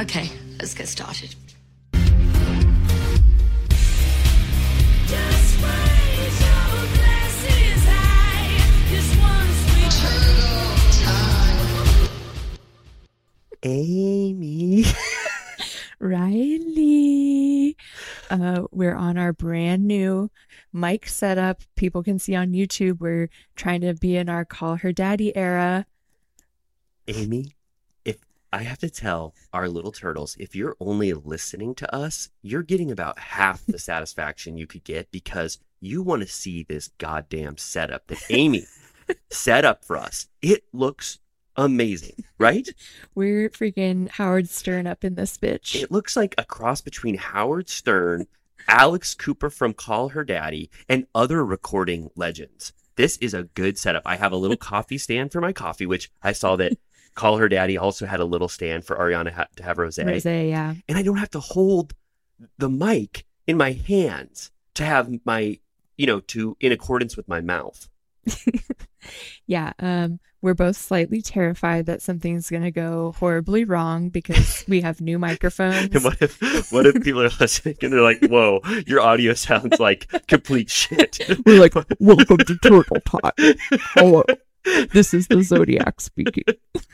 Okay, let's get started. Just raise your glasses high. This one's for Amy. Riley. Uh, we're on our brand new mic setup. People can see on YouTube. We're trying to be in our call her daddy era. Amy, if I have to tell our little turtles, if you're only listening to us, you're getting about half the satisfaction you could get because you want to see this goddamn setup that Amy set up for us. It looks amazing, right? We're freaking Howard Stern up in this bitch. It looks like a cross between Howard Stern, Alex Cooper from Call Her Daddy, and other recording legends. This is a good setup. I have a little coffee stand for my coffee, which I saw that Call Her Daddy also had a little stand for Ariana ha- to have rose. Rose, yeah. And I don't have to hold the mic in my hands to have my, you know, to in accordance with my mouth. Yeah. Um, we're both slightly terrified that something's gonna go horribly wrong because we have new microphones. And what if what if people are listening and they're like, "Whoa, your audio sounds like complete shit." We're like, welcome to Turtle Talk. Hello. This is the Zodiac speaking.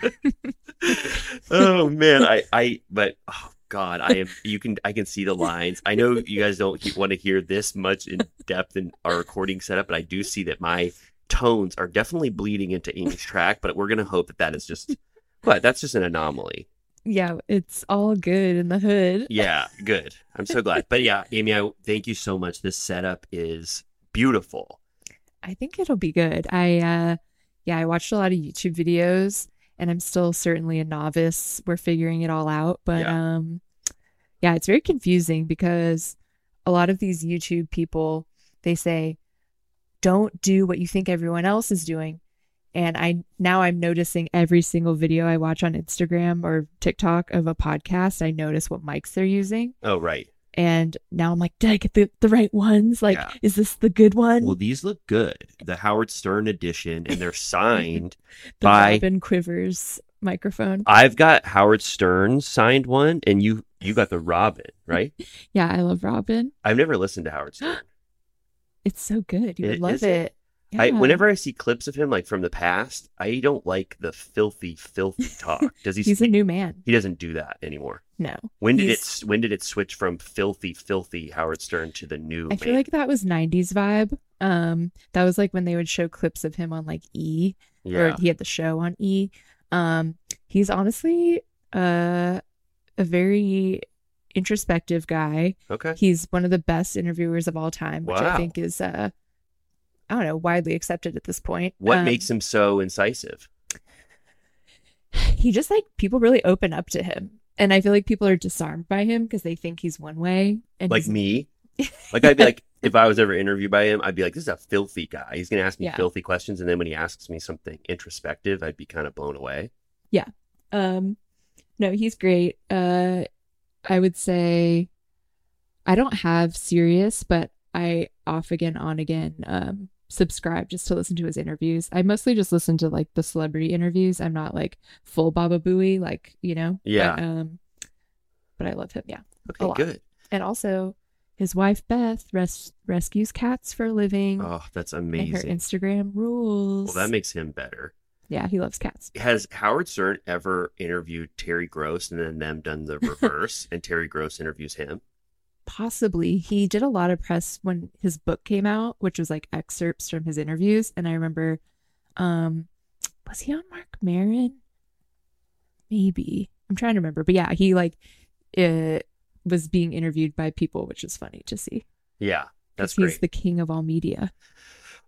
oh man, I I but oh god, I am you can I can see the lines. I know you guys don't he- want to hear this much in depth in our recording setup, but I do see that my tones are definitely bleeding into Amy's track, but we're going to hope that that is just but that's just an anomaly. Yeah, it's all good in the hood. Yeah, good. I'm so glad. But yeah, Amy, I thank you so much. This setup is beautiful. I think it'll be good. I uh yeah, I watched a lot of YouTube videos and I'm still certainly a novice. We're figuring it all out, but Yeah. um yeah, it's very confusing because a lot of these YouTube people they say don't do what you think everyone else is doing. And I now I'm noticing every single video I watch on Instagram or TikTok of a podcast, I notice what mics they're using. Oh, right. And now I'm like, did I get the, the right ones? Like, Yeah. is this the good one? Well, these look good. The Howard Stern edition and they're signed the by Robin Quivers microphone. I've got Howard Stern signed one, and you you got the Robin, right? Yeah, I love Robin. I've never listened to Howard Stern. It's so good. You I- would love it? it. I whenever I see clips of him like from the past, I don't like the filthy, filthy talk. Does he? he's a new man. He doesn't do that anymore. No, When did He's- it? When did it switch from filthy, filthy Howard Stern to the new? I feel like that was '90s vibe. Um, that was like when they would show clips of him on like E, yeah, or he had the show on E. Um, he's honestly uh, a very introspective guy. okay. He's one of the best interviewers of all time, which I think is uh, I don't know, widely accepted at this point. What Um, makes him so incisive? he just like people really open up to him and i feel like people are disarmed by him because they think he's one way and Like he's- me? Like I'd be like, if I was ever interviewed by him, I'd be like, this is a filthy guy. He's gonna ask me Yeah. filthy questions, and then when he asks me something introspective, I'd be kind of blown away. Yeah. Um no he's great uh i would say i don't have serious, but i off again on again um subscribe just to listen to his interviews i mostly just listen to like the celebrity interviews i'm not like full baba booey like you know Yeah. but, um but i love him yeah Okay, good. and also his wife beth res- rescues cats for a living Oh, that's and her amazing. Instagram rules. Well, that makes him better. yeah, he loves cats. Has Howard Stern ever interviewed Terry Gross and then them done the reverse, and Terry Gross interviews him? Possibly, he did a lot of press when his book came out, which was like excerpts from his interviews. And I remember, um, was he on Marc Maron? Maybe I'm trying to remember, but yeah, he like uh, was being interviewed by people, which is funny to see. Yeah, that's 'Cause he's great. the king of all media.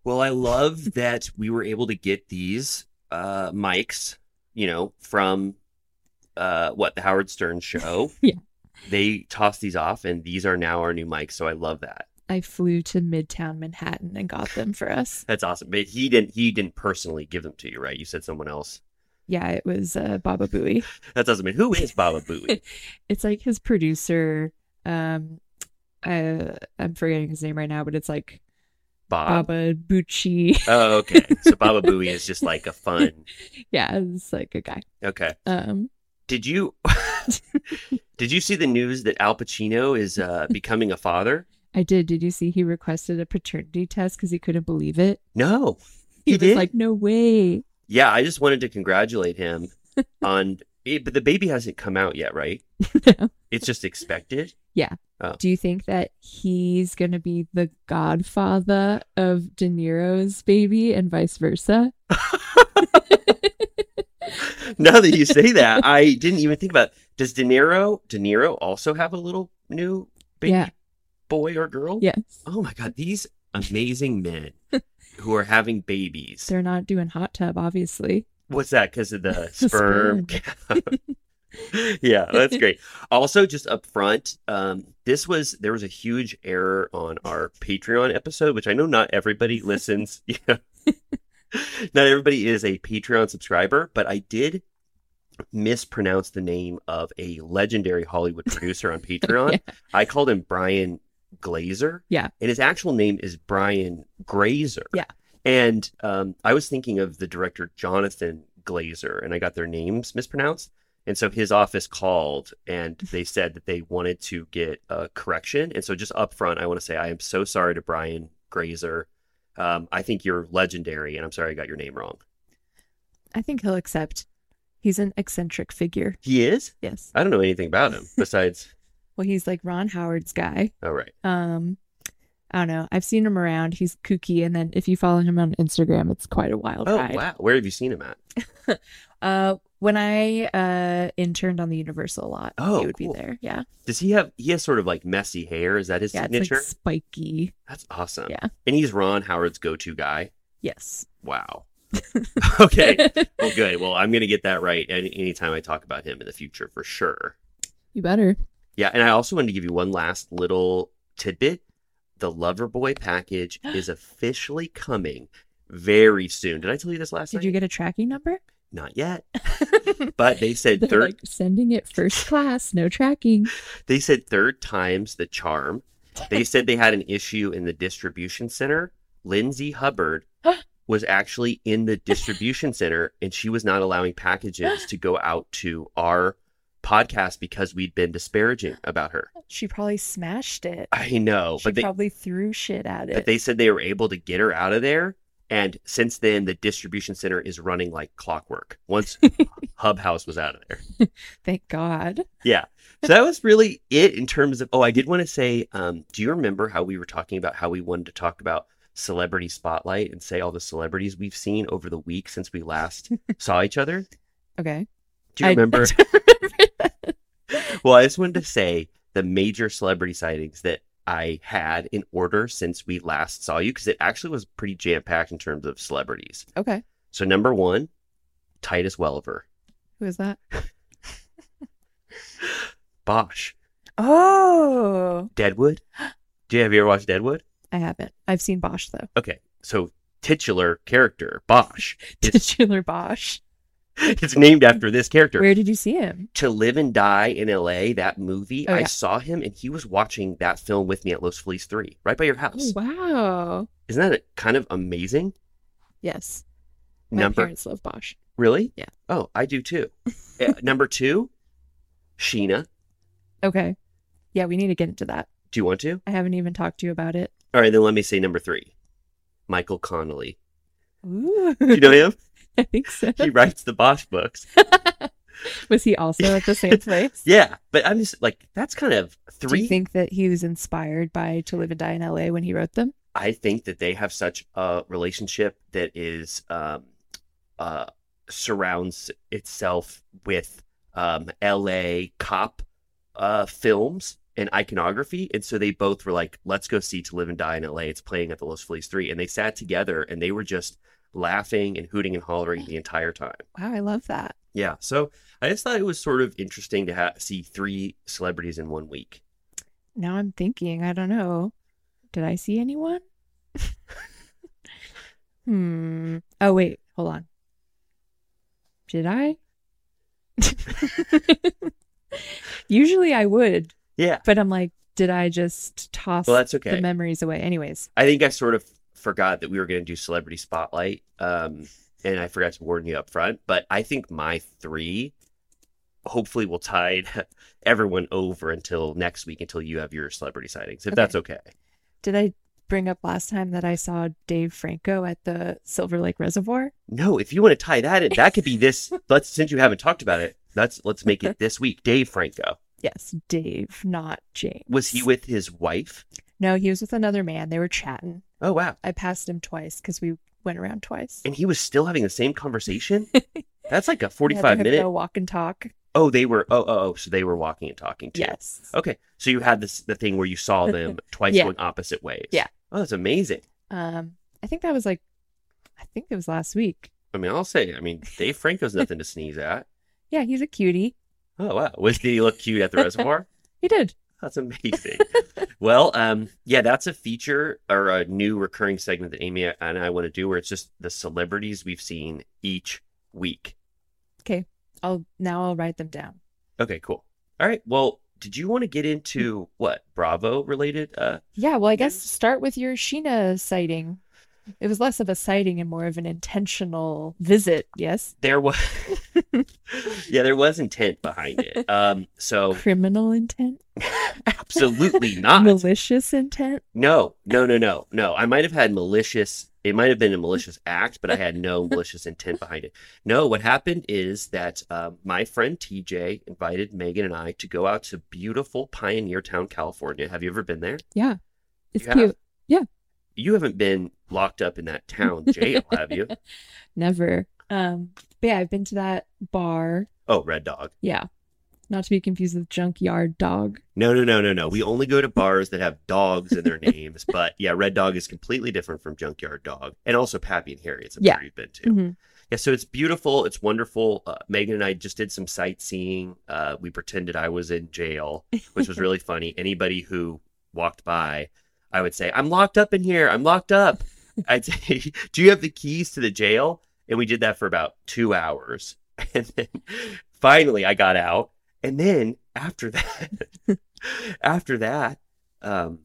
Well, I love that we were able to get these uh, mics, you know, from uh, what the Howard Stern show. Yeah. They tossed these off, and these are now our new mics. So I love that. I flew to Midtown Manhattan and got them for us. That's awesome. But he didn't. He didn't personally give them to you, right? You said someone else. Yeah, it was uh, Baba Booey. That doesn't mean who is Baba Booey. It's like his producer. Um, I, I'm forgetting his name right now, but it's like Bob. Baba Bucci. Oh, okay. So Baba Booey is just like a fun. yeah, it's like a guy. Okay. Um, Did you did you see the news that Al Pacino is uh, becoming a father? I did. Did you see he requested a paternity test because he couldn't believe it? No. He, He was did? like, "No way." Yeah, I just wanted to congratulate him on. eh, But the baby hasn't come out yet, right? No. It's just expected. Yeah. Do you think that he's gonna be the godfather of De Niro's baby and vice versa? now that you say that, I didn't even think about. Does De Niro De Niro also have a little new baby Yeah. boy or girl? Yes. Oh my god, these amazing men who are having babies. They're not doing hot tub, obviously. What's that? Because of the The sperm. yeah, that's great. Also, just up front, um, this was there was a huge error on our Patreon episode, which I know not everybody listens. Yeah, not everybody is a Patreon subscriber, but I did mispronounce the name of a legendary Hollywood producer on Patreon. Yeah. I called him Brian Glazer. Yeah. and his actual name is Brian Grazer. Yeah. And um, I was thinking of the director Jonathan Glazer, and I got their names mispronounced. And so his office called and they said that they wanted to get a correction. And so just up front, I want to say I am so sorry to Brian Grazer. Um, I think you're legendary, and I'm sorry I got your name wrong. I think he'll accept. He's an eccentric figure. He is? Yes. I don't know anything about him besides. Well, he's like Ron Howard's guy. Oh, right. Um, I don't know. I've seen him around. He's kooky, and then if you follow him on Instagram, it's quite a wild Oh, ride. wow. Where have you seen him at? Uh, when I uh interned on the Universal a lot, Oh, he would cool. be there. Yeah, Does he have, he has sort of like messy hair. Is that his yeah. It's signature? like spiky. That's awesome. Yeah. And he's Ron Howard's go to guy. Yes. Wow. okay. Well, good. Well, I'm going to get that right any anytime I talk about him in the future for sure. you better. Yeah. And I also wanted to give you one last little tidbit. The Loverboy package is officially coming very soon. Did I tell you this last time? Did night? you get a tracking number? Not yet. But they said third. like sending it first class, no tracking. They said third time's the charm. They said they had an issue in the distribution center. Lindsay Hubbard was actually in the distribution center and she was not allowing packages to go out to our podcast because we'd been disparaging about her. She probably smashed it. I know, She but they probably threw shit at it. but they said they were able to get her out of there and since then the distribution center is running like clockwork. Once Hub House was out of there. Thank God. Yeah. So that was really it in terms of. Oh, I did want to say, um, do you remember how we were talking about how we wanted to talk about celebrity spotlight and say all the celebrities we've seen over the week since we last saw each other? Okay. Do you remember? I remember well, I just wanted to say the major celebrity sightings that I had in order since we last saw you because it actually was pretty jam packed in terms of celebrities. Okay. So number one, Titus Welliver, Who is that? Bosch, Oh, Deadwood. Do you have you ever watched Deadwood? I haven't. I've seen Bosch though. Okay, so titular character Bosch. Titular Bosch. it's named after this character. Where did you see him? to Live and Die in L.A. That movie, Oh, I yeah. saw him and he was watching that film with me at Los Feliz Three, right by your house. Oh, wow. Isn't that kind of amazing? Yes. My number parents love Bosch. really? Yeah. Oh, I do too. Uh, number two, Scheana. Okay. Yeah, we need to get into that. Do you want to? I haven't even talked to you about it. All right, then let me say number three, Michael Connelly. Ooh. Do you know him? I think so. he writes the Bosch books. Was he also at the same place? Yeah, but I'm just like that's kind of three. Do three. you think that he was inspired by To Live and Die in LA when he wrote them? I think that they have such a relationship that is um, uh, surrounds itself with um, L.A. cop uh, films and iconography. And so they both were like, let's go see To Live and Die in LA. It's playing at the Los Feliz 3. And they sat together and they were just laughing and hooting and hollering the entire time. Wow, I love that. Yeah. So I just thought it was sort of interesting to ha- see three celebrities in one week. Now I'm thinking, I don't know. Did I see anyone? hmm. Oh, wait, hold on. Did I? Usually I would, Yeah. but I'm like, did I just toss Well, that's okay. the memories away? Anyways, I think I sort of forgot that we were going to do celebrity spotlight, um, and I forgot to warn you up front. But I think my three hopefully will tide everyone over until next week until you have your celebrity sightings, if Okay. that's okay. did I bring up last time that I saw Dave Franco at the Silver Lake Reservoir? No, if you want to tie that in, that could be this. Let's since you haven't talked about it, let's let's make it this week. Dave Franco Yes, Dave, not James. was he with his wife? No, he was with another man. They were chatting. Oh wow, I passed him twice because we went around twice. and he was still having the same conversation. That's like a We had to forty-five minute. a walk and talk. Oh, they were. Oh, oh, oh. So they were walking and talking too. Yes. Okay, so you had this the thing where you saw them twice Yeah. going opposite ways. Yeah. Oh, that's amazing. Um, I think that was like, I think it was last week. I mean, I'll say. I mean, Dave Franco's nothing to sneeze at. Yeah, he's a cutie. Oh wow, was did he look cute at the reservoir? He did. That's amazing. well, um, yeah, that's a feature or a new recurring segment that Amy and I want to do, where it's just the celebrities we've seen each week. Okay. I'll now I'll write them down. Okay, cool. All right. Well, did you want to get into what Bravo related? Uh, Yeah, well, I guess start with your Scheana sighting. It was less of a sighting and more of an intentional visit. Yes, there was, yeah, there was intent behind it. Um, so criminal intent, absolutely not. malicious intent. No, no, no, no, no. I might have had malicious. It might have been a malicious act, but I had no malicious intent behind it. No, what happened is that um, my friend TJ invited Megan and I to go out to beautiful Pioneertown, California. Have you ever been there? Yeah, it's You have? cute. You haven't been locked up in that town jail, have you? Never. Um, but yeah, I've been to that bar. Oh, Red Dog. Yeah, not to be confused with Junkyard Dog. No, no, no, no, no. We only go to bars that have dogs in their names. But yeah, Red Dog is completely different from Junkyard Dog, and also Pappy and Harriet's. I'm Yeah. sure you've been to. Mhm. Yeah, so it's beautiful. It's wonderful. Uh, Megan and I just did some sightseeing. Uh, we pretended I was in jail, which was really funny. Anybody who walked by, I would say, "I'm locked up in here. I'm locked up." I'd say, "Do you have the keys to the jail?" And we did that for about two hours, and then finally I got out. And then after that, after that, um,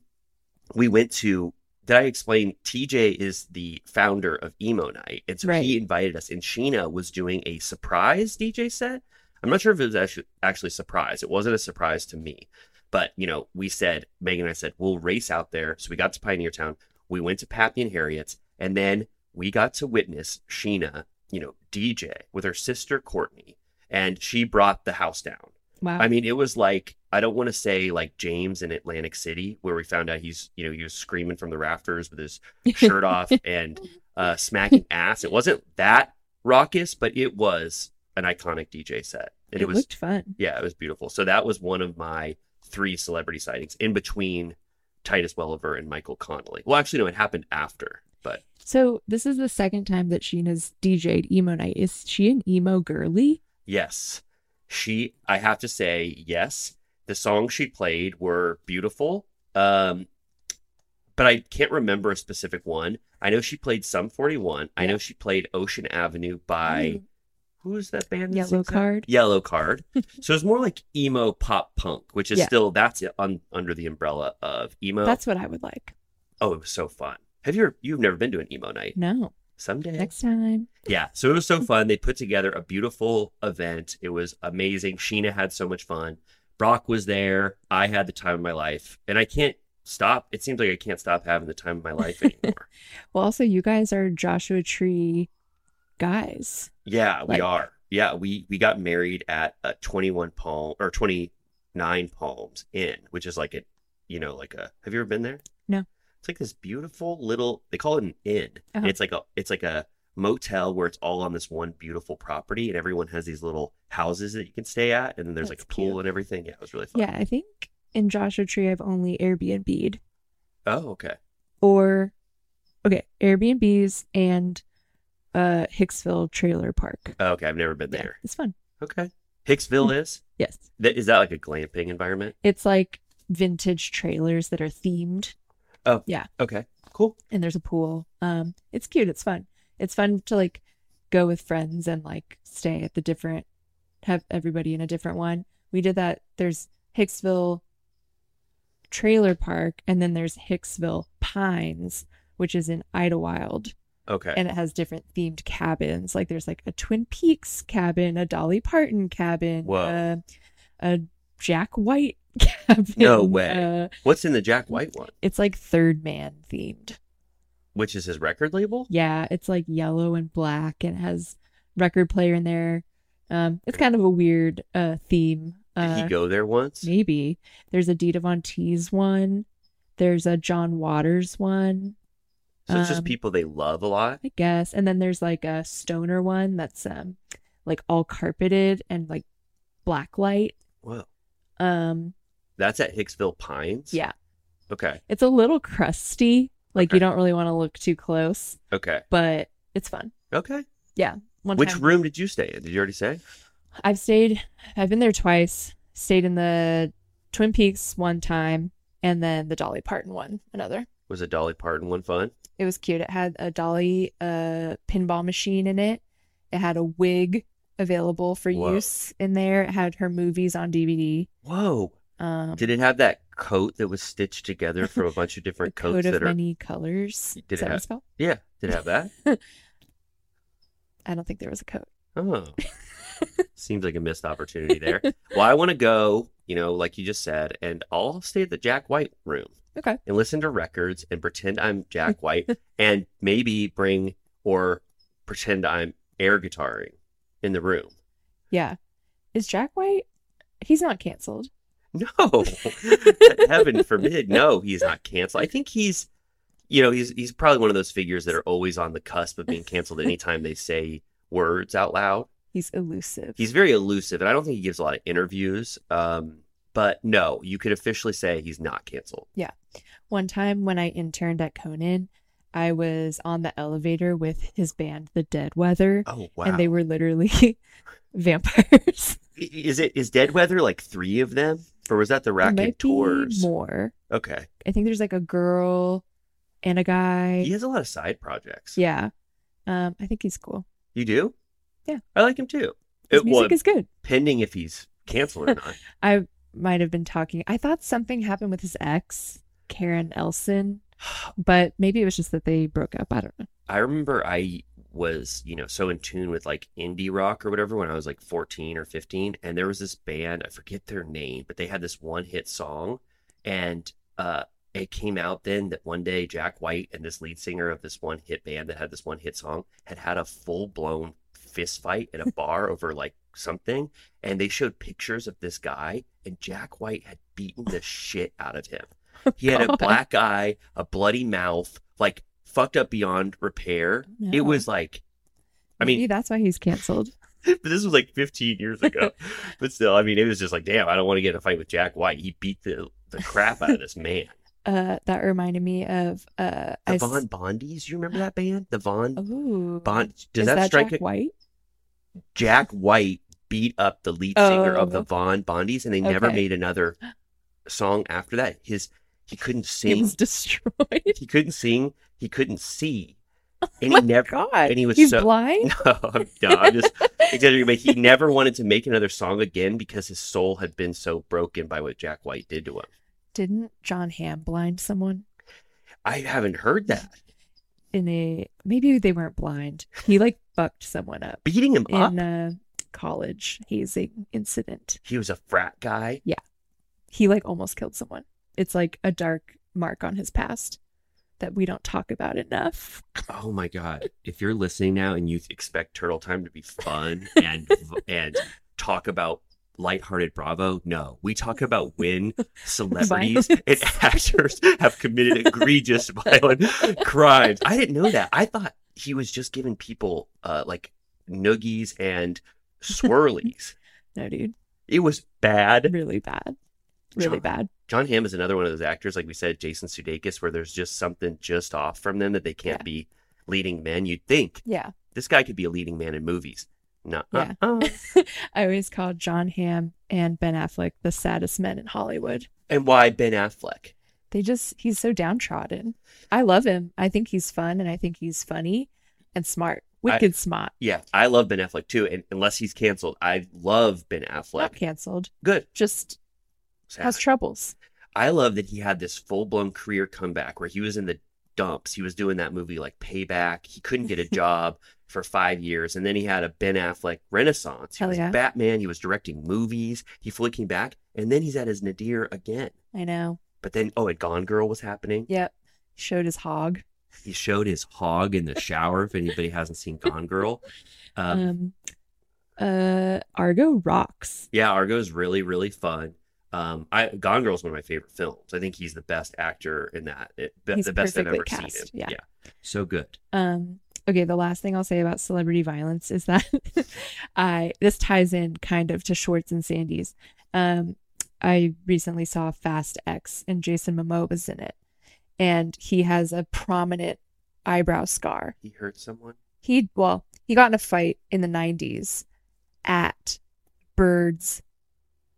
we went to. Did I explain? TJ is the founder of Emo Nite, and so Right. he invited us. And Scheana was doing a surprise DJ set. I'm not sure if it was actually actually a surprise. It wasn't a surprise to me, but you know, we said Megan and I said we'll race out there. So we got to Pioneertown. We went to Pappy and Harriet's, and then we got to witness Scheana, you know, DJ with her sister Courtney, and she brought the house down. Wow. I mean, it was like I don't want to say like James in Atlantic City, where we found out he's you know he was screaming from the rafters with his shirt off and uh, smacking ass. It wasn't that raucous, but it was an iconic DJ set, and it, it, was looked fun. yeah, it was beautiful. So that was one of my three celebrity sightings in between Titus Welliver and Michael Connelly. Well, actually, no, it happened after, but So this is the second time that Scheana's DJ'd emo night. Is she an emo girly? Yes. She I have to say, yes. The songs she played were beautiful. Um but I can't remember a specific one. I know she played some 41. I know she played Ocean Avenue by who is that band? Yellow sings that? Card. Yellowcard. so it's more like emo pop punk, which is Yeah. still that's un, under the umbrella of emo. That's what I would like. oh, it was so fun. Have you ever, you've never been to an emo night? No, Someday. next time. Yeah, so it was so fun. They put together a beautiful event. It was amazing. Scheana had so much fun. Brock was there. I had the time of my life, and I can't stop. It seems like I can't stop having the time of my life anymore. Well, also you guys are Joshua Tree guys. yeah, we Like- are. Yeah, we we got married at uh, 21 Palm or 29 Palms Inn, which is like a, you know, like a. Have you ever been there? No. It's like this beautiful little. They call it an inn. And Uh-huh. it's like a. It's like a motel where it's all on this one beautiful property, and everyone has these little houses that you can stay at, and then there's like That's a pool cute. and everything. Yeah, it was really fun. Yeah, I think in Joshua Tree, I've only Airbnb'd Oh, okay. or okay, Airbnbs and uh Hicksville Trailer Park. Oh, okay, I've never been Yeah, there. it's fun. Okay. Hicksville is? Yes. is that like a glamping environment? It's like vintage trailers that are themed Oh. Yeah. Okay. Cool. and there's a pool. Um it's cute, it's fun. It's fun to like go with friends and like stay at the different have everybody in a different one. We did that. There's Hicksville Trailer Park and then there's Hicksville Pines, which is in Idyllwild. Okay. and it has different themed cabins. Like there's like a Twin Peaks cabin, a Dolly Parton cabin, uh, a Jack White cabin. No way. Uh, What's in the Jack White one? it's like Third Man themed. Which is his record label? Yeah, it's like yellow and black and it has record player in there. Um, it's kind of a weird uh theme. Did Uh, he go there once? maybe there's a Dita Von Teese one. There's a John Waters one. So it's just um, people they love a lot. I guess. And then there's like a stoner one that's um like all carpeted and like black light. Whoa. Um That's at Hicksville Pines? yeah. Okay. It's a little crusty. Like Okay. you don't really want to look too close, Okay. but it's fun. Okay. One Which time room did you stay in? Did you already say? I've stayed I've been there twice. Stayed in the Twin Peaks one time and then the Dolly Parton one another. Was a Dolly Parton one fun? It was cute. It had a Dolly uh pinball machine in it. It had a wig available for Whoa. use in there. It had her movies on DVD. Whoa. Um, Did it have that coat that was stitched together from a bunch of different coat coats of that are many colors. Did Is it have- Yeah. Did it have that? I don't think there was a coat. Oh. Seems like a missed opportunity there. Well, I want to go, you know, like you just said, and I'll stay at the Jack White room. Okay. And listen to records and pretend I'm Jack White and maybe bring or pretend I'm air guitaring in the room. Yeah. Is Jack White? He's not canceled. No, heaven forbid. No, he's not canceled. I think he's, you know, he's he's probably one of those figures that are always on the cusp of being canceled anytime they say words out loud. He's elusive. He's very elusive, and I don't think he gives a lot of interviews. Um, but no, you could officially say he's not canceled. Yeah. One time when I interned at Conan, I was on the elevator with his band, The Dead Weather, Oh wow! and they were literally vampires. Is it is Dead Weather like three of them, or was that the be more. Okay, I think there's like a girl and a guy. he has a lot of side projects. Yeah. Um, I think he's cool. you do. Yeah. I like him too. His It, music well, is good. pending if he's canceled or not. I might have been talking. I thought something happened with his ex, Karen Elson, but maybe it was just that they broke up. I don't know. I remember I was, you know, so in tune with like indie rock or whatever when I was like 14 or 15. And there was this band, I forget their name, but they had this one hit song. And uh, it came out then that one day Jack White and this lead singer of this one hit band that had this one hit song had had a full blown fist fight in a bar over like something. And they showed pictures of this guy, and Jack White had beaten the shit out of him. He had a black eye, a bloody mouth, like fucked up beyond repair. It was like, I Maybe mean, that's why he's canceled. but this was like 15 years ago. but still, I mean, it was just like, damn, I don't want to get in a fight with Jack White. He beat the, the crap out of this man. Uh, that reminded me of uh, The I Von Bondies, you remember that band? The Von Ooh. Bond. Does Is that, that strike Jack a White? Jack White beat up the lead singer of the Oh. Von Bondies, and they never made another song after that. His he couldn't sing. was destroyed. He couldn't sing. He couldn't see, oh and Oh my he never. God. and he was he's so- blind. No, I'm, no, I'm just exaggerating, but he never wanted to make another song again because his soul had been so broken by what Jack White did to him. Didn't Jon Hamm blind someone I haven't heard that. in a? Maybe they weren't blind. He like fucked someone up Beating him up. in a college hazing incident. He was a frat guy. Yeah. He like almost killed someone. It's like a dark mark on his past that we don't talk about enough. Oh my god! If you're listening now and you expect Turtle Time to be fun and and talk about lighthearted Bravo, no, we talk about when celebrities and actors have committed egregious violent crimes. I didn't know that. I thought he was just giving people uh, like noogies and swirlies. No, dude, it was bad. really bad. really John- bad. Jon Hamm is another one of those actors, like we said, Jason Sudeikis, where there's just something just off from them that they can't Yeah. be leading men. You'd think Yeah. this guy could be a leading man in movies. No, Yeah. uh-uh. I always called Jon Hamm and Ben Affleck the saddest men in Hollywood. and why Ben Affleck? They just he's so downtrodden. I love him. I think he's fun and I think he's funny and smart. Wicked smart. Yeah, I love Ben Affleck too. And unless he's canceled, I love Ben Affleck. Not canceled. Good. Just Sad. has troubles. I love that he had this full blown career comeback where he was in the dumps. He was doing that movie like Payback. He couldn't get a job for five years. And then he had a Ben Affleck renaissance. He Hell was yeah. Batman. He was directing movies. He fully came back. And then he's at his nadir again. I know. But then, oh, and Gone Girl was happening. Yep. Showed his hog. He showed his hog in the shower. if anybody hasn't seen Gone Girl, um, Um, uh Argo rocks. yeah, Argo is really, really fun. Um, I Gone Girl is one of my favorite films. I think he's the best actor in that. It, be- the best I've ever cast, seen him. yeah. so good. Um okay, the last thing I'll say about celebrity violence is that I this ties in kind of to Schwartz and Sandy's. Um I recently saw Fast X and Jason Momoa was in it. And he has a prominent eyebrow scar. He hurt someone. He well, he got in a fight in the 90s at Birds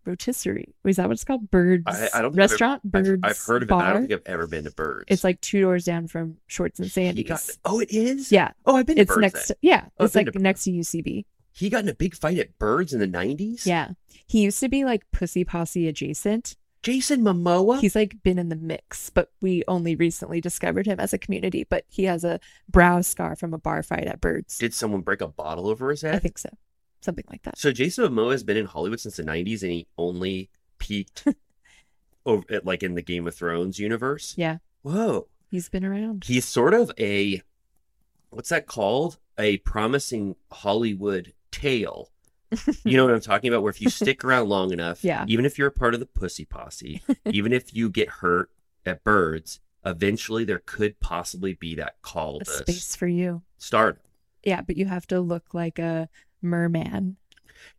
Rotisserie. Is that what it's called? Birds I, I don't I've restaurant? I've, Birds I've heard of it. But I don't think I've ever been to Birds. It's like two doors down from Schwartz and Sandy's. got. Oh, it is. yeah, Oh, I've been. To it's Birds next. To, yeah, Oh, I've it's like to- next to UCB. He got in a big fight at Birds in the nineties. Yeah, he used to be like Pussy Posse adjacent. Jason Momoa. He's like been in the mix, but we only recently discovered him as a community. But he has a brow scar from a bar fight at Birds. Did someone break a bottle over his head? I think so, something like that. So Jason Momoa has been in Hollywood since the '90s, and he only peaked over at, like in the Game of Thrones universe. Yeah, Whoa, he's been around. he's sort of a what's that called? A promising Hollywood tale. You know what I'm talking about? Where if you stick around long enough, Yeah. even if you're a part of the pussy posse, even if you get hurt at Birds, eventually there could possibly be that call a to space for you. start. Yeah, but you have to look like a merman.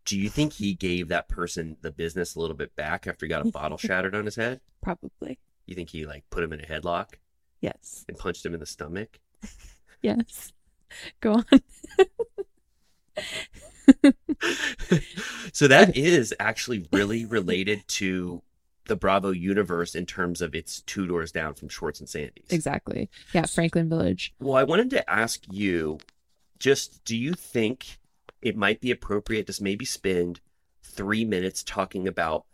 Do you think he gave that person the business a little bit back after he got a bottle shattered on his head? Probably. You think he like put him in a headlock Yes. and punched him in the stomach? Yes. Go on. so that is actually really related to the Bravo universe in terms of it's two doors down from Schwartz and Sandy's. Exactly. Yeah, Franklin Village. Well, I wanted to ask you just do you think it might be appropriate to maybe spend three minutes talking about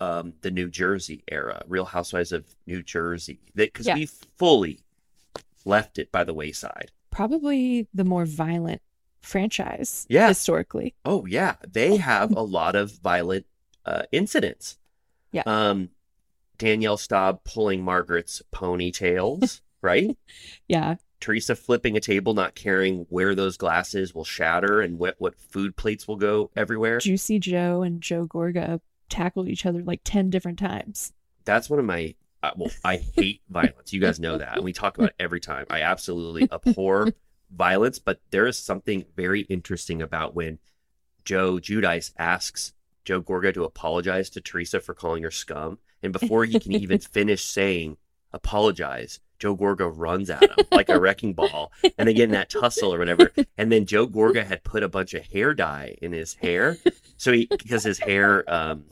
um, the New Jersey era, Real Housewives of New Jersey? Because Yeah. we fully left it by the wayside. Probably the more violent franchise Yeah. historically. Oh yeah, they have a lot of violent uh, incidents. Yeah. Um, Danielle Staub pulling Margaret's ponytails, right? Yeah. Teresa flipping a table, not caring where those glasses will shatter and what what food plates will go everywhere. Juicy Joe and Joe Gorga tackled each other like 10 different times. That's one of my. Uh, well, I hate violence. You guys know that, and we talk about it every time. I absolutely abhor violence, but there is something very interesting about when Joe Giudice asks Joe Gorga to apologize to Teresa for calling her scum, and before he can even finish saying apologize, Joe Gorga runs at him like a wrecking ball, and they get in that tussle or whatever. And then Joe Gorga had put a bunch of hair dye in his hair, so he because his hair, um,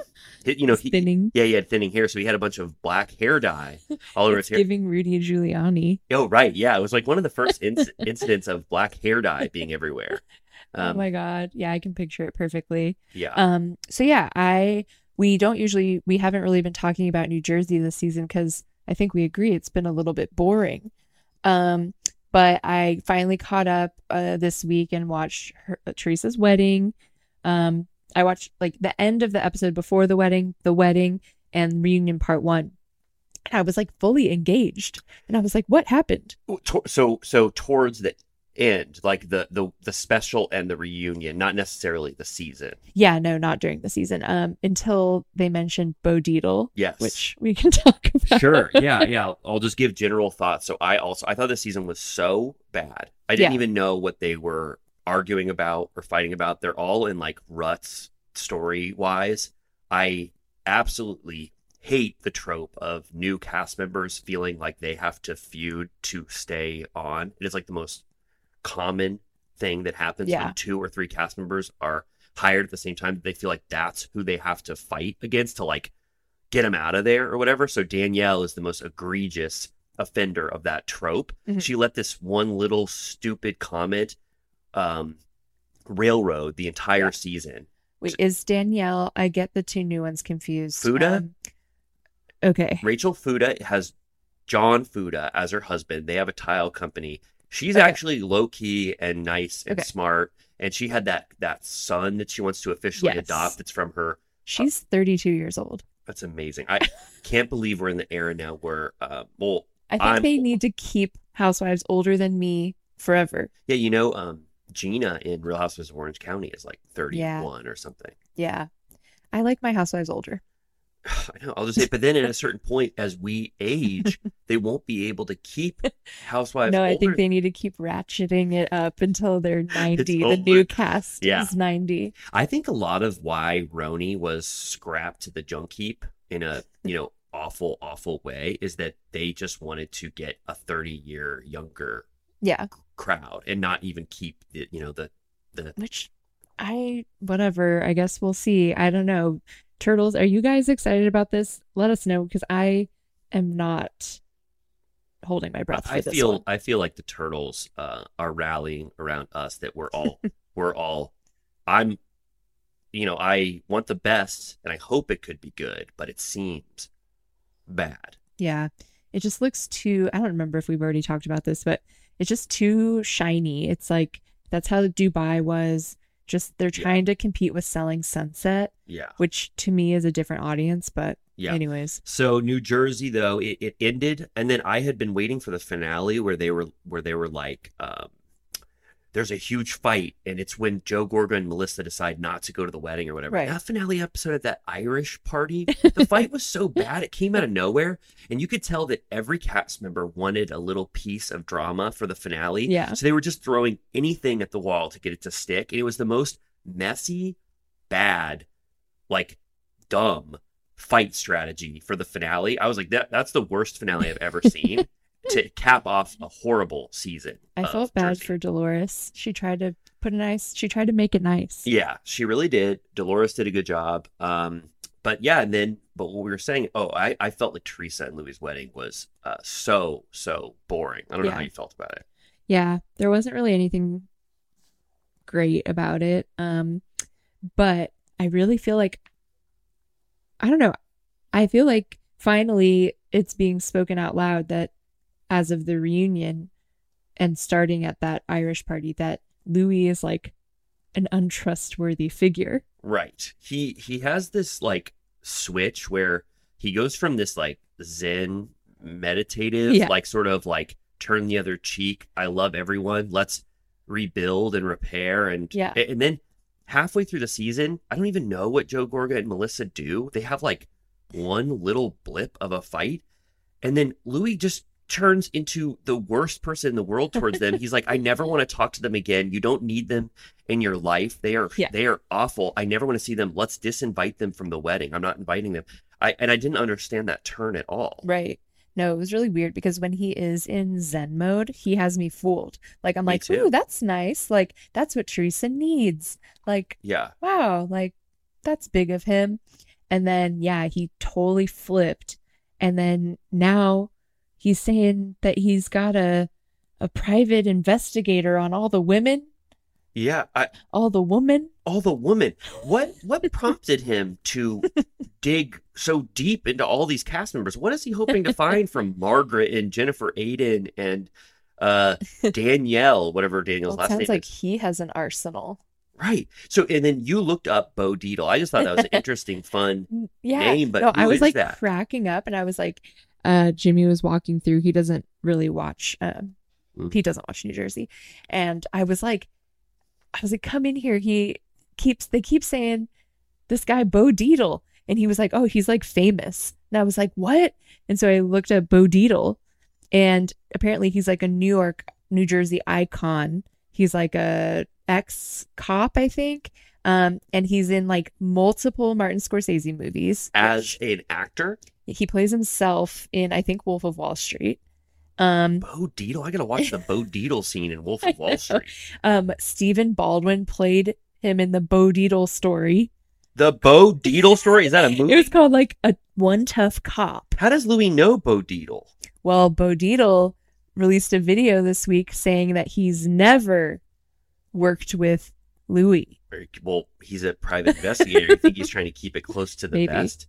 he- you know, he, Thinning. yeah, he had thinning hair, so he had a bunch of black hair dye all over his hair. giving Rudy Giuliani. Oh, right, yeah, it was like one of the first inc- incidents of black hair dye being everywhere. oh Um, my god. Yeah, I can picture it perfectly. yeah, Um so yeah, I we don't usually we haven't really been talking about New Jersey this season cuz I think we agree it's been a little bit boring. Um but I finally caught up uh, this week and watched her, Teresa's wedding. Um I watched like the end of the episode before the wedding, the wedding and reunion part 1. And I was like fully engaged. And I was like what happened? So so towards the end, like the the the special and the reunion, not necessarily the season. Yeah, no, not during the season. Um until they mentioned Bo Dietl, Yes, which we can talk about. sure, yeah, yeah. I'll just give general thoughts. So I also I thought the season was so bad. I didn't Yeah. even know what they were arguing about or fighting about. They're all in like ruts story wise. I absolutely hate the trope of new cast members feeling like they have to feud to stay on. It is like the most common thing that happens Yeah. when two or three cast members are hired at the same time. They feel like that's who they have to fight against to like get them out of there or whatever. So Danielle is the most egregious offender of that trope. Mhm. She let this one little stupid comment um railroad the entire Yeah. season. Wait, is Danielle? I get the two new ones confused. Fuda? Um, okay. Rachel Fuda has John Fuda as her husband. They have a tile company. She's Okay. actually low key and nice and Okay. smart, and she had that that son that she wants to officially Yes. adopt. That's from her. She's 32 years old. That's amazing. I can't believe we're in the era now where, uh, well, I think I'm- they need to keep housewives older than me forever. yeah, you know, um, Gina in Real Housewives of Orange County is like thirty-one or something. Yeah. I like my housewives older. I know. I'll just say, but then at a certain point, as we age, they won't be able to keep Housewives. no, I think they need to keep ratcheting it up until they're 90. the new cast Yeah. is 90. I think a lot of why RHONY was scrapped to the junk heap in a you know awful, awful way is that they just wanted to get a thirty-year younger Yeah. crowd and not even keep the you know the the Which I, whatever, I guess we'll see. I don't know. Turtles, are you guys excited about this? Let us know because I am not holding my breath for I feel one. I feel like the turtles uh, are rallying around us. That we're all we're all. I'm, you know, I want the best, and I hope it could be good, but it seems bad. Yeah. It just looks too, I don't remember if we've already talked about this, but it's just too shiny. It's like that's how Dubai was. Just they're trying to compete with selling Sunset, Yeah, which to me is a different audience, but yeah. anyways. So New Jersey though it, it ended, and then I had been waiting for the finale where they were where they were like, um, "There's a huge fight," and it's when Joe Gorga and Melissa decide not to go to the wedding or whatever. Right. That finale episode at that Irish party, the fight was so bad it came out of nowhere, and you could tell that every cast member wanted a little piece of drama for the finale. Yeah. So they were just throwing anything at the wall to get it to stick, and it was the most messy, bad, like dumb fight strategy for the finale. I was like, that that's the worst finale I've ever seen to cap off a horrible season. I felt bad Jersey. for Dolores. She tried to put a nice, she tried to make it nice. Yeah, she really did. Dolores did a good job. Um, but yeah, and then but what we were saying, oh, I, I felt like Teresa and Luis' wedding was uh, so so boring. I don't know how you felt about it. Yeah, there wasn't really anything great about it. Um, but I really feel like I don't know. I feel like finally it's being spoken out loud that as of the reunion and starting at that Irish party that Luis is like an untrustworthy figure. Right. He he has this like switch where he goes from this like zen meditative Yeah. like sort of like turn the other cheek. I love everyone. Let's rebuild and repair and Yeah. and then halfway through the season, I don't even know what Joe Gorga and Melissa do. They have like one little blip of a fight and then Luis just turns into the worst person in the world towards them. He's like, I never want to talk to them again. You don't need them in your life. They are Yeah. they are awful. I never want to see them. Let's disinvite them from the wedding. I'm not inviting them. I and I didn't understand that turn at all. Right. No, it was really weird because when he is in Zen mode, he has me fooled. Like I'm Me like, too. ooh, that's nice. Like that's what Teresa needs. Like Yeah. wow, like that's big of him. And then, yeah, he totally flipped. And then now he's saying that he's got a a private investigator on all the women, Yeah. I all the women. all the women. What what prompted him to dig so deep into all these cast members? What is he hoping to find from Margaret and Jennifer Aydin and uh Danielle, whatever Danielle's Well, last name sounds like is? he has an arsenal. Right. So and then you looked up Bo Dietl. I just thought that was an interesting, fun. Yeah. Name, but no, I was like that? cracking up and I was like, uh, Jimmy was walking through. He doesn't really watch, um, Mm. he doesn't watch New Jersey. And I was like, I was like, come in here. He keeps, they keep saying this guy, Bo Dietl. And he was like, oh, he's like famous. And I was like, what? And so I looked at Bo Dietl and apparently he's like a New York, New Jersey icon. He's like a ex cop, I think. Um, and he's in like multiple Martin Scorsese movies. As an actor, He plays himself in, I think, Wolf of Wall Street. Um, Bo Dietl. I gotta watch the Bo Dietl scene in Wolf of Wall. Street. um, Stephen Baldwin played him in the Bo Dietl story. The Bo Dietl story is that a movie? It was called like a One Tough Cop. How does Luis know Bo Dietl? Well, Bo Dietl released a video this week saying that he's never worked with Luis, Well, he's a private investigator. I think he's trying to keep it close to the Maybe. best.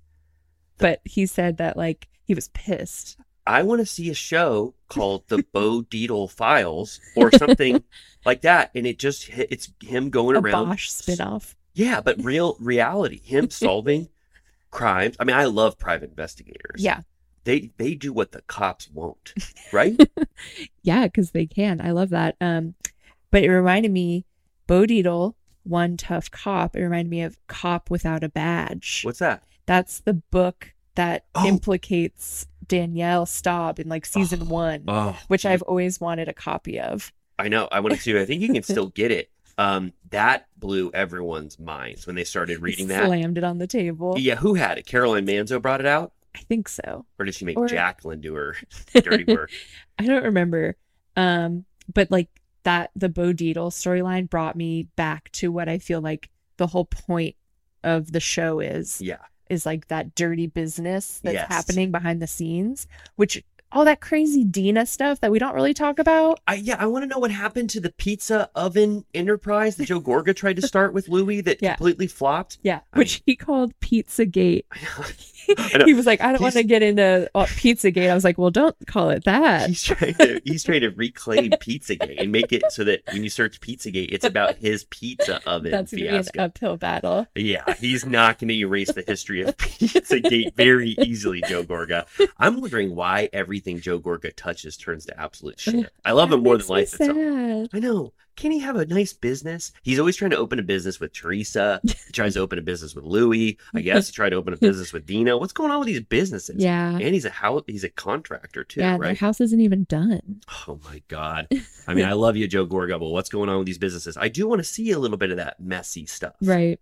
but he said that like he was pissed. I want to see a show called The Bo Dietl Files or something like that, and it just hit, it's him going A around. Bosch spinoff. Yeah, but real reality, him solving crimes. I mean, I love private investigators. Yeah. they they do what the cops won't, right? Yeah, because they can. I love that. Um, but it reminded me, Bo Dietl, One Tough Cop. It reminded me of Cop Without a Badge. What's that? That's the book that Oh. implicates Danielle Staub in like season one, Oh, which I've always wanted a copy of. I know. I want to. I think you can still get it. Um, that blew everyone's minds when they started reading that. Slammed it on the table. Yeah, who had it? Caroline Manzo brought it out, I think so. or did she make Or- Jacqueline do her dirty work? I don't remember. Um, but like that, the Bo Dietl storyline brought me back to what I feel like the whole point of the show is. Yeah. is like that dirty business that's Yes. happening behind the scenes, which all that crazy Dina stuff that we don't really talk about. I yeah, I want to know what happened to the pizza oven enterprise that Joe Gorga tried to start with Luis that Yeah. completely flopped. Yeah, I which he called Pizzagate. He was like, I don't want to get into uh, Pizzagate. I was like, well, don't call it that. He's trying to he's trying to reclaim Pizzagate and make it so that when you search Pizzagate, it's about his pizza oven That's gonna be an uphill battle. Yeah, he's not going to erase the history of Pizzagate very easily, Joe Gorga. I'm wondering why everything Joe Gorga touches turns to absolute shit. I love him more than life itself. I know. Can he have a nice business? He's always trying to open a business with Teresa. He tries to open a business with Luis. I guess he tried to open a business with Dino. What's going on with these businesses? Yeah, And he's a how he's a contractor too, yeah. Their right? house isn't even done. Oh my god. I mean, I love you, Joe Gorga, but what's going on with these businesses? I do want to see a little bit of that messy stuff. Right.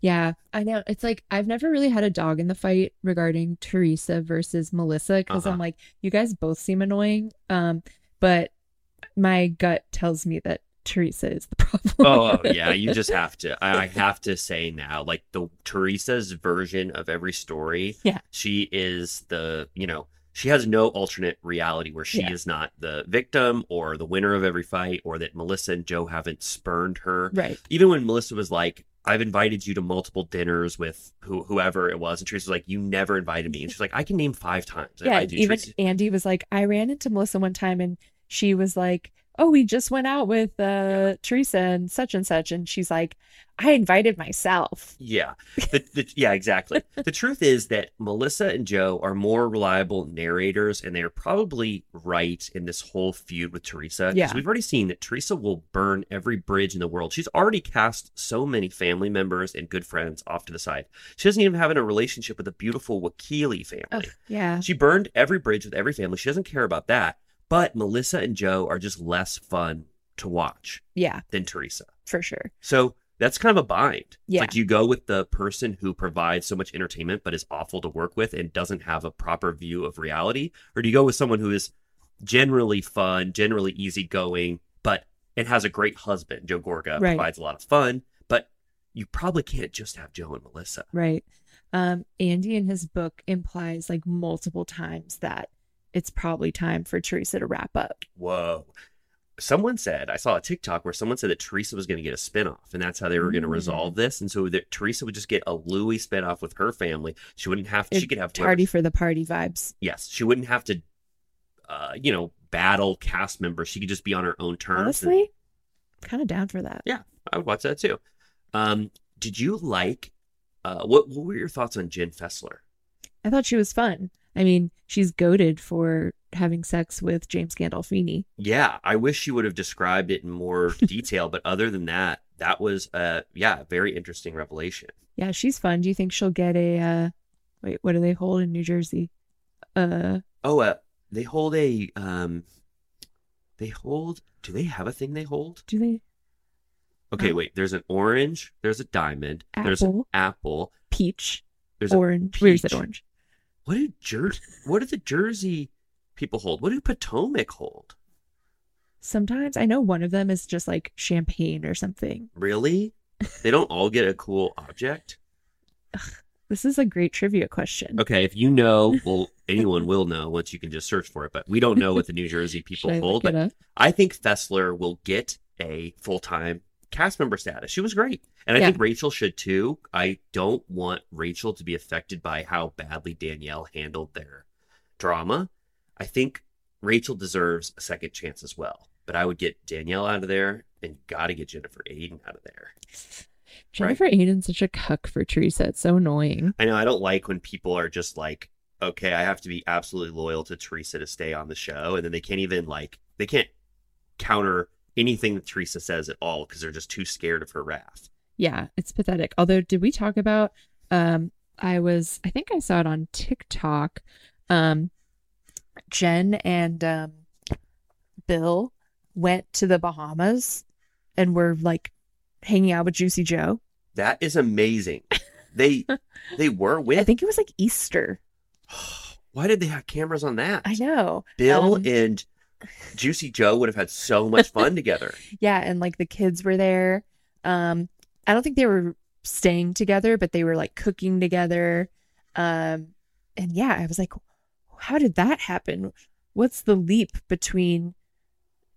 Yeah, I know. It's like I've never really had a dog in the fight regarding Teresa versus Melissa because Uh-huh. I'm like, you guys both seem annoying. Um, but my gut tells me that Teresa is the problem. oh, oh, yeah, you just have to. I, I have to say now, like the Teresa's version of every story. Yeah. she is the you know she has no alternate reality where she Yeah. is not the victim or the winner of every fight, or that Melissa and Joe haven't spurned her. right. Even when Melissa was like. I've invited you to multiple dinners with who, whoever it was, and Teresa was like, "You never invited me." And she's like, "I can name five times." I- Yeah. I do, even Teresa. Andy was like, I ran into Melissa one time and she was like, Oh, we just went out with uh Teresa and such and such. And she's like, I invited myself. Yeah. The, the, yeah, exactly. the truth is that Melissa and Joe are more reliable narrators, and they are probably right in this whole feud with Teresa. Yeah. We've already seen that Teresa will burn every bridge in the world. She's already cast so many family members and good friends off to the side. She doesn't even have a relationship with the beautiful Wakile family. Oh, yeah. She burned every bridge with every family. She doesn't care about that. But Melissa and Joe are just less fun to watch Yeah, than Teresa. for sure. So that's kind of a bind. It's Yeah. Like you go with the person who provides so much entertainment but is awful to work with and doesn't have a proper view of reality, or do you go with someone who is generally fun, generally easygoing, but and has a great husband? Joe Gorga Right. provides a lot of fun, but you probably can't just have Joe and Melissa. Right. Um, Andy in his book implies like multiple times that it's probably time for Teresa to wrap up. Whoa. Someone said, I saw a TikTok where someone said that Teresa was going to get a spinoff, and that's how they were going to Mm. resolve this. And so that Teresa would just get a Luis spinoff with her family. She wouldn't have, she could have Tardy for the party vibes. yes, she wouldn't have to, uh, you know, battle cast members. She could just be on her own terms. Honestly, kind of down for that. yeah, I would watch that too. Um, did you like? Uh, what What were your thoughts on Jen Fessler? I thought she was fun. I mean, she's goaded for having sex with James Gandolfini. Yeah, I wish she would have described it in more detail. but other than that, that was uh, yeah, very interesting revelation. Yeah, she's fun. Do you think she'll get a uh wait, what do they hold in New Jersey? Uh Oh, uh, they hold a um, they hold. Do they have a thing they hold? do they Okay, Oh. wait. There's an orange. There's a diamond. There's an Apple. apple. Peach, There's a orange. We said peach. orange. What do Jer- What do the Jersey people hold? What do Potomac hold? Sometimes I know one of them is just like champagne or something. Really? They don't all get a cool object. This is a great trivia question. Okay, if you know, well, anyone will know once you can just search for it. But we don't know what the New Jersey people hold. But? I think Fessler will get a full time cast member status. She was great. And I Yeah. think Rachel should too. I don't want Rachel to be affected by how badly Danielle handled their drama. I think Rachel deserves a second chance as well. But I would get Danielle out of there and got to get Jennifer Aydin out of there. Jennifer Aydin's such a cuck for Teresa. It's so annoying. I know I don't like when people are just like, okay, I have to be absolutely loyal to Teresa to stay on the show. And then they can't even like, they can't counter anything that Teresa says at all because they're just too scared of her wrath. Yeah, it's pathetic. Although, did we talk about? Um, I was, I think I saw it on TikTok. Um, Jen and um, Bill went to the Bahamas and were like hanging out with Juicy Joe. That is amazing. They they were with. I think it was like Easter. Why did they have cameras on that? I know. Bill Um, and Juicy Joe would have had so much fun together. Yeah, and like the kids were there. Um, I don't think they were staying together, but they were like cooking together. Um, and yeah, I was like, how did that happen? What's the leap between,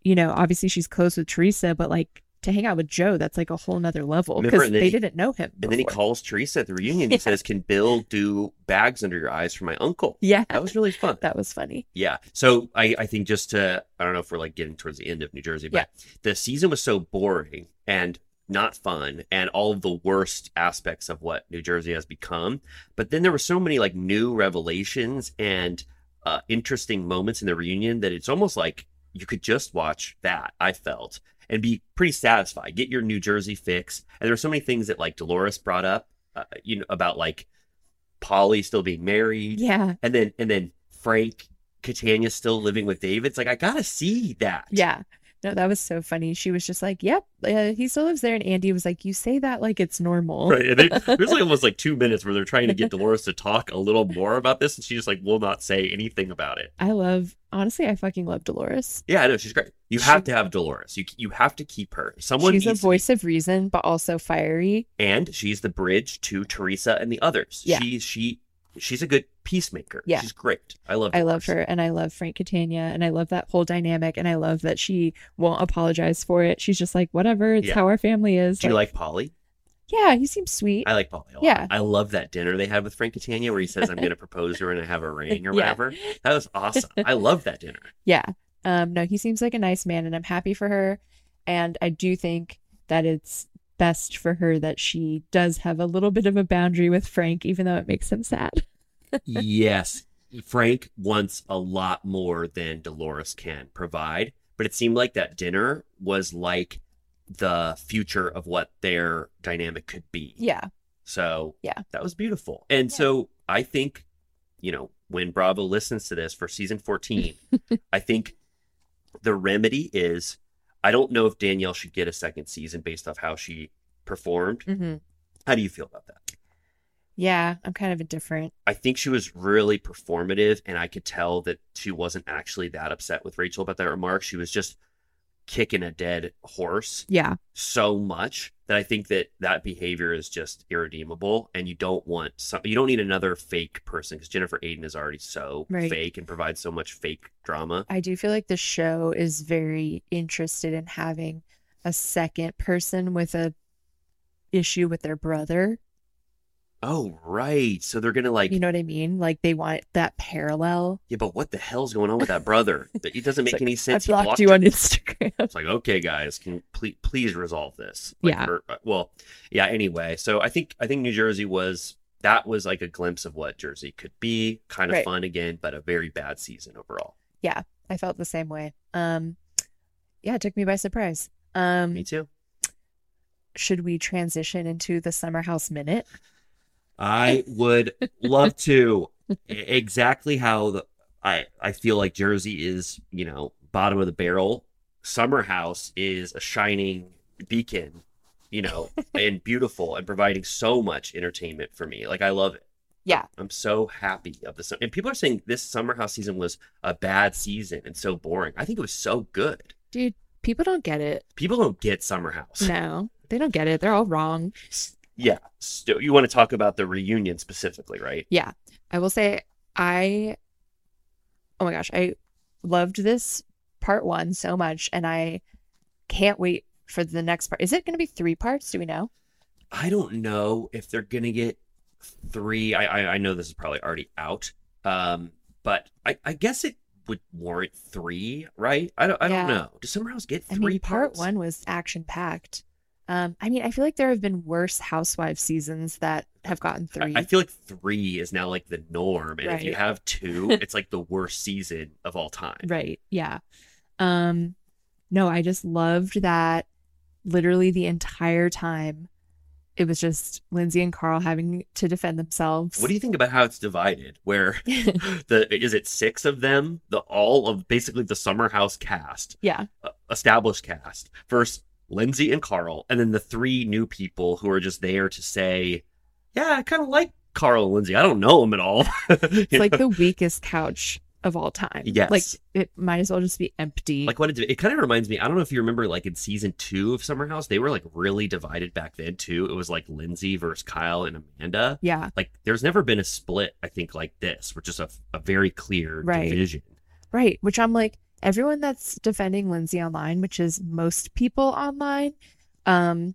you know, obviously she's close with Teresa, but like to hang out with Joe, that's like a whole nother level because they he- didn't know him. And then he calls Teresa at the reunion. He Yeah. says, "Can Bill do bags under your eyes for my uncle?" Yeah, That was really fun. that was funny. Yeah. So I, I think just to I don't know if we're like getting towards the end of New Jersey, but the season was so boring and not fun and all of the worst aspects of what New Jersey has become. But then there were so many like new revelations and uh, interesting moments in the reunion that it's almost like you could just watch that, I felt, and be pretty satisfied. Get your New Jersey fix. And there are so many things that like Dolores brought up, uh, you know, about like Paulie still being married Yeah, and then and then Frank Catania still living with David. It's like I gotta see that. yeah. No, that was so funny. She was just like, "Yep, uh, he still lives there," and Andy was like, "You say that like it's normal." Right. And there's like almost like two minutes where they're trying to get Dolores to talk a little more about this, and she just like will not say anything about it. I love, honestly, I fucking love Dolores. Yeah, I know she's great. You She- have to have Dolores. You you have to keep her. Someone She's a voice of reason, but also fiery. and she's the bridge to Teresa and the others. Yeah. She she she's a good peacemaker. Yeah. She's great. I love I love her, and I love Frank Catania, and I love that whole dynamic, and I love that she won't apologize for it. She's just like, whatever, it's Yeah. how our family is. Do you like Paulie? Yeah, he seems sweet. I like Paulie a lot. Yeah. I love that dinner they had with Frank Catania where he says, I'm going to propose to her and I have a ring or Yeah. whatever. That was awesome. I love that dinner. Yeah. Um, no, he seems like a nice man, and I'm happy for her. And I do think that it's best for her that she does have a little bit of a boundary with Frank, even though it makes him sad. yes. Frank wants a lot more than Dolores can provide. But it seemed like that dinner was like the future of what their dynamic could be. Yeah. So Yeah. that was beautiful. And so I think, you know, when Bravo listens to this for season 14, I think the remedy is I don't know if Danielle should get a second season based off how she performed. hmm How do you feel about that? Yeah, I'm kind of indifferent. I think she was really performative, and I could tell that she wasn't actually that upset with Rachel about that remark. She was just kicking a dead horse Yeah. so much that I think that that behavior is just irredeemable, and you don't want some. You don't need another fake person because Jennifer Aydin is already so Right. fake and provides so much fake drama. I do feel like the show is very interested in having a second person with a issue with their brother. Oh right, so they're gonna like You know what I mean? Like they want that parallel. yeah, but what the hell's going on with that brother? It doesn't make any I sense. He blocked you on Instagram. It's like, okay, guys, can please please resolve this? Like, Yeah. or- uh, well, yeah. Anyway, so I think I think New Jersey was that was like a glimpse of what Jersey could be. Kind of Right. fun again, but a very bad season overall. Yeah, I felt the same way. Um yeah, it took me by surprise. Um Me too. should we transition into the summer house minute? I would love to. Exactly how the I I feel like Jersey is, you know, bottom of the barrel. Summer House is a shining beacon you know, and beautiful and providing so much entertainment for me. Like I love it. Yeah. I'm so happy of this. And people are saying this summer house season was a bad season and so boring. I think it was so good. Dude, people don't get it. People don't get summer house. No, they don't get it. They're all wrong. Yeah. So you want to talk about the reunion specifically, right? Yeah. I will say I oh my gosh, I loved this part 1 so much and I can't wait for the next part. Is it going to be 3 parts? Do we know? I don't know if they're gonna get three. I I, I know this is probably already out. Um, but I, I guess it would warrant three, right? I don't I don't know. Does Summer House get I three mean, part parts? 1 was action packed. Um I mean, I feel like there have been worse housewives seasons that have gotten 3. I, I feel like three is now like the norm, and if you have two, it's like the worst season of all time. Right. Yeah. Um no, I just loved that literally the entire time it was just Lindsay and Carl having to defend themselves. What do you think about how it's divided? Where the is it six of them? The all of basically the Summer House cast, yeah. uh, established cast. First Lindsay and Carl, and then the three new people who are just there to say, "Yeah, I kind of like Carl and Lindsay. I don't know them at all." It's like the weakest couch of all time. Yes. Like it might as well just be empty. like what it, it kind of reminds me. I don't know if you remember, like in season two of Summer House, they were like really divided back then too. It was like Lindsay versus Kyle and Amanda. yeah. Like there's never been a split. I think like this, which is a, a very clear Right. division. Right. Which I'm like, everyone that's defending Lindsay online, which is most people online, um,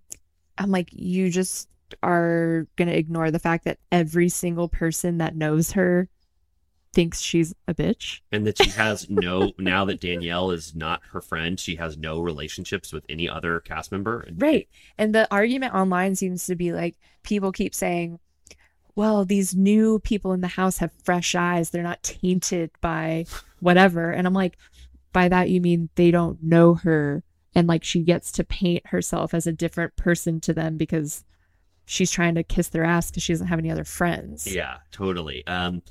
I'm like, you just are gonna ignore the fact that every single person that knows her thinks she's a bitch. and that she has no now that Danielle is not her friend, she has no relationships with any other cast member. Right. And the argument online seems to be like people keep saying, well, these new people in the house have fresh eyes. They're not tainted by whatever. And I'm like, by that, you mean they don't know her. And like she gets to paint herself as a different person to them because she's trying to kiss their ass because she doesn't have any other friends. Yeah, totally. Um,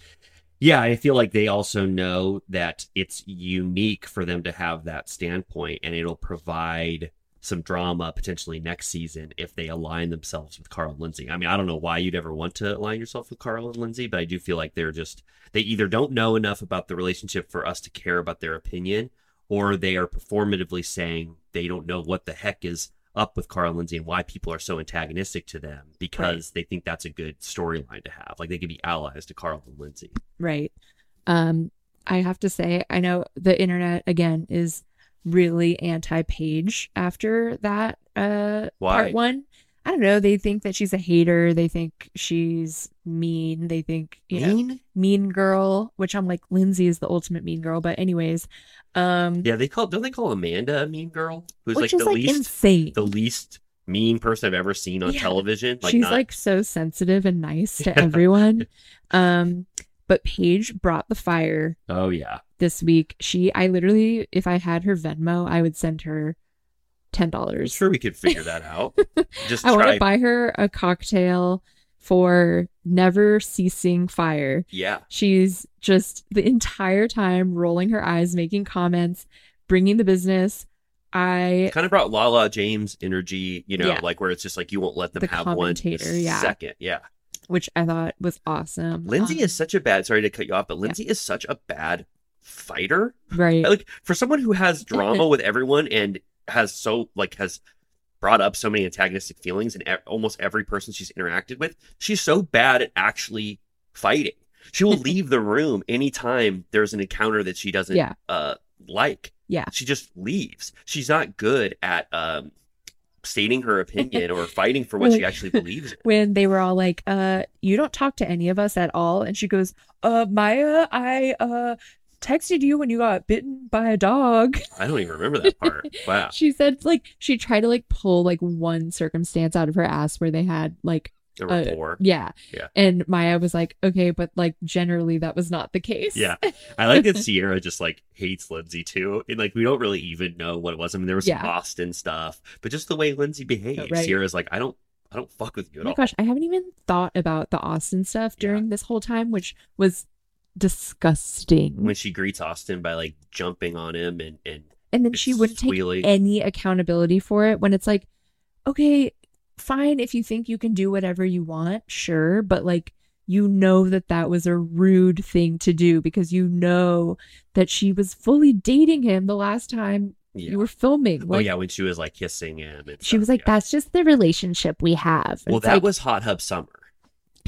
yeah, I feel like they also know that it's unique for them to have that standpoint, and it'll provide some drama potentially next season if they align themselves with Carl and Lindsay. I mean, I don't know why you'd ever want to align yourself with Carl and Lindsay, but I do feel like they're just they either don't know enough about the relationship for us to care about their opinion, or they are performatively saying they don't know what the heck is up with Carl and Lindsay and why people are so antagonistic to them because they think that's a good storyline to have. Like they could be allies to Carl and Lindsay. Right. Um, I have to say, I know the internet again is really anti-Paige after that uh part one. I don't know. They think that she's a hater. They think she's mean. They think you know Mean? mean girl, which I'm like Lindsay is the ultimate mean girl. But anyways, um, Yeah, they call don't they call Amanda a mean girl? Who's like the like least insane. the least mean person I've ever seen on Yeah. television. Like she's not, like so sensitive and nice to Yeah. everyone. Um, but Paige brought the fire Oh yeah. This week. She, I literally, if I had her Venmo, I would send her ten dollars. sure we could figure that out. Just I want to buy her a cocktail for never ceasing fire. Yeah. She's just the entire time rolling her eyes, making comments, bringing the business. I Kind of brought Lala James energy, you know, Yeah. like where it's just like you won't let them The have one commentator, yeah. second. Yeah. which I thought was awesome. Lindsay Um, is such a bad sorry to cut you off, but Lindsay is such a bad fighter. right. Like for someone who has drama with everyone and has so like has brought up so many antagonistic feelings in e- almost every person she's interacted with, she's so bad at actually fighting. She will leave the room anytime there's an encounter that she doesn't Yeah. uh like. Yeah. She just leaves. She's not good at um stating her opinion or fighting for what she actually believes in. when they were all like, uh, you don't talk to any of us at all. And she goes, uh, Mya, I, uh, texted you when you got bitten by a dog. I don't even remember that part. Wow. She said, like, she tried to, like, pull, like, one circumstance out of her ass where they had, like, A uh, yeah. Yeah. And Mya was like, okay, but, like, generally that was not the case. Yeah. I like that Ciara just like hates Lindsay too. And like we don't really even know what it was. I mean there was Yeah. Austin stuff, but just the way Lindsay behaved. Right. Ciara's like, I don't I don't fuck with you Oh at my all. gosh, I haven't even thought about the Austin stuff Yeah. during this whole time, which was disgusting. When she greets Austin by like jumping on him and and and then she wouldn't squealing. take any accountability for it when it's like okay fine if you think you can do whatever you want, sure, but like you know that that was a rude thing to do because you know that she was fully dating him the last time Yeah. you were filming. oh yeah, when she was like kissing him. And she stuff, was like, yeah. "That's just the relationship we have." And Well, that like- was Hot Hub Summer.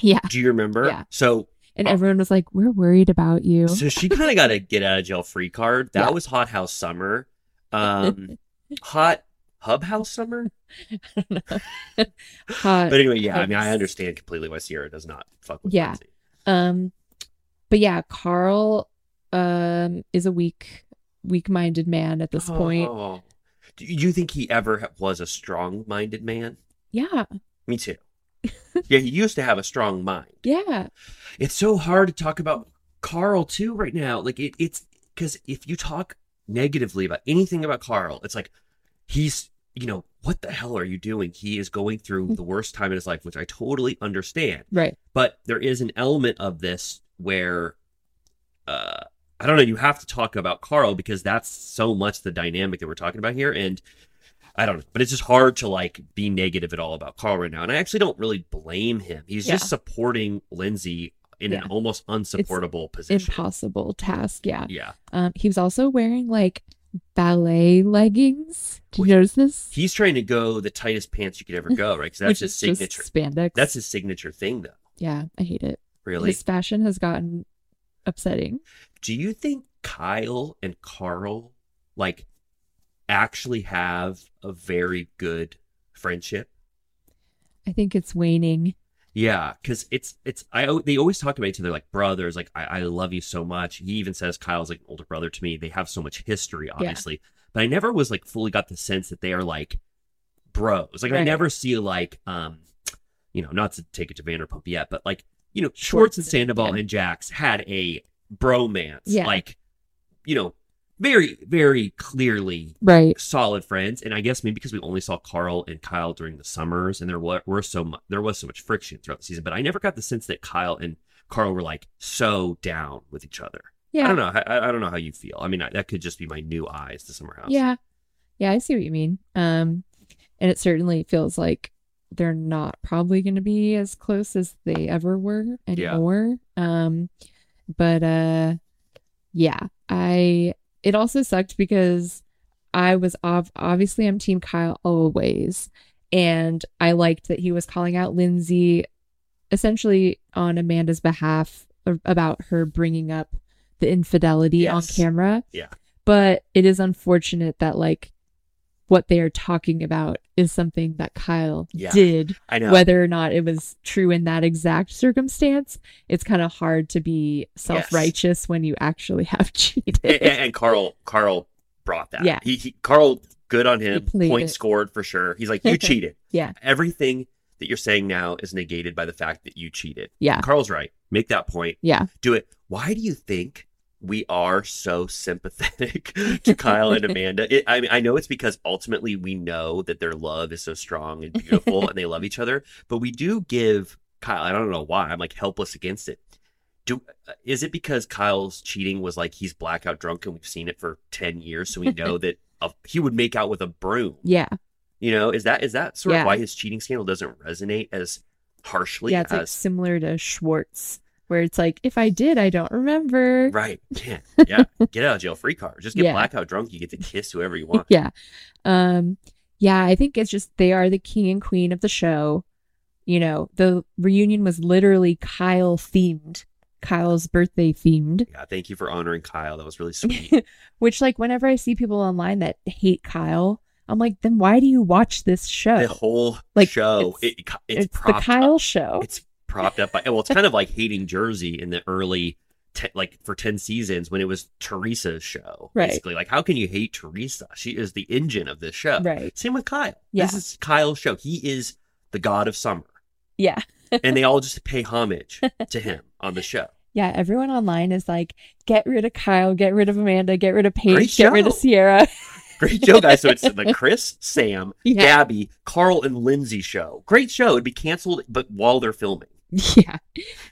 yeah, Do you remember? Yeah. So and everyone was like, "We're worried about you." so she kind of got a get out of jail free card. That Yeah. was Hot House Summer. Um, Hot Hub House Summer. Hot- But anyway, yeah, I mean, I understand completely why Ciara does not fuck with Yeah. Lindsay. Um, but yeah, Carl um is a weak, weak-minded man at this point. Oh. Do you think he ever was a strong-minded man? Yeah, Me too. Yeah, he used to have a strong mind. yeah, It's so hard to talk about Carl too right now. Like it, it's because if you talk negatively about anything about Carl, it's like he's you know what the hell are you doing? He is going through the worst time in his life, which I totally understand. right. But there is an element of this where uh I don't know, you have to talk about Carl because that's so much the dynamic that we're talking about here and I don't know, but it's just hard to like be negative at all about Carl right now. And I actually don't really blame him. He's Yeah. just supporting Lindsay in an almost unsupportable position. Impossible task. Yeah. Yeah. Um, he was also wearing like ballet leggings. Did you notice this? He's trying to go the tightest pants you could ever go, right? Because that's his signature. spandex. That's his signature thing though. yeah. I hate it. Really. His fashion has gotten upsetting. Do you think Kyle and Carl like actually have a very good friendship? I think it's waning. Yeah, because it's it's I they always talk about each other like brothers. Like I, I love you so much. He even says Kyle's like an older brother to me. They have so much history, obviously, but I never was like fully got the sense that they are like bros. Like I never see like um, you know, not to take it to Vanderpump yet, but like you know, Schwartz and Schwartz and- Sandoval yeah. and Jax had a bromance. Yeah. like you know, very very clearly Right. solid friends and i guess maybe because we only saw carl and kyle during the summers and there were, were so much there was so much friction throughout the season but i never got the sense that kyle and carl were like so down with each other Yeah. i don't know I, I don't know how you feel i mean I, that could just be my new eyes to summer house Yeah. Yeah, I see what you mean. Um and it certainly feels like they're not probably going to be as close as they ever were Yeah. anymore. Um but uh yeah, I it also sucked because I was ov- obviously I'm team Kyle always and I liked that he was calling out Lindsay essentially on Amanda's behalf about her bringing up the infidelity on camera. Yeah. But it is unfortunate that like what they are talking about is something that Kyle Yeah. did i know. whether or not it was true in that exact circumstance. It's kind of hard to be self-righteous when you actually have cheated. And, and- and carl carl brought that. Yeah. he, he carl good on him. Point it. scored for sure. He's like you cheated. Yeah. Everything that you're saying now is negated by the fact that you cheated. Yeah. Carl's right. Make that point. Yeah. Do it. Why do you think we are so sympathetic to Kyle and Amanda? It, I mean, I know it's because ultimately we know that their love is so strong and beautiful, and they love each other. But we do give Kyle. I don't know why. I'm like helpless against it. Do is it because Kyle's cheating was like he's blackout drunk and we've seen it for ten years, so we know that uh, he would make out with a broom. yeah You know, is that is that sort Yeah. of why his cheating scandal doesn't resonate as harshly yeah it's like as similar to Schwartz where it's like if I did I don't remember Right. Yeah. Yeah. Get out of jail free card. Just get Yeah. blackout drunk. You get to kiss whoever you want. yeah um yeah i think it's just they are the king and queen of the show you know the reunion was literally kyle themed kyle's birthday themed Yeah. Thank you for honoring Kyle. That was really sweet. which like whenever i see people online that hate kyle i'm like then why do you watch this show the whole Like, show, it's- it, it's, it's, the kyle up. show It's propped up by, well, it's kind of like hating Jersey in the early, like for 10 seasons when it was Teresa's show. Right. Basically, like, how can you hate Teresa? She is the engine of this show. Right. Same with Kyle. Yeah. This is Kyle's show. He is the god of summer. yeah and they all just pay homage to him on the show. yeah everyone online is like get rid of kyle get rid of amanda get rid of paige get rid of ciara Great show, guys. So it's the Chris, Sam, Yeah. Gabby, Carl, and Lindsay show. Great show. It'd be canceled, but while they're filming. Yeah.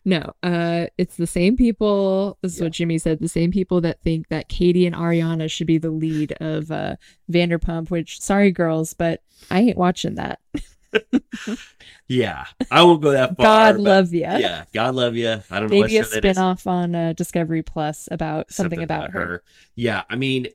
No, uh it's the same people. This is Yeah. what Jimmy said, the same people that think that Katie and Ariana should be the lead of uh Vanderpump, which sorry girls, but I ain't watching that. Yeah, I won't go that far. God love you. Yeah, God love you. I don't know Maybe a that is. spin-off on uh, Discovery Plus about something, about, her. Yeah, I mean,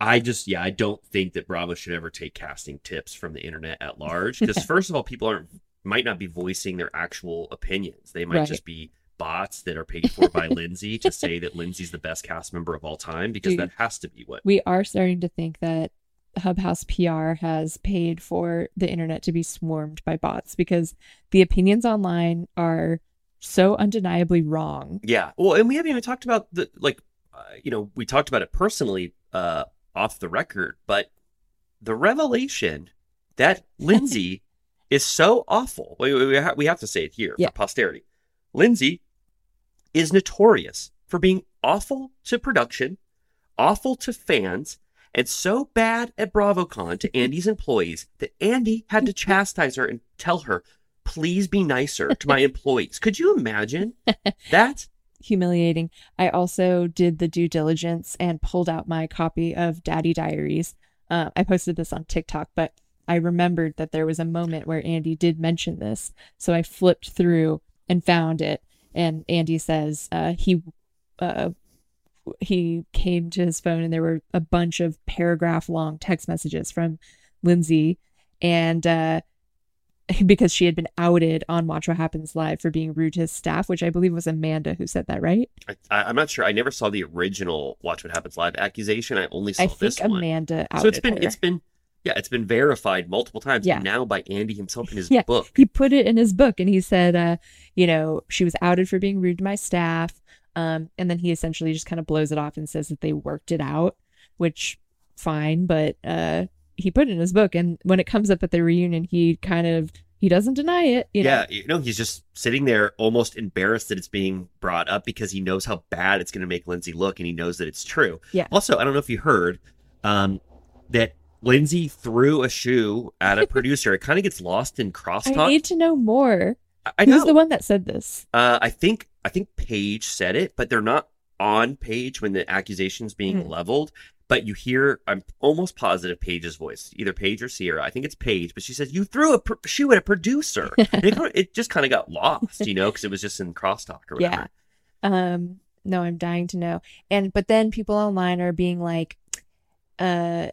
I just yeah, I don't think that Bravo should ever take casting tips from the internet at large because first of all, people aren't might not be voicing their actual opinions. They might Right. just be bots that are paid for by Lindsay to say that Lindsay's the best cast member of all time because Dude. that has to be what. We are starting to think that Hubhouse PR has paid for the internet to be swarmed by bots because the opinions online are so undeniably wrong. Yeah. Well, and we haven't even talked about the like, uh, you know, we talked about it personally uh, off the record, but the revelation that Lindsay is so awful. We, we, we ha- we have to say it here Yeah. for posterity. Lindsay is notorious for being awful to production, awful to fans, and so bad at BravoCon to Andy's employees that Andy had to chastise her and tell her, please be nicer to my employees. Could you imagine that? Humiliating. I also did the due diligence and pulled out my copy of Daddy Diaries. Uh, I posted this on TikTok, but I remembered that there was a moment where Andy did mention this. So I flipped through and found it. And Andy says uh, he uh, he came to his phone and there were a bunch of paragraph long text messages from Lindsay and uh because she had been outed on Watch What Happens Live for being rude to his staff, which I believe was Amanda who said that, right? I, I'm not sure. I never saw the original Watch What Happens Live accusation. I only saw I this think one. Amanda outed so it's been her. it's been yeah it's been verified multiple times Yeah. now by Andy himself in his Yeah. book. he put it in his book and he said uh you know she was outed for being rude to my staff um and then he essentially just kind of blows it off and says that they worked it out which fine but uh he put it in his book and when it comes up at the reunion he kind of he doesn't deny it you know? yeah, you know he's just sitting there almost embarrassed that it's being brought up because he knows how bad it's going to make Lindsay look and he knows that it's true. Yeah. Also, I don't know if you heard um, that Lindsay threw a shoe at a producer. it kind of gets lost in i crosstalk. need to know more I, I know. who's the one that said this Uh, I think I think Paige said it, but they're not on Paige when the accusation's being Hmm. leveled. But you hear, I'm almost positive Paige's voice, either Paige or Ciara. I think it's Paige, but she says you threw a pr- shoe at a producer. it, it just kind of got lost, you know, because it was just in crosstalk or whatever. Yeah. Um, no, I'm dying to know. And but then people online are being like, uh,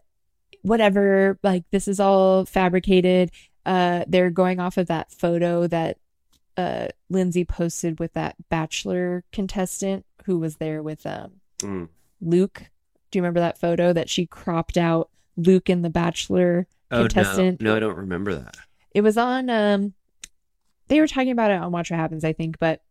whatever, like this is all fabricated. Uh, they're going off of that photo that uh Lindsay posted with that bachelor contestant who was there with um Mm. Luke. Do you remember that photo that she cropped out Luke and the bachelor Oh contestant? no, no, I don't remember that. It was on um they were talking about it on Watch What Happens, I think, but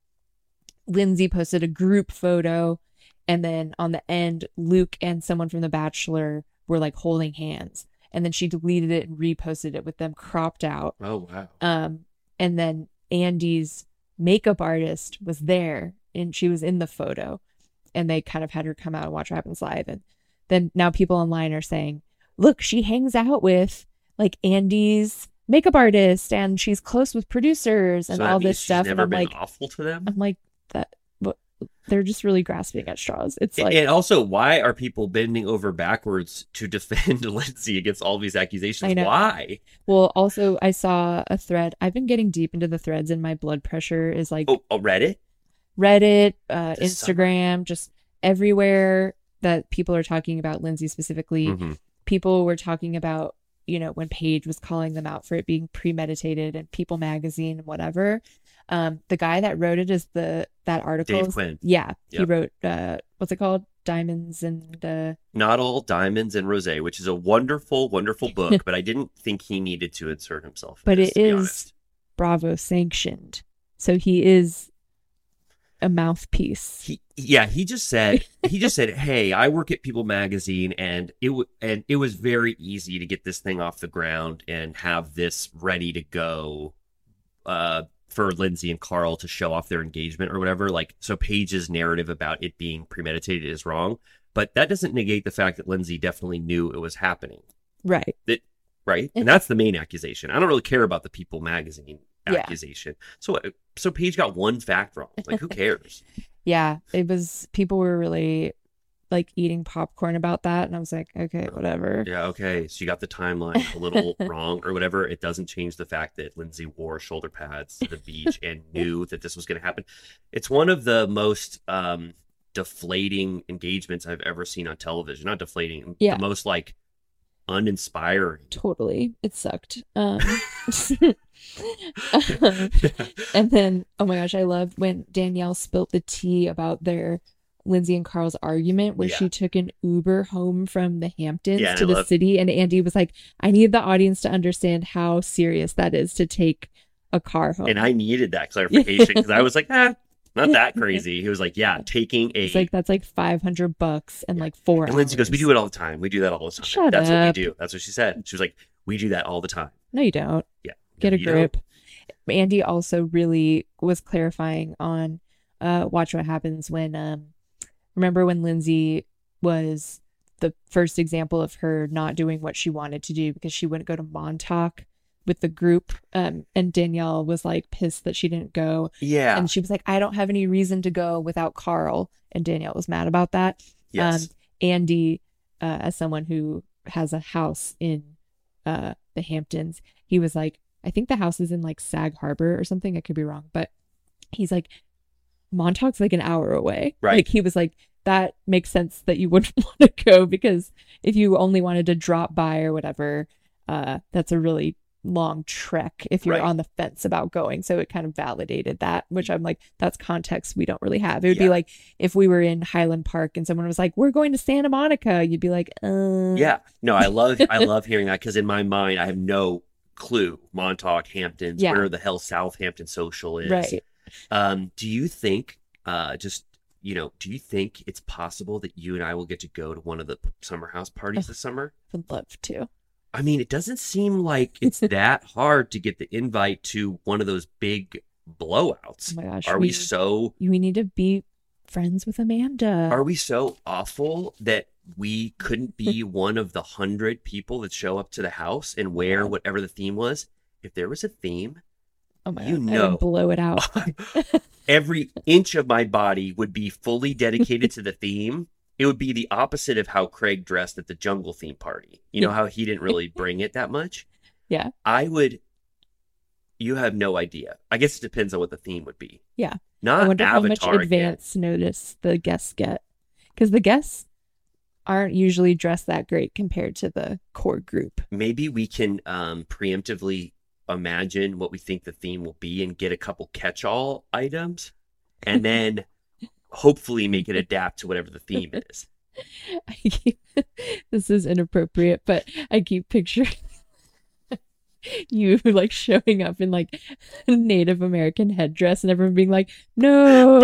Lindsay posted a group photo and then on the end Luke and someone from The Bachelor were like holding hands. And then she deleted it and reposted it with them cropped out. Oh wow. Um and then Andy's makeup artist was there and she was in the photo and they kind of had her come out and watch what happens live and then now people online are saying look she hangs out with like Andy's makeup artist and she's close with producers and So all this stuff and I'm been like awful to them. I'm like they're just really grasping at straws it's like and also, why are people bending over backwards to defend Lindsay against all these accusations? I know. Why? well also I saw a thread I've been getting deep into the threads and my blood pressure is like Oh, oh Reddit. Reddit, uh, This summer. Instagram, just everywhere that people are talking about Lindsay specifically. Mhm. People were talking about, you know, when Paige was calling them out for it being premeditated and People Magazine and whatever. Um, the guy that wrote it is the that article. Dave Quinn. Yeah, he wrote uh, what's it called? Diamonds and uh, Not All Diamonds and Rosé, which is a wonderful, wonderful book, but I didn't think he needed to insert himself. in But this, it is-. Bravo sanctioned, so he is a mouthpiece. He, yeah, he just said he just said, "Hey, I work at People Magazine, and it w- and it was very easy to get this thing off the ground and have this ready to go, uh, for Lindsay and Carl to show off their engagement or whatever. Like, so Paige's narrative about it being premeditated is wrong, but that doesn't negate the fact that Lindsay definitely knew it was happening." right. That, right? And that's the main accusation. I don't really care about the People magazine Yeah. accusation. So uh, so Paige got one fact wrong. Like who cares? yeah it was people were really like eating popcorn about that, and I was like, okay, whatever. Yeah, okay. So you got the timeline a little wrong or whatever. It doesn't change the fact that Lindsay wore shoulder pads to the beach and knew that this was going to happen. It's one of the most um, deflating engagements I've ever seen on television. Not deflating, Yeah. the most like uninspiring. Totally, it sucked. Um, and then, oh my gosh, I loved when Danielle spilt the tea about their Lindsay and Carl's argument where Yeah. she took an Uber home from the Hamptons Yeah, to I the love- city. And Andy was like, I need the audience to understand how serious that is to take a car home. And I needed that clarification because I was like, ah, not that crazy. He was like, yeah, taking a. It's like, that's like 500 bucks and Yeah. like four and Lindsay goes, we do it all the time. We do that all the time. Shut That's what we do. That's what she said. She was like, we do that all the time. No, you don't. Yeah. Get No, a you don't. Andy also really was clarifying on uh watch what happens when um remember when Lindsay was the first example of her not doing what she wanted to do because she wouldn't go to Montauk with the group um and Danielle was like pissed that she didn't go Yeah. and she was like I don't have any reason to go without Carl and Danielle was mad about that yes. um, Andy, uh, as someone who has a house in uh, the Hamptons, he was like, I think the house is in like Sag Harbor or something. I could be wrong, but he's like, Montauk's like an hour away. Right. Like he was like, that makes sense that you wouldn't want to go because if you only wanted to drop by or whatever, uh, that's a really long trek if you're Right. on the fence about going. So it kind of validated that, which I'm like, that's context we don't really have. It would be like if we were in Highland Park and someone was like, "We're going to Santa Monica," you'd be like, uh, Yeah. No, I love I love hearing that because in my mind I have no clue Montauk, Hamptons, Yeah. where the hell Southampton Social is. right." Um, do you think uh just you know, do you think it's possible that you and I will get to go to one of the summer house parties this summer? I would love to. I mean, it doesn't seem like it's that hard to get the invite to one of those big blowouts. Oh my gosh, Are we so we need to be friends with Amanda? are we so awful that we couldn't be one of the hundred people that show up to the house and wear whatever the theme was? If there was a theme, oh my you god, know. blow it out. every inch of my body would be fully dedicated to the theme. It would be the opposite of how Craig dressed at the jungle theme party. You know how he didn't really bring it that much? Yeah. I would you have no idea. I guess it depends on what the theme would be. Yeah. Not I wonder how much Avatar advance notice the guests get because the guests aren't usually dressed that great compared to the core group. maybe we can um, preemptively imagine what we think the theme will be and get a couple catch-all items and then hopefully make it adapt to whatever the theme is. I keep, this is inappropriate, but I keep picturing you like showing up in like Native American headdress and everyone being like, "No!"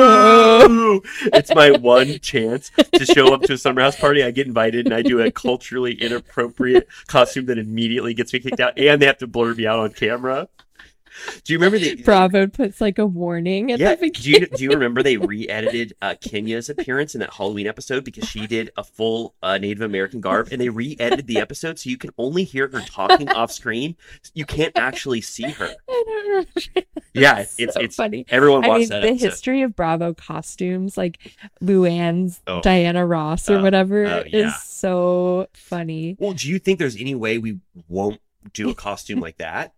Boo! it's my one chance to show up to a summer house party i get invited and i do a culturally inappropriate costume that immediately gets me kicked out and they have to blur me out on camera do you remember the Bravo puts like a warning at yeah, the do you do you remember they re-edited uh, Kenya's appearance in that Halloween episode because she did a full uh, Native American garb, and they re-edited the episode so you can only hear her talking off screen. You can't actually see her. I don't. Yeah, it's so it's funny. everyone I mean, that the episode. history of Bravo costumes, like Luann's Oh. Diana Ross or Oh, whatever, oh, yeah. is so funny. Well, do you think there's any way we won't do a costume like that?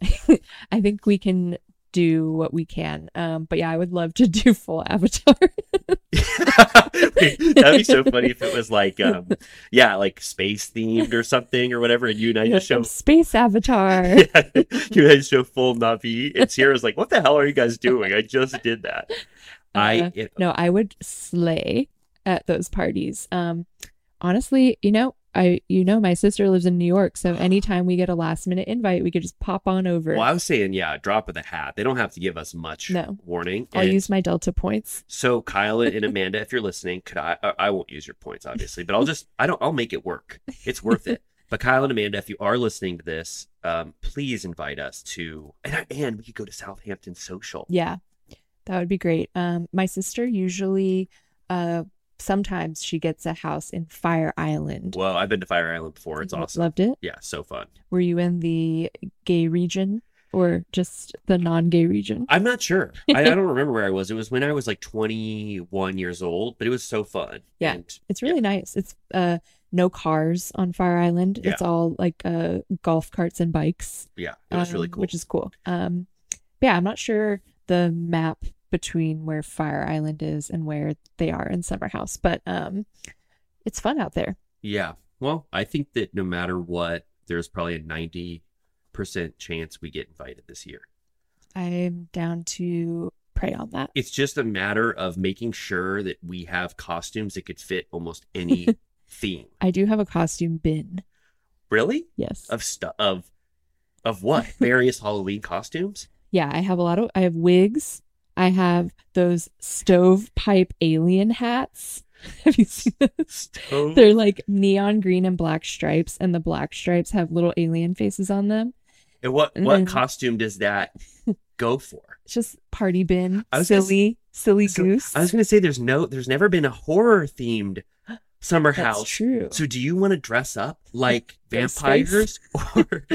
I think we can do what we can. Um, but yeah, I would love to do full Avatar. That'd be so funny if it was like, um, yeah, like space themed or something or whatever, and you and I just show Space Avatar. yeah, you guys show full Navi, and Ciara's like, "What the hell are you guys doing? I just did that." I Uh, it, no, I would slay at those parties. Um, honestly, you know, I you know my sister lives in New York, so anytime we get a last minute invite, we could just pop on over. well, I was saying, yeah, drop of the hat. They don't have to give us much No. warning. I'll And use my Delta points. so Kyle and Amanda, if you're listening, could I? I- I won't use your points, obviously, but I'll just I don't I'll make it work. It's worth it. But Kyle and Amanda, if you are listening to this, um, please invite us to and and we could go to Southampton Social. Yeah, that would be great. Um, my sister usually, uh, sometimes she gets a house in Fire Island. Well, I've been to Fire Island before. It's awesome. Loved it. Yeah, so fun. Were you in the gay region? or just the non-gay region? I'm not sure. I, I don't remember where I was. It was when I was like 21 years old, but it was so fun. Yeah. And It's really nice. It's uh no cars on Fire Island. It's all like uh golf carts and bikes. yeah, it was really um, cool. Which is cool. Um yeah, I'm not sure the map between where Fire Island is and where they are in Summer House, but um it's fun out there. Yeah. Well, I think that no matter what, there's probably a 90% chance we get invited this year. I'm down to pray on that. It's just a matter of making sure that we have costumes that could fit almost any theme. I do have a costume bin. Really? Yes. Of stuff of of what? Various Halloween costumes? Yeah, I have a lot of I have wigs. I have those stovepipe alien hats. Have you seen those? They're like neon green and black stripes, and the black stripes have little alien faces on them. And what and what then- costume does that go for? It's just party bin, I was gonna s- silly, silly So, goose. I was going to say there's no there's never been a horror themed summer That's house. true. So do you want to dress up like vampires or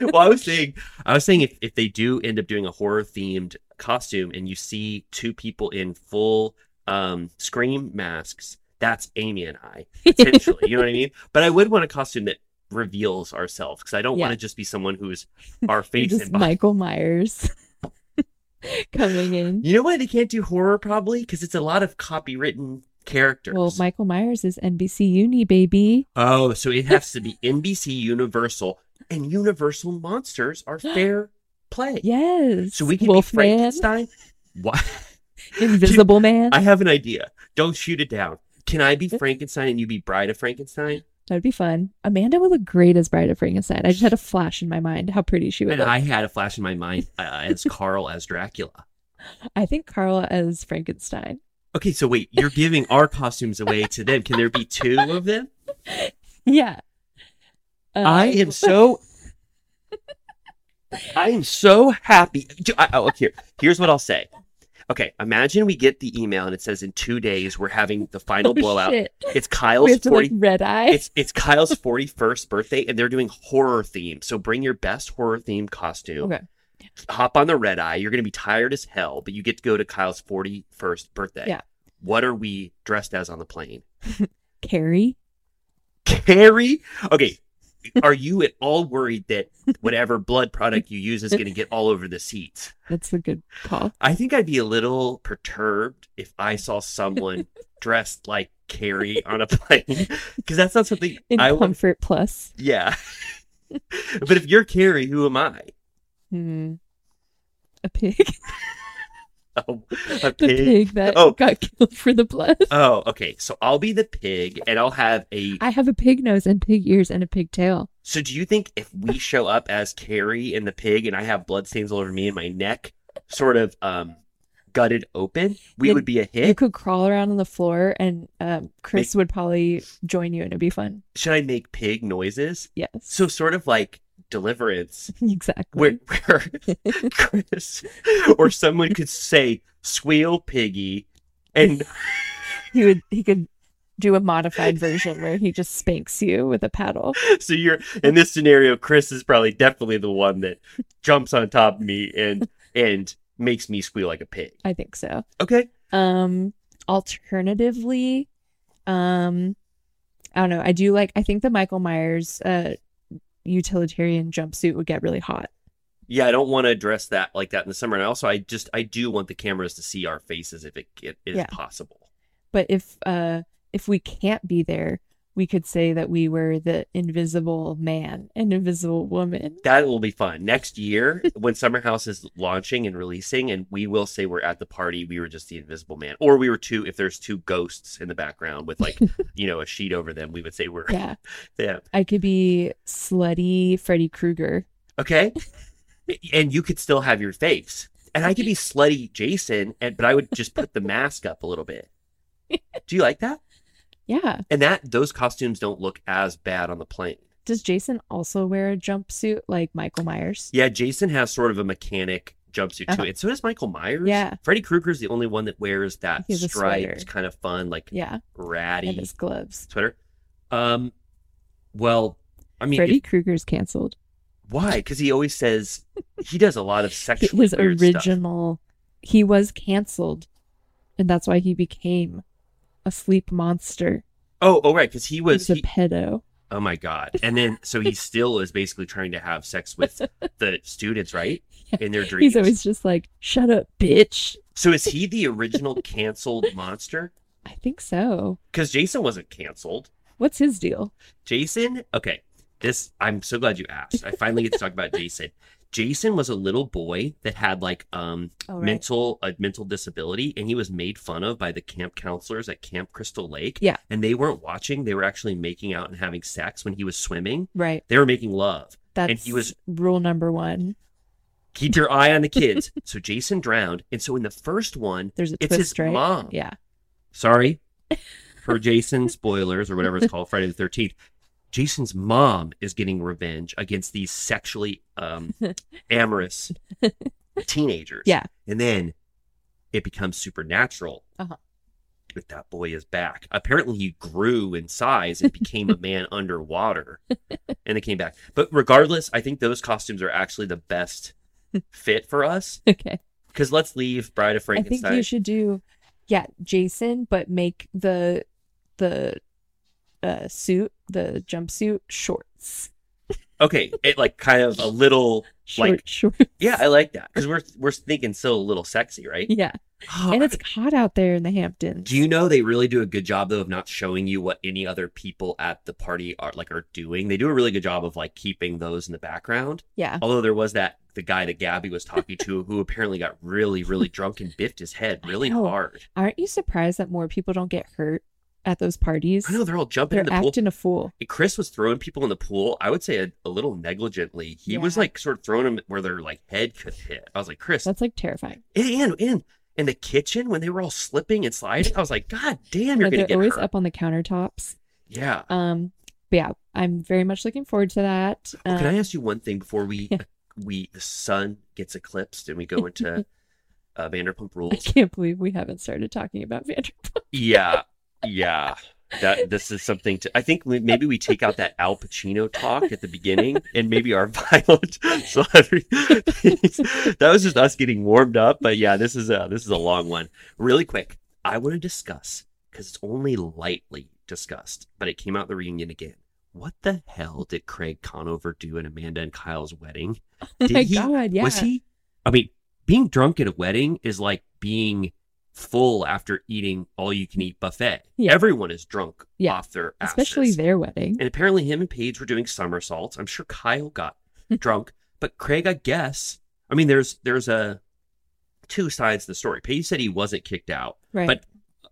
Well, I was saying I was saying if, if they do end up doing a horror themed costume and you see two people in full um scream masks, that's Amy and I potentially. you know what I mean? But I would want a costume that reveals ourselves because I don't want to just be someone who's our face and body. Michael Myers coming in. You know why they can't do horror probably? Because it's a lot of copywritten characters. Well, Michael Myers is NBC Uni baby. Oh, so it has to be NBC Universal, and Universal monsters are fair play. Yes. So we can Wolfman, be Frankenstein. What? Invisible Man. I have an idea. Don't shoot it down. Can I be Frankenstein and you be Bride of Frankenstein? That'd be fun. Amanda would look great as Bride of Frankenstein. I just had a flash in my mind how pretty she would And look. I had a flash in my mind uh, as Carl as Dracula. I think Carl as Frankenstein. Okay, so wait, you're giving our costumes away to them. Can there be two of them? Yeah. Uh, I am so. I am so happy. I- oh, here, here's what I'll say. Okay, imagine we get the email and it says in two days we're having the final oh, blowout. shit. It's Kyle's to forty. like red eye. it's it's Kyle's forty first birthday, and they're doing horror theme. So bring your best horror theme costume. Okay. Hop on the red eye. You're gonna be tired as hell, but you get to go to Kyle's forty first birthday. Yeah. What are we dressed as on the plane? Carrie. Carrie? Okay. Are you at all worried that whatever blood product you use is going to get all over the seats? That's a good call. I think I'd be a little perturbed if I saw someone dressed like Carrie on a plane because that's not something In I would. Comfort Plus. Yeah. but if you're Carrie, who am I? Hmm. A pig. Oh, a the pig. pig that Oh. got killed for the blood. Oh, okay. So I'll be the pig and I'll have a. I have a pig nose and pig ears and a pig tail. So do you think if we show up as Carrie and the pig and I have blood stains all over me and my neck sort of um gutted open, we Yeah, would be a hit. You could crawl around on the floor and um, Chris would probably join you and it'd be fun. Should I make pig noises? Yes. So sort of like deliverance exactly. where, where Chris or someone could say squeal piggy and he would he could do a modified version where he just spanks you with a paddle. so you're in this scenario Chris is probably definitely the one that jumps on top of me and and makes me squeal like a pig. I think so. Okay. Um alternatively, um I don't know. I do like I think the Michael Myers uh utilitarian jumpsuit would get really hot. Yeah, I don't want to address that like that in the summer. And also, I just I do want the cameras to see our faces if it, it is Yeah. possible. But if uh if we can't be there, we could say that we were the invisible man and invisible woman. That will be fun next year when Summer House is launching and releasing, and we will say we're at the party. We were just the Invisible Man, or we were two. If there's two ghosts in the background with like you know a sheet over them, we would say we're Yeah. yeah. I could be slutty Freddy Krueger. Okay, and you could still have your face, and I could be slutty Jason, and but I would just put the mask up a little bit. Do you like that? Yeah. And that those costumes don't look as bad on the plane. Does Jason also wear a jumpsuit like Michael Myers? Yeah, Jason has sort of a mechanic jumpsuit Uh-huh. too, and so does Michael Myers. Yeah. Freddy Krueger's the only one that wears that striped, kind of fun, like Yeah. ratty And his gloves. sweater. Um, well, I mean, Freddy Krueger's canceled. Why? Because he always says he does a lot of sexually His weird stuff. original, he was canceled, and that's why he became a sleep monster. Oh, oh, right. Because he was. was a he- pedo. oh my god! And then so he still is basically trying to have sex with the students, right? In their dreams. He's always just like, "Shut up, bitch." So is he the original canceled monster? I think so. Because Jason wasn't canceled. What's his deal? Jason, okay, this I'm so glad you asked. I finally get to talk about Jason. Jason was a little boy that had like um Oh, right. mental a mental disability, and he was made fun of by the camp counselors at Camp Crystal Lake. Yeah. and they weren't watching; they were actually making out and having sex when he was swimming. Right. They were making love. That's And he was- rule number one. Keep your eye on the kids. so Jason drowned, and so in the first one, There's a it's twist, his right? mom. Yeah. Sorry for Jason spoilers or whatever it's called, Friday the Thirteenth. Jason's mom is getting revenge against these sexually um, amorous teenagers. Yeah. and then it becomes supernatural. Uh-huh. But that boy is back. Apparently, he grew in size and became a man underwater, and it came back. But regardless, I think those costumes are actually the best fit for us. Okay. Because let's leave Bride of Frankenstein. I think you should do, yeah, Jason, but make the the uh suit, the jumpsuit, shorts. Okay, it like kind of a little Short Like- shorts. yeah, I like that because we're we're thinking still a little sexy, right? Yeah. Oh, And it's hot out there in the Hamptons. Do you know they really do a good job though of not showing you what any other people at the party are like are doing? They do a really good job of like keeping those in the background. Yeah. Although there was that the guy that Gabby was talking to who apparently got really really drunk and biffed his head really oh, hard. Aren't you surprised that more people don't get hurt at those parties? I know they're all jumping They're in the pool. acting a fool. Chris was throwing people in the pool. I would say a, a little negligently. He was like sort of throwing them where their like head could hit. I was like, Chris, That's like terrifying. and and and in the kitchen when they were all slipping and sliding, I was like, God damn, you're Yeah, gonna they're get always hurt. up on the countertops. Yeah. Um, but yeah, I'm very much looking forward to that. Oh, can I Um, ask you one thing before we yeah. we the sun gets eclipsed and we go into uh, Vanderpump Rules? I can't believe we haven't started talking about Vanderpump. Yeah, yeah. That this is something to. I think we, maybe we take out that Al Pacino talk at the beginning and maybe our violent that was just us getting warmed up. But yeah, this is a this is a long one. Really quick, I want to discuss because it's only lightly discussed, but it came out the reunion again. What the hell did Craig Conover do at Amanda and Kyle's wedding? Oh Did my he- god, yeah. Was he? I mean, being drunk at a wedding is like being full after eating all you can eat buffet. Yeah. Everyone is drunk Yeah. off their asses. Especially their wedding. And apparently, him and Paige were doing somersaults. I'm sure Kyle got drunk, but Craig, I guess. I mean, there's there's a two sides to the story. Paige said he wasn't kicked out, Right. but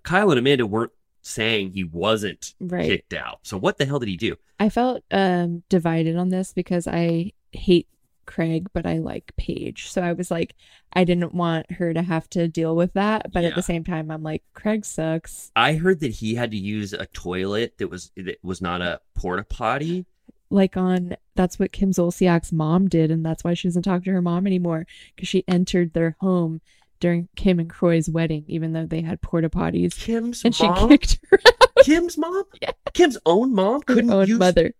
Kyle and Amanda weren't saying he wasn't right. kicked out. So what the hell did he do? I felt um divided on this because I hate Craig, but I like Paige. So I was like, I didn't want her to have to deal with that. But at the same time, I'm like, Craig sucks. I heard that he had to use a toilet that was that was not a porta potty. Like on that's what Kim Zolciak's mom did, and that's why she doesn't talk to her mom anymore because she entered their home during Kim and Kroy's wedding, even though they had porta potties, Kim's and she mom. kicked her Kim's mom. Yeah. Kim's own mom couldn't own use mother.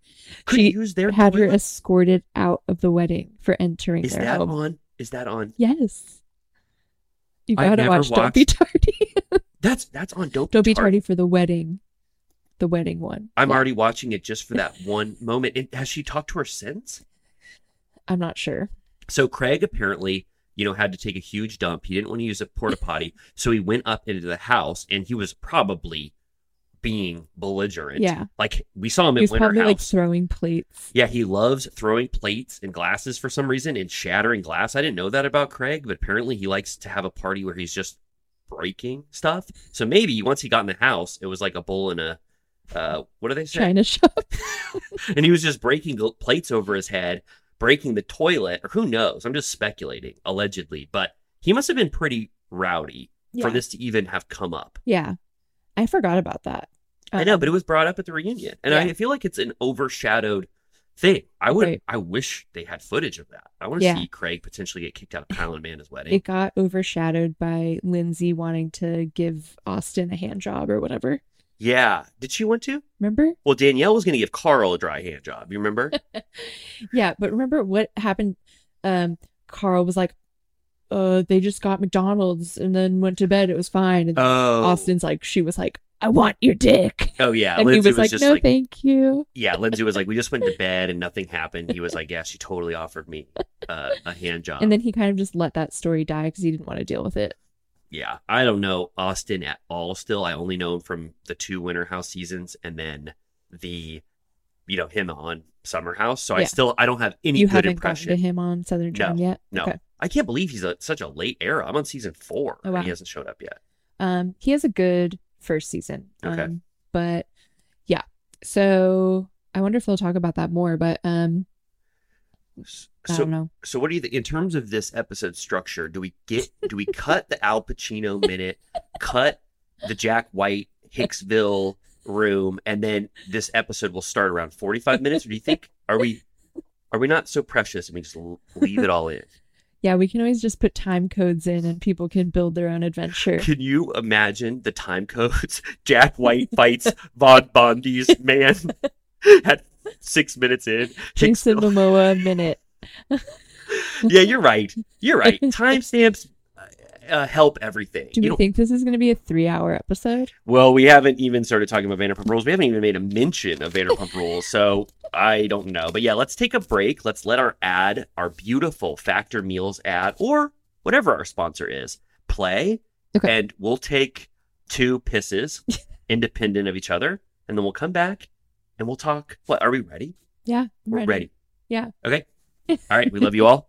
couldn't She use their had her escorted out of the wedding for entering Is their that home. on? Is that on? Yes. You I've gotta never watch Don't Be watched- Tardy. That's that's on. Don't Don't be Tar- tardy for the wedding. The wedding one. I'm Yeah, already watching it just for that one moment. And has she talked to her since? I'm not sure. So Craig apparently, you know, had to take a huge dump. He didn't want to use a porta potty, so he went up into the house, and he was probably being belligerent. Yeah. like we saw him at Winter probably like throwing plates. Yeah, he loves throwing plates and glasses for some reason and shattering glass. I didn't know that about Craig, but apparently he likes to have a party where he's just breaking stuff. So maybe once he got in the house, it was like a bowl in a uh, what do they say? China shop. and he was just breaking plates over his head, breaking the toilet, or who knows? I'm just speculating, allegedly. But he must have been pretty rowdy for this to even have come up. Yeah. I forgot about that. I know, but it was brought up at the reunion, and yeah. I feel like it's an overshadowed thing. I would, Right. I wish they had footage of that. I want to Yeah. see Craig potentially get kicked out of Kyle and Amanda's wedding. it got overshadowed by Lindsay wanting to give Austin a hand job or whatever. Yeah. Did she want to? Remember? Well, Danielle was going to give Carl a dry hand job. You remember? Yeah, but remember what happened? Um, Carl was like, "Uh, they just got McDonald's and then went to bed. It was fine." And Oh. Austin's like, "She was like, I want your dick," Oh yeah. and Lindsay he was, like, just "No, like, thank you." yeah. Lindsay was like, we just went to bed and nothing happened. He was like, yeah, she totally offered me uh, a hand job. And then he kind of just let that story die because he didn't want to deal with it. yeah, I don't know Austin at all. Still, I only know him from the two Winter House seasons and then the, you know, him on Summer House. So I still I don't have any you good impression. to him on Southern Charm yet. No, Okay. I can't believe he's a, such a late era. I'm on season four. Oh, and wow. he hasn't showed up yet. Um, he has a good first season. Okay. Um, but yeah. So I wonder if they'll talk about that more. But um, I So don't know. So what do you think in terms of this episode structure? Do we get do we cut the Al Pacino minute, cut the Jack White Hicksville room, and then this episode will start around forty five minutes? Or do you think are we are we not so precious and we just leave it all in? Yeah, we can always just put time codes in, and people can build their own adventure. Can you imagine the time codes? Jack White fights Von Bondies man at six minutes in. Jason Momoa minute. yeah, you're right. You're right. Timestamps uh, help everything. Do You think this is going to be a three-hour episode? Well, we haven't even started talking about Vanderpump Rules. We haven't even made a mention of Vanderpump Rules, so I don't know. But yeah, let's take a break. Let's let our ad, our beautiful Factor Meals ad, or whatever our sponsor is, play, Okay. and we'll take two pisses, independent of each other, and then we'll come back and we'll talk. What are we ready? Yeah, I'm We're ready. Yeah. Okay. All right. We love you all.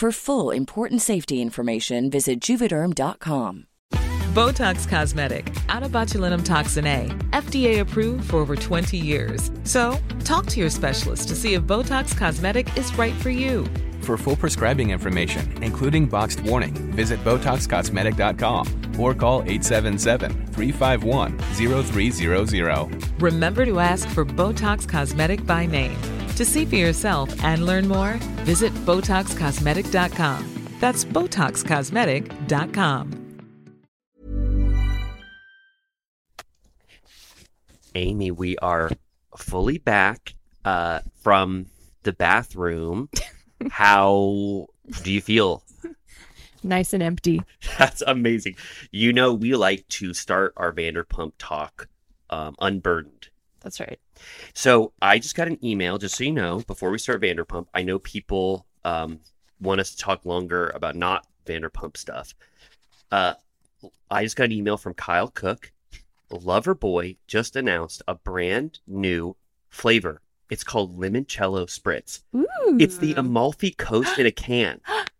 For full important safety information, visit juvederm.com. Botox Cosmetic, onabotulinumtoxinA, FDA approved for over 20 years. So, talk to your specialist to see if Botox Cosmetic is right for you. For full prescribing information, including boxed warning, visit BotoxCosmetic.com or call 877-351-0300. Remember to ask for Botox Cosmetic by name. To see for yourself and learn more, visit BotoxCosmetic.com. That's BotoxCosmetic.com. Amy, we are fully back uh, from the bathroom. How do you feel? Nice and empty. That's amazing. You know, we like to start our Vanderpump talk um, unburdened. That's right. So I just got an email, just so you know, before we start Vanderpump. I know people um, want us to talk longer about not Vanderpump stuff. Uh, I just got an email from Kyle Cooke. Loverboy just announced a brand new flavor. It's called Limoncello Spritz. Ooh. It's the Amalfi Coast in a can.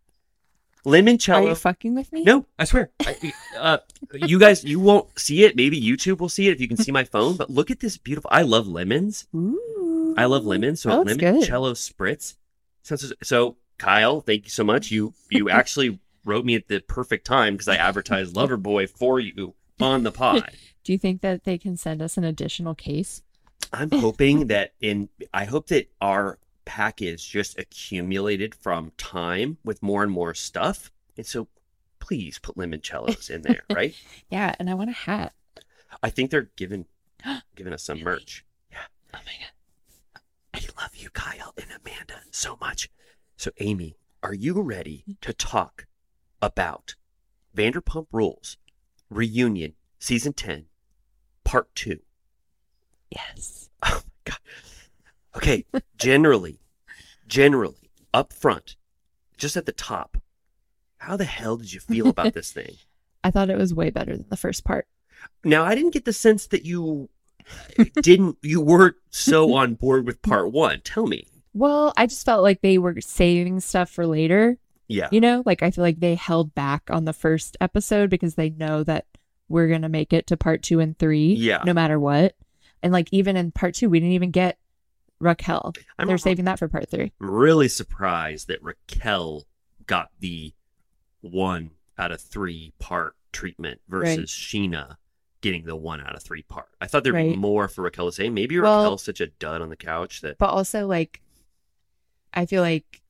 Are Limoncello. you fucking with me? No, I swear. I, uh, you guys, you won't see it. Maybe YouTube will see it if you can see my phone. But look at this beautiful. I love lemons. Ooh. I love lemons. So limoncello spritz. Sounds so. Kyle, thank you so much. You you actually wrote me at the perfect time because I advertised Loverboy for you on the pod. Do you think that they can send us an additional case? I'm hoping that in I hope that our package just accumulated from time with more and more stuff. And so please put limoncellos in there, right? Yeah, and I want a hat. I think they're giving giving us some merch. Yeah. Oh my god. I love you, Kyle and Amanda, so much. So Amy, are you ready mm-hmm. to talk about Vanderpump Rules reunion season 10 part 2? Yes. Oh my god. Okay, generally, generally, up front, just at the top, how the hell did you feel about this thing? I thought it was way better than the first part. Now, I didn't get the sense that you didn't, you weren't so on board with part one. Tell me. Well, I just felt like they were saving stuff for later. Yeah. You know, like I feel like they held back on the first episode because they know that we're going to make it to part two and three, Yeah. no matter what. And like even in part two, we didn't even get Raquel. I'm, They're saving that for part three. I'm really surprised that Raquel got the one out of three part treatment versus Right. Scheana getting the one out of three part. I thought there'd be more for Raquel to say. Maybe Well- Raquel's such a dud on the couch that But also, like, I feel like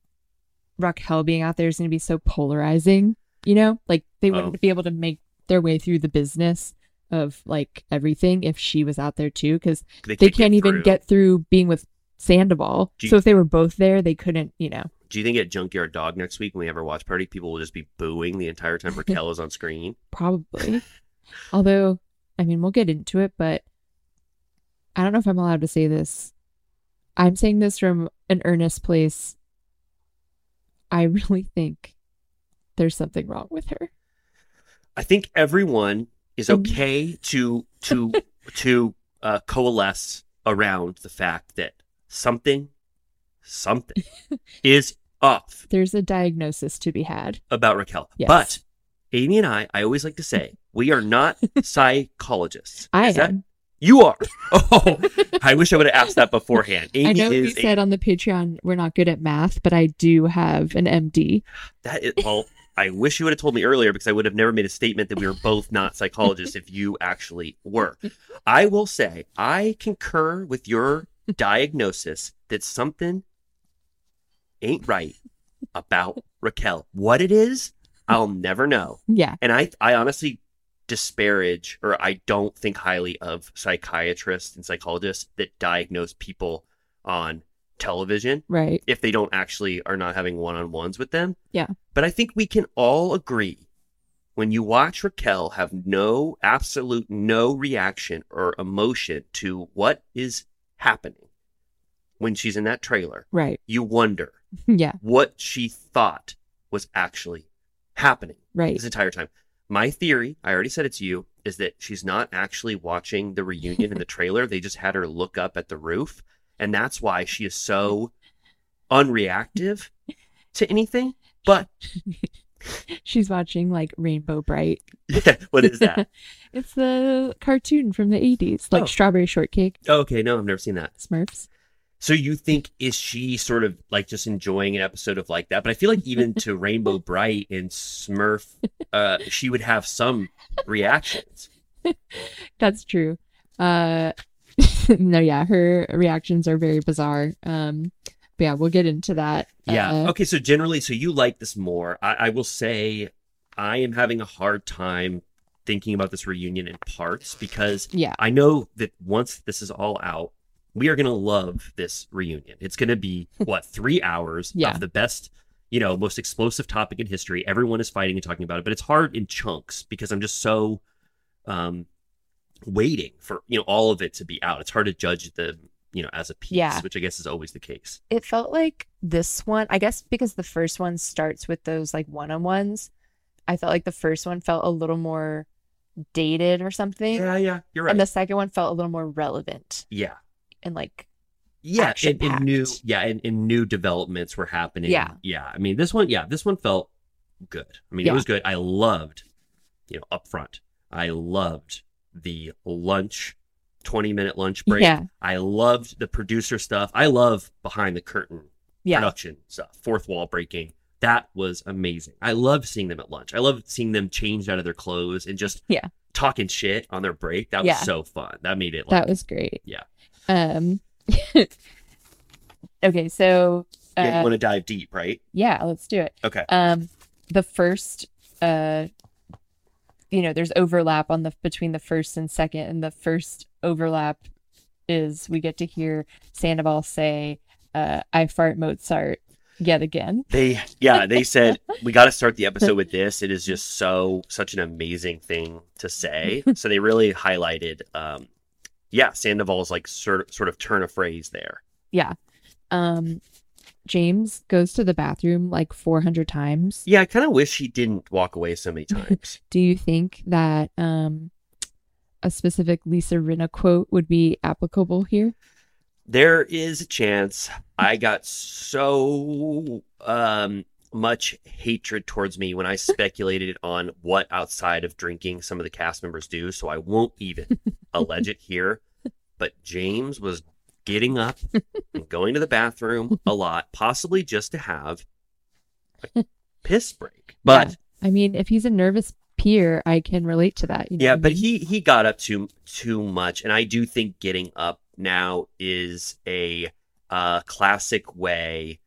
Raquel being out there is going to be so polarizing, you know? Like, they oh. wouldn't Oh. be able to make their way through the business of like everything if she was out there too, because they, they can't, can't even through. get through being with Sandoval. You- so if they were both there, they couldn't, you know. Do you think at Junkyard Dog next week when we have our watch party, people will just be booing the entire time Raquel is on screen? Probably. Although, I mean, we'll get into it, but I don't know if I'm allowed to say this. I'm saying this from an earnest place. I really think there's something wrong with her. I think everyone is Mhm. okay to to to uh, coalesce around the fact that something something is off There's a diagnosis to be had. about Raquel. Yes. But Amy and I, I always like to say, we are not psychologists. I Is that- am. you are. Oh, I wish I would have asked that beforehand. Amy I know you is a- said on the Patreon we're not good at math, but I do have an MD. That is, well, I wish you would have told me earlier because I would have never made a statement that we were both not psychologists if you actually were. I will say I concur with your diagnosis that something ain't right about Raquel. What it is, I'll never know. Yeah. And I, I honestly disparage or I don't think highly of psychiatrists and psychologists that diagnose people on television Right. if they don't actually are not having one-on-ones with them. Yeah. But I think we can all agree when you watch Raquel have no absolute no reaction or emotion to what is happening when she's in that trailer, Right. you wonder Yeah. what she thought was actually happening Right. this entire time. My theory, I already said it to you, is that she's not actually watching the reunion in the trailer. They just had her look up at the roof. And that's why she is so unreactive to anything. But She's watching like Rainbow Brite. yeah, what is that? it's the cartoon from the 80s, like Oh. Strawberry Shortcake okay, no, I've never seen that. Smurfs. So you think is she sort of like just enjoying an episode of like that? But I feel like even to Rainbow Brite and Smurf, uh, she would have some reactions. That's true. Uh no, yeah, her reactions are very bizarre. Um but yeah, we'll get into that. Yeah. Uh, okay. So generally, so you like this more. I, I will say, I am having a hard time thinking about this reunion in parts because Yeah. I know that once this is all out, we are gonna love this reunion. It's gonna be what three hours Yeah. of the best, you know, most explosive topic in history. Everyone is fighting and talking about it, but it's hard in chunks because I'm just so um waiting for you know all of it to be out. It's hard to judge the you know as a piece, Yeah. which I guess is always the case. It felt like this one, I guess because the first one starts with those like one-on-ones. I felt like the first one felt a little more dated or something. Yeah, yeah, you're right. And the second one felt a little more relevant yeah. And like yeah and, and new yeah and, and new developments were happening Yeah. yeah i mean this one yeah this one felt good i mean Yeah. it was good i loved you know up front i loved the lunch 20 minute lunch break Yeah. i loved the producer stuff i love behind the curtain yeah. production stuff fourth wall breaking that was amazing i loved seeing them at lunch i loved seeing them change out of their clothes and just Yeah. talking shit on their break that was so fun that made it like That was great. Yeah. Um Okay, so uh, yeah, you want to dive deep right yeah, let's do it. okay Um the first uh you know, there's overlap on the between the first and second and the first overlap is we get to hear Sandoval say uh I fart Mozart yet again. They yeah, they said we got to start the episode with this. It is just so such an amazing thing to say. So they really highlighted um yeah, Sandoval's like sort sort of turn of phrase there. Yeah. Um, James goes to the bathroom like 400 times. Yeah, I kind of wish he didn't walk away so many times. Do you think that um, a specific Lisa Rinna quote would be applicable here? there is a chance I got so um much hatred towards me when I speculated on what outside of drinking some of the cast members do, so I won't even allege it here. But James was getting up and going to the bathroom a lot, possibly just to have a piss break. But Yeah. I mean, if he's a nervous peer, I can relate to that. You know yeah, what I but mean? he he got up too too much, and I do think getting up now is a uh, classic way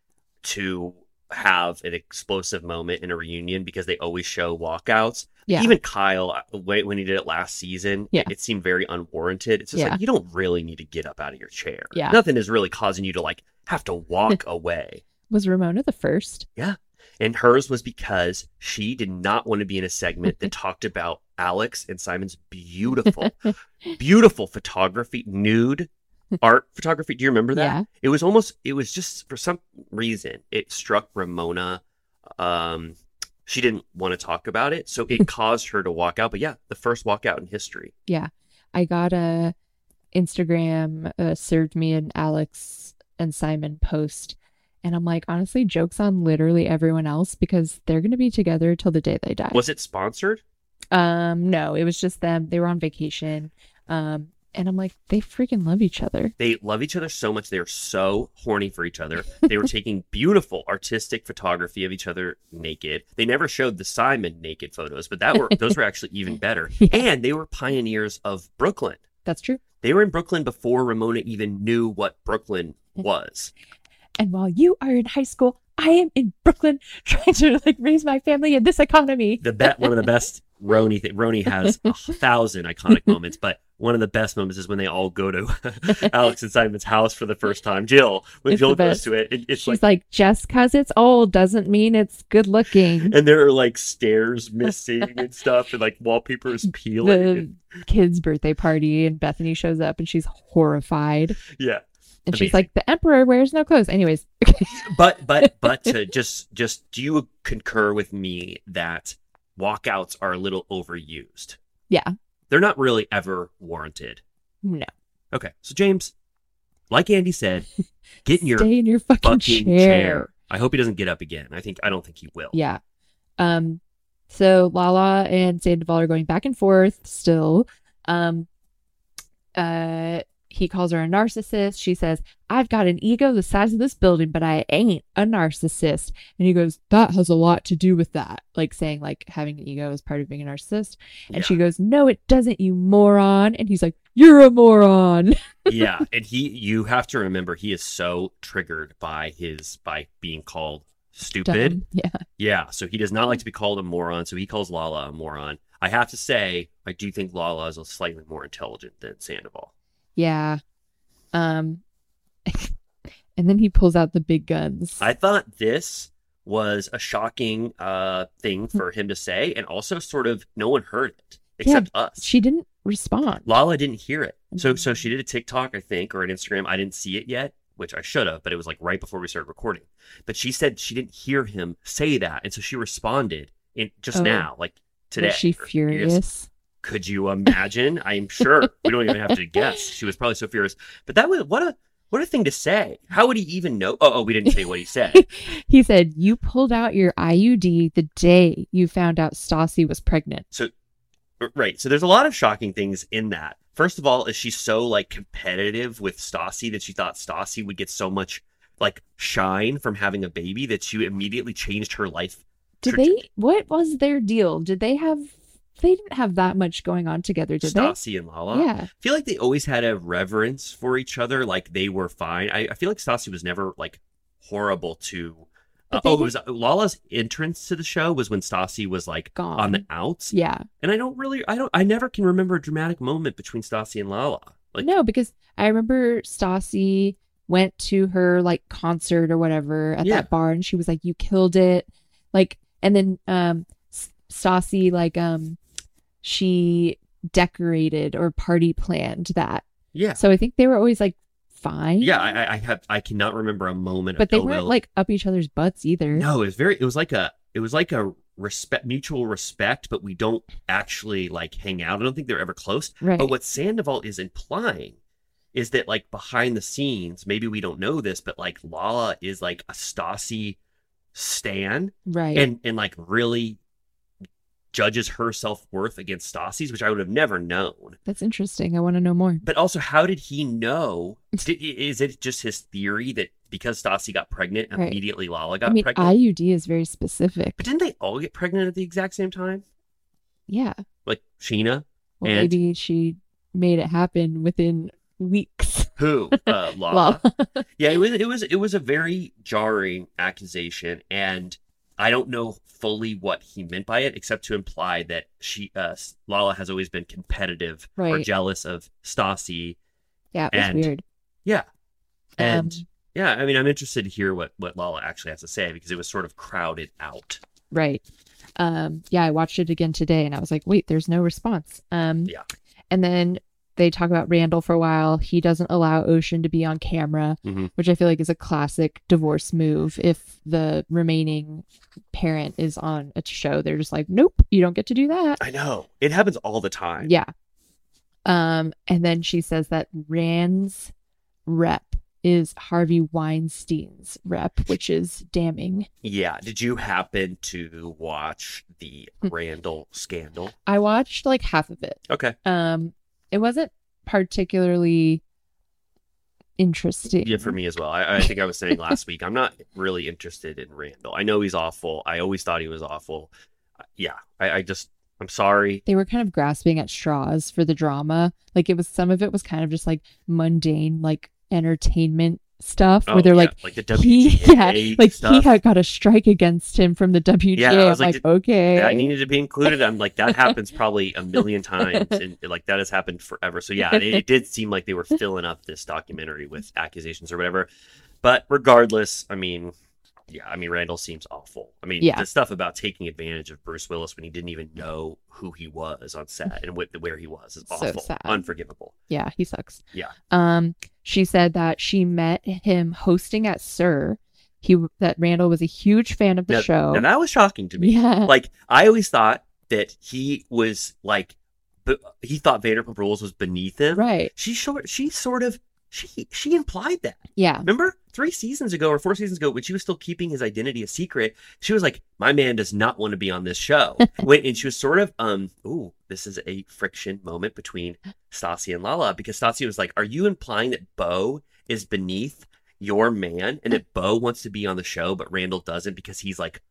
to have an explosive moment in a reunion because they always show walkouts. Yeah. Even Kyle, uh, when when he did it last season, Yeah. it seemed very unwarranted. It's just Yeah. like you don't really need to get up out of your chair. Yeah. nothing is really causing you to like have to walk away. was Ramona the first. Yeah. And hers was because she did not want to be in a segment that talked about Alex and Simon's beautiful, beautiful photography, nude art photography. Do you remember that? Yeah. It was almost, it was just for some reason, it struck Ramona. Um, she didn't want to talk about it. So it caused her to walk out. But yeah, the first walkout in history. Yeah. I got a Instagram uh, served me an Alex and Simon post. And I'm like, honestly, jokes on literally everyone else because they're going to be together till the day they die. Was it sponsored? Um, no, it was just them. They were on vacation. Um, and I'm like, they freaking love each other. They love each other so much. They are so horny for each other. They were taking beautiful artistic photography of each other naked. They never showed the Simon naked photos, but that were those were actually even better. Yeah. And they were pioneers of Brooklyn. That's true. They were in Brooklyn before Ramona even knew what Brooklyn was. And while you are in high school, I am in Brooklyn trying to like raise my family in this economy. The bet one of the best RHONY th- RHONY has a thousand iconic moments, but one of the best moments is when they all go to Alex and Simon's house for the first time. Jill, when It's Jill goes to it, it it's She's like like, just because it's old doesn't mean it's good looking. and there are like stairs missing and stuff, and like wallpaper is peeling. the kid's birthday party and Bethenny shows up and she's horrified. yeah, And she's like, the emperor wears no clothes. Anyways, but but but to just just do you concur with me that walkouts are a little overused? yeah, They're not really ever warranted. no. Okay, so James, like Andy said, get in your Stay in your fucking, fucking chair. chair. I hope he doesn't get up again. I think I don't think he will. Yeah. Um, so Lala and Sandoval are going back and forth still. Um, uh, he calls her a narcissist. She says, I've got an ego the size of this building, but I ain't a narcissist. And he goes, That has a lot to do with that. Like saying, like, having an ego is part of being a narcissist. And Yeah. she goes, No, it doesn't, you moron. And he's like, You're a moron. yeah, and he you have to remember he is so triggered by his by being called stupid. Dumb. Yeah. Yeah, so he does not like mm-hmm. to be called a moron, so he calls Lala a moron. I have to say, I do think Lala is slightly more intelligent than Sandoval. Yeah. Um, and then he pulls out the big guns. I thought this was a shocking uh thing for him to say, and also sort of no one heard it except us. she didn't respond. Lala didn't hear it. So so she did a TikTok, I think, or an Instagram. I didn't see it yet, which I should have, but it was like right before we started recording. But she said she didn't hear him say that, and so she responded in just Oh. now, like today. Was she furious? Could you imagine? I'm sure we don't even have to guess. She was probably so furious. But that was what a what a thing to say. How would he even know? Oh, oh, we didn't say what he said. He said, You pulled out your IUD the day you found out Stassi was pregnant. So, right. So there's a lot of shocking things in that. First of all, is she so like competitive with Stassi that she thought Stassi would get so much like shine from having a baby that she immediately changed her life? Did they, what was their deal? Did they have, they didn't have that much going on together, did they? Stassi and Lala. Yeah. I feel like they always had a reverence for each other. Like they were fine. I, I feel like Stassi was never like horrible to. Uh, they oh, it was Lala's entrance to the show was when Stassi was like Gone. on the outs. Yeah. And I don't really, I don't, I never can remember a dramatic moment between Stassi and Lala. Like, no, because I remember Stassi went to her like concert or whatever at Yeah. that bar and she was like you killed it like and then um Stassi like um she decorated or party planned that Yeah. so i think they were always like fine Yeah, I, I- have I cannot remember a moment but of they weren't will. like up each other's butts either No, it was very it was like a it was like a respect mutual respect, but we don't actually like hang out. I don't think they're ever close. right But what Sandoval is implying is that like behind the scenes, maybe we don't know this, but like Lala is like a Stassi stan right and and like really judges her self worth against Stassi's, which I would have never known. that's interesting i want to know more But also, how did he know? Did, is it just his theory that because Stassi got pregnant, Right. immediately Lala got i mean pregnant? iud is very specific But didn't they all get pregnant at the exact same time? yeah Like Scheana, well And- maybe she made it happen within weeks who? Uh, Lala. Lala. yeah, it was it was it was a very jarring accusation, and I don't know fully what he meant by it, except to imply that she uh, Lala has always been competitive or jealous of Stassi. yeah it was And- weird Yeah, and Um, yeah, I mean, I'm interested to hear what what Lala actually has to say because it was sort of crowded out. Right. Um, yeah, I watched it again today and I was like, wait, there's no response. Um, Yeah. And then they talk about Randall for a while. He doesn't allow Ocean to be on camera, Mhm. which I feel like is a classic divorce move. If the remaining parent is on a show, they're just like, nope, you don't get to do that. I know it happens all the time. Yeah. Um, and then she says that Rand's rep is Harvey Weinstein's rep, which is damning. Yeah. Did you happen to watch the Hmm. Randall scandal? I watched like half of it. Okay. Um, it wasn't particularly interesting. Yeah, for me as well. I, I think I was saying last week, I'm not really interested in Randall. I know he's awful. I always thought he was awful. Uh, Yeah, I, I just, I'm sorry. They were kind of grasping at straws for the drama. Like it was some of it was kind of just like mundane, like entertainment stuff Oh, where they're yeah, like like the he, yeah, like he had got a strike against him from the WGA. Yeah, I was like, like, okay, I needed to be included. I'm like, that happens probably a million times, and like that has happened forever. So yeah, it, it did seem like they were filling up this documentary with accusations or whatever. But regardless, I mean, yeah, I mean, Randall seems awful. I mean, Yeah. the stuff about taking advantage of Bruce Willis when he didn't even know who he was on set and what, where he was is So awful, sad. unforgivable. yeah, he sucks. Yeah. Um, she said that she met him hosting at SUR. He that Randall was a huge fan of the Now- show. And that was shocking to me. yeah, Like I always thought that he was like, but he thought Vanderpump Rules was beneath him. right. She short. She sort of. She she implied that. Yeah, Remember three seasons ago or four seasons ago when she was still keeping his identity a secret. She was like, "My man does not want to be on this show." when, and she was sort of, um, ooh, this is a friction moment between Stassi and Lala because Stassi was like, "Are you implying that Beau is beneath your man and that Beau wants to be on the show but Randall doesn't because he's like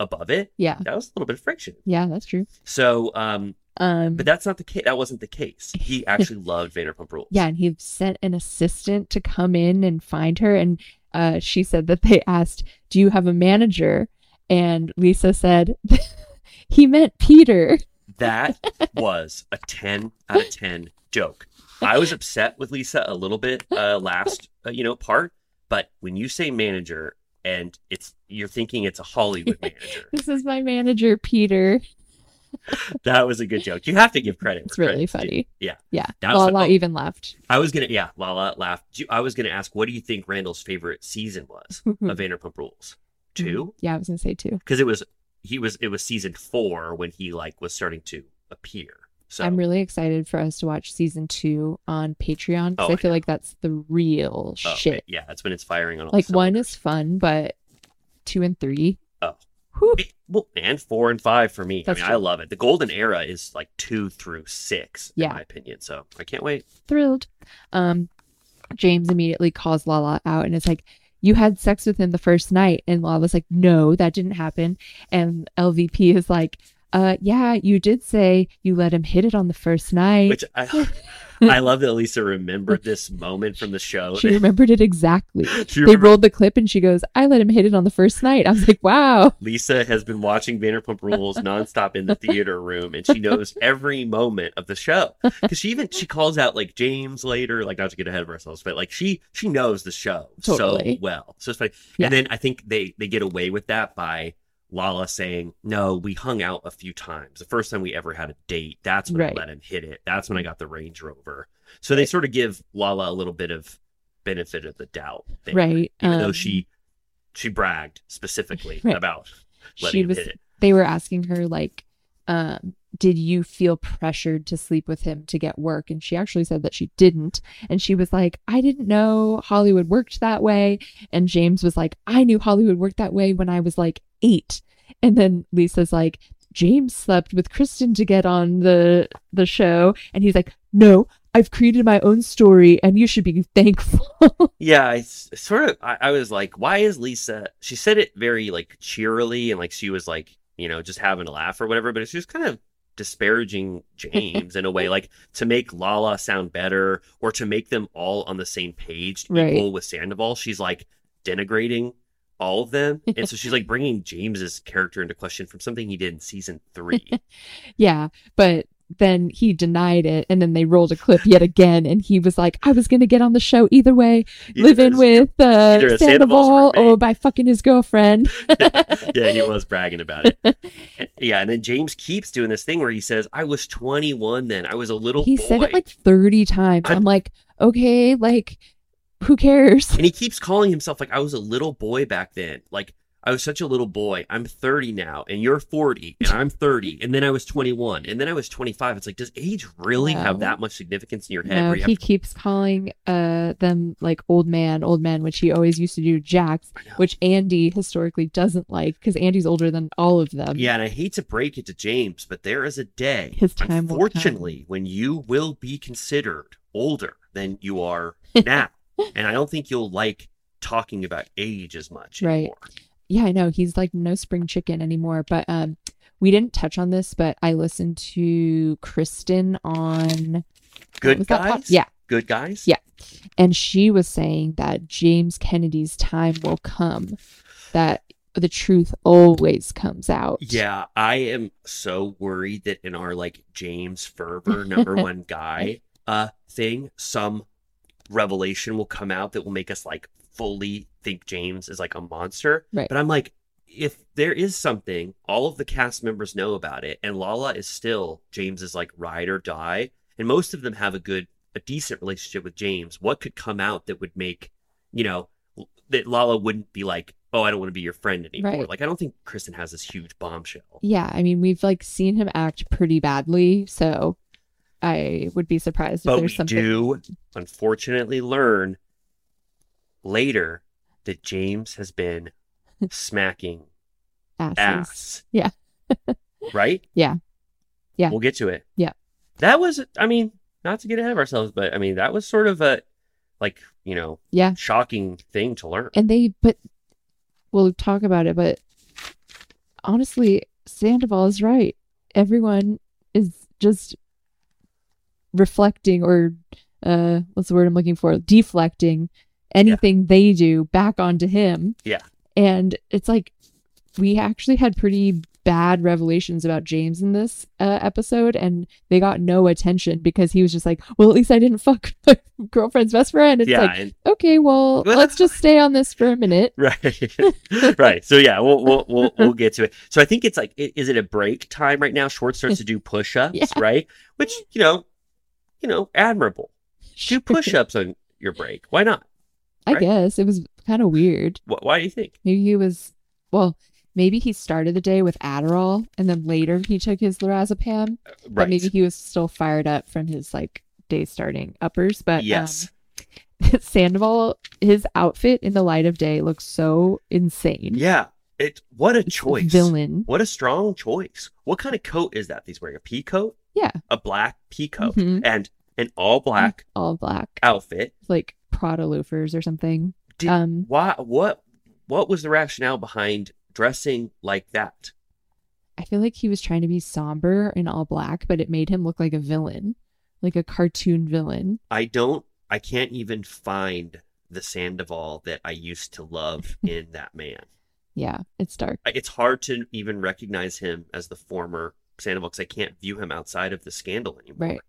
above it?" yeah, That was a little bit of friction. yeah. That's true. So, um, Um, but that's not the case. That wasn't the case. He actually loved Vanderpump Rules. Yeah, and he sent an assistant to come in and find her. And uh, she said that they asked, Do you have a manager? And Lisa said, He meant Peter. That was a 10 out of 10 joke. I was upset with Lisa a little bit uh, last, uh, you know, part, but when you say manager and it's you're thinking it's a Hollywood manager, This is my manager, Peter. That was a good joke. You have to give credit. It's really credit's due. funny. Yeah. Yeah. That was- Lala oh. even laughed. I was gonna, yeah, Lala laughed. I was gonna ask, what do you think Randall's favorite season was of Vanderpump Rules? Mm-hmm. Two, Yeah, I was going to say two. because it was he was it was season four when he like was starting to appear. So I'm really excited for us to watch season two on Patreon because Oh, I feel yeah. like that's the real oh, shit. Yeah, that's when it's firing on all Like one is fun, but two and three. Whew. Well, and four and five for me. That's I mean, true. I love it. The golden era is like two through six, Yeah. in my opinion. So I can't wait. thrilled. Um, James immediately calls Lala out and it's like, "You had sex with him the first night," and Lala's like, "No, that didn't happen." And LVP is like, "Uh, yeah, you did say you let him hit it on the first night." Which I, I love that Lisa remembered this moment from the show. She remembered it exactly. They rolled the clip and she goes, I let him hit it on the first night. I was like, wow. Lisa has been watching Vanderpump Rules nonstop in the theater room, and she knows every moment of the show. Because she even she calls out like James later, like not to get ahead of ourselves, but like she she knows the show Totally. so well. So it's funny. Yeah. And then I think they they get away with that by Lala saying, "No, we hung out a few times. The first time we ever had a date, that's when Right. I let him hit it. That's when I got the Range Rover." So they sort of give Lala a little bit of benefit of the doubt, there, Right. Even though um, she she bragged specifically Right. about letting she him was hit it. they were asking her like um did you feel pressured to sleep with him to get work and she actually said that she didn't and she was like i didn't know hollywood worked that way and james was like i knew hollywood worked that way when i was like eight and then lisa's like james slept with kristen to get on the the show and he's like no i've created my own story and you should be thankful Yeah, I sort of. I, I was like, why is Lisa? She said it very like cheerily and like she was like, you know, just having a laugh or whatever. But she was kind of disparaging James in a way, like to make Lala sound better or to make them all on the same page, Right. equal with Sandoval. She's like denigrating all of them, and so she's like bringing James's character into question from something he did in season three. Yeah, but then he denied it, and then they rolled a clip yet again, and he was like, "I was gonna get on the show either way, living Either- with uh, Sandoval or by fucking his girlfriend." yeah, he was bragging about it. Yeah, and then James keeps doing this thing where he says, "I was 21 then. I was a little he boy." said it like thirty times. I'm- I'm like, okay, like, who cares? and he keeps calling himself like I was a little boy back then. Like I was such a little boy. I'm 30 now, and you're 40, and I'm 30, and then I was 21, and then I was 25. It's like, does age really have that much significance in your head? No, you he have keeps calling uh them like old man, old man, which he always used to do Jax, which Andy historically doesn't like because Andy's older than all of them. Yeah, and I hate to break it to James, but there is a day, His time unfortunately, when you will be considered older than you are now. and I don't think you'll like talking about age as much Right. anymore. Yeah, I know he's like no spring chicken anymore. But um, we didn't touch on this, but I listened to Kristen on Good was that pod- guys? Yeah, Good guys? Yeah. and she was saying that James Kennedy's time will come, that the truth always comes out. Yeah, I am so worried that in our like James Ferber number one guy uh thing, some revelation will come out that will make us like fully think James is like a monster. Right. But I'm like, if there is something, all of the cast members know about it, and Lala is still James's like ride or die, and most of them have a good, a decent relationship with James. What could come out that would make, you know, that Lala wouldn't be like, oh, I don't want to be your friend anymore. Right. Like, I don't think Kristen has this huge bombshell. Yeah, I mean we've like seen him act pretty badly, so I would be surprised if But there's we something. do, unfortunately, learn later that James has been smacking asses. ass. Yeah. right? Yeah. Yeah. We'll get to it. Yeah. That was, I mean, not to get ahead of ourselves, but I mean, that was sort of a, like, you know, Yeah, shocking thing to learn. and they but we'll talk about it, but honestly, Sandoval is right. Everyone is just reflecting or uh what's the word I'm looking for? Deflecting anything they do back onto him. Yeah. And it's like we actually had pretty bad revelations about James in this uh, episode, and they got no attention because he was just like, "Well, at least I didn't fuck my girlfriend's best friend." It's yeah. like, and, okay, well, Well- let's just stay on this for a minute. right. right. So yeah, we'll, we'll, we'll, we'll get to it. So I think it's like, is it a break time right now? Schwartz starts to do push-ups, Yeah. right? Which, you know, you know, admirable. Do push-ups on your break. Why not? I right? guess it was kind of weird. Wh- Why do you think? Maybe he was, well, maybe he started the day with Adderall and then later he took his lorazepam. But Right. maybe he was still fired up from his like day starting uppers. But yes. um, Sandoval, his outfit in the light of day looks so insane. Yeah. It. What a choice. Villain. What a strong choice. What kind of coat is that? He's wearing a pea coat, Yeah. a black pea coat, Mhm. and an all black All black, outfit. like Prada loafers or something. Did, Um, why? What? What was the rationale behind dressing like that? I feel like he was trying to be somber in all black, but it made him look like a villain. like a cartoon villain. I don't. I can't even find the Sandoval that I used to love in that man. Yeah, it's dark. It's hard to even recognize him as the former Sandoval because I can't view him outside of the scandal anymore. Right.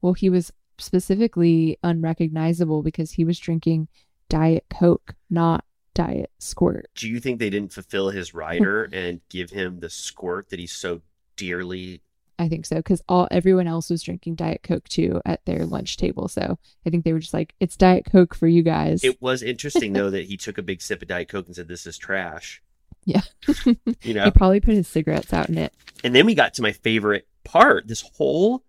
Well, he was specifically unrecognizable because he was drinking Diet Coke, not Diet Squirt. Do you think they didn't fulfill his rider and give him the squirt that he's so dearly? I think so because all everyone else was drinking Diet Coke too at their lunch table. So I think they were just like, "It's Diet Coke for you guys." It was interesting though that he took a big sip of Diet Coke and said, "This is trash." Yeah. You know. He probably put his cigarettes out in it. And then we got to my favorite part. This whole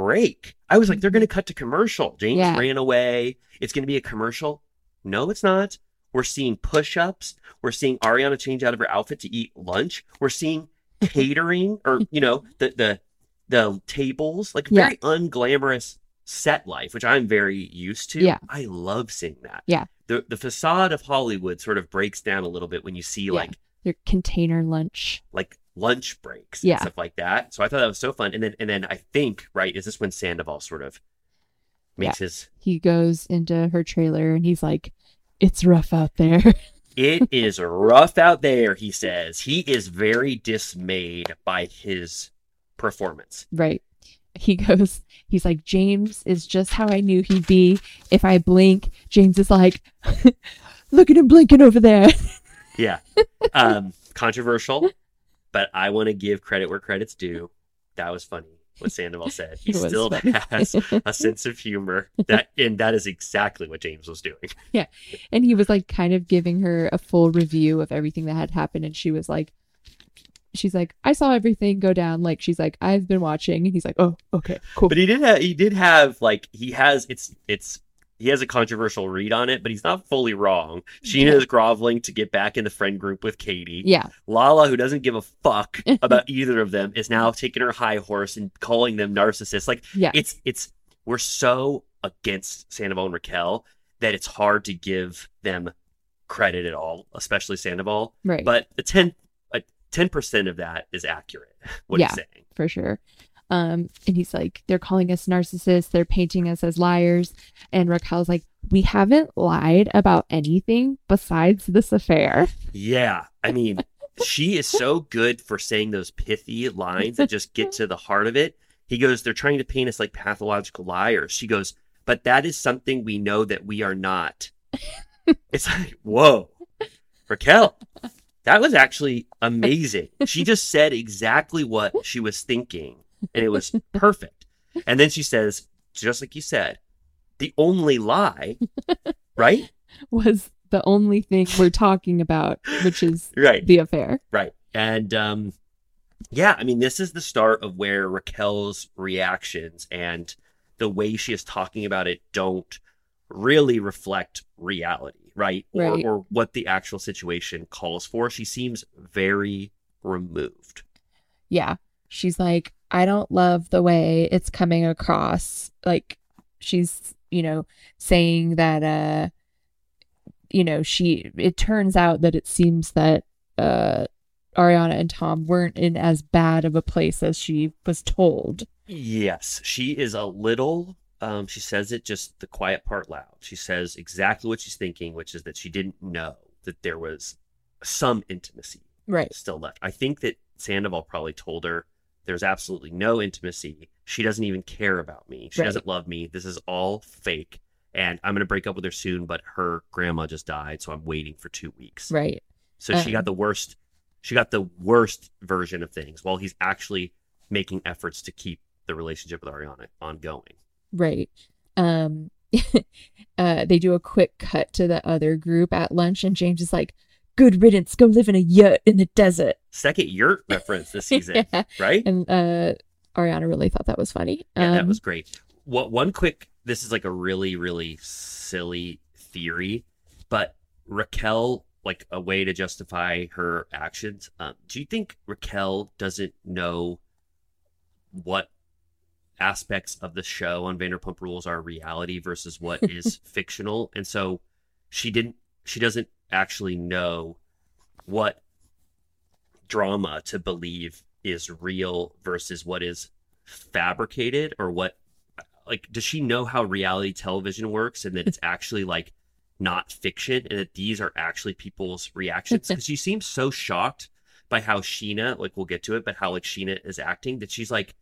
break, I was like, "They're going to mm-hmm. cut to commercial." James Yeah. ran away. It's going to be a commercial. No, it's not. We're seeing push-ups. We're seeing Ariana change out of her outfit to eat lunch. We're seeing catering, or you know, the the the tables, like Yeah. very unglamorous set life, which I'm very used to. Yeah. I love seeing that. Yeah. The the facade of Hollywood sort of breaks down a little bit when you see Yeah. like Their container lunch. like lunch breaks Yeah. and stuff like that. So I thought that was so fun. And then and then I think, right, is this when Sandoval sort of makes his He goes into her trailer and he's like, "It's rough out there." It is rough out there, he says. He is very dismayed by his performance. right. He goes, he's like, James is just how I knew he'd be. If I blink, James is like, look at him blinking over there. Yeah. Um controversial, but I want to give credit where credit's due. That was funny what Sandoval said. He still funny. has a sense of humor. That and that is exactly what James was doing. Yeah. And he was like kind of giving her a full review of everything that had happened. And she was like, she's like, I saw everything go down. Like, she's like, I've been watching. And he's like, oh, okay, cool. But he did have he did have like he has it's it's he has a controversial read on it, but he's not fully wrong. Scheana is groveling to get back in the friend group with Katie. yeah. Lala, who doesn't give a fuck about either of them, is now taking her high horse and calling them narcissists. Like Yeah. it's it's we're so against Sandoval and Raquel that it's hard to give them credit at all, especially Sandoval. Right. But the ten ten percent of that is accurate. What Yeah. he's saying. for sure. Um, and he's like, they're calling us narcissists, they're painting us as liars. And Raquel's like, we haven't lied about anything besides this affair. Yeah. I mean, she is so good for saying those pithy lines that just get to the heart of it. He goes, They're trying to paint us like pathological liars. She goes, But that is something we know that we are not. It's like, Whoa, Raquel, that was actually amazing. She just said exactly what she was thinking, and it was perfect. And then she says, just like you said, the only lie, right? Was the only thing we're talking about, which is Right. the affair. Right. And um yeah, I mean this is the start of where Raquel's reactions and the way she is talking about it don't really reflect reality, right? Or Right. or what the actual situation calls for. She seems very removed. Yeah. She's like, I don't love the way it's coming across. Like, she's, you know, saying that, uh, you know, she, it turns out that it seems that, uh, Ariana and Tom weren't in as bad of a place as she was told. Yes, she is a little um she says it just the quiet part loud. She says exactly what she's thinking, which is that she didn't know that there was some intimacy Right. still left. I think that Sandoval probably told her there's absolutely no intimacy. She doesn't even care about me. She Right. doesn't love me. This is all fake. And I'm going to break up with her soon, but her grandma just died, so I'm waiting for 2 weeks. Right. So she Um. got the worst she got the worst version of things while he's actually making efforts to keep the relationship with Ariana ongoing. Right. Um, uh, they do a quick cut to the other group at lunch, and James is like, "Good riddance. Go live in a yurt in the desert." Second yurt reference this season, Yeah. right? And uh, Ariana really thought that was funny. Yeah, that Um, was great. What one quick this is like a really, really silly theory, but Raquel, like a way to justify her actions. Um, do you think Raquel doesn't know what aspects of the show on Vanderpump Rules are reality versus what is fictional? And so she didn't she doesn't actually know what drama to believe is real versus what is fabricated or what like does she know how reality television works and that it's actually like not fiction and that these are actually people's reactions because she seems so shocked by how Scheana like we'll get to it but how like Scheana is acting that she's like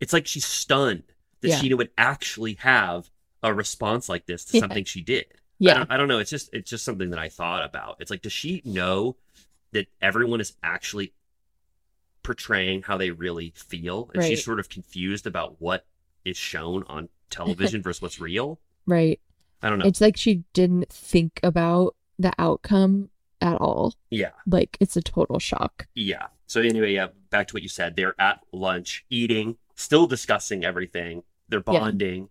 it's like she's stunned that Yeah. Scheana would actually have a response like this to Yeah. something she did. I Yeah. don't, I don't know. It's just it's just something that I thought about. It's like, does she know that everyone is actually portraying how they really feel, and Right. she's sort of confused about what is shown on television versus what's real? Right. I don't know. It's like she didn't think about the outcome at all. yeah, Like it's a total shock. yeah. So anyway, yeah. Back to what you said. They're at lunch, eating, still discussing everything. They're Yeah. bonding.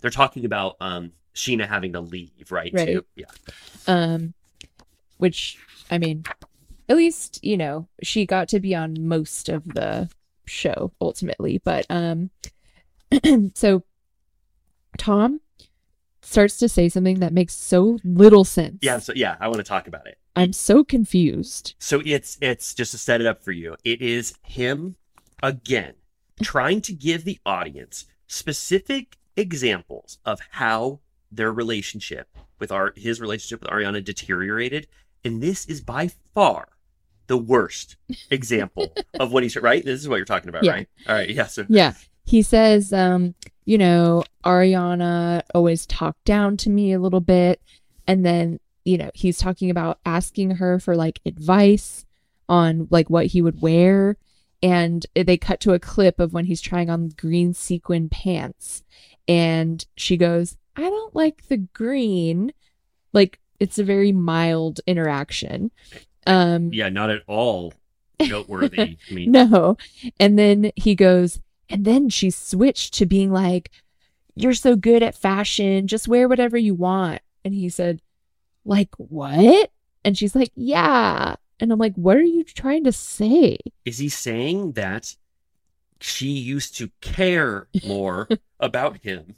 They're talking about um Scheana having to leave, right? Right. Too. Yeah. Um which I mean, at least, you know, she got to be on most of the show ultimately, but um so Tom starts to say something that makes so little sense. Yeah. So yeah, I want to talk about it. I'm so confused. So it's it's just to set it up for you. It is him again trying to give the audience specific examples of how their relationship with our his relationship with Ariana deteriorated, and this is by far the worst example of what he's right. This is what you're talking about, Yeah. right? All right, yeah. So Yeah. He says, um, you know, Ariana always talked down to me a little bit. And then, you know, he's talking about asking her for like advice on like what he would wear. And they cut to a clip of when he's trying on green sequin pants. And she goes, I don't like the green. Like it's a very mild interaction. Um, yeah, not at all noteworthy. I mean, no. And then he goes, and then she switched to being like, You're so good at fashion. Just wear whatever you want. And he said, Like, what? And she's like, Yeah. And I'm like, What are you trying to say? is he saying that she used to care more about him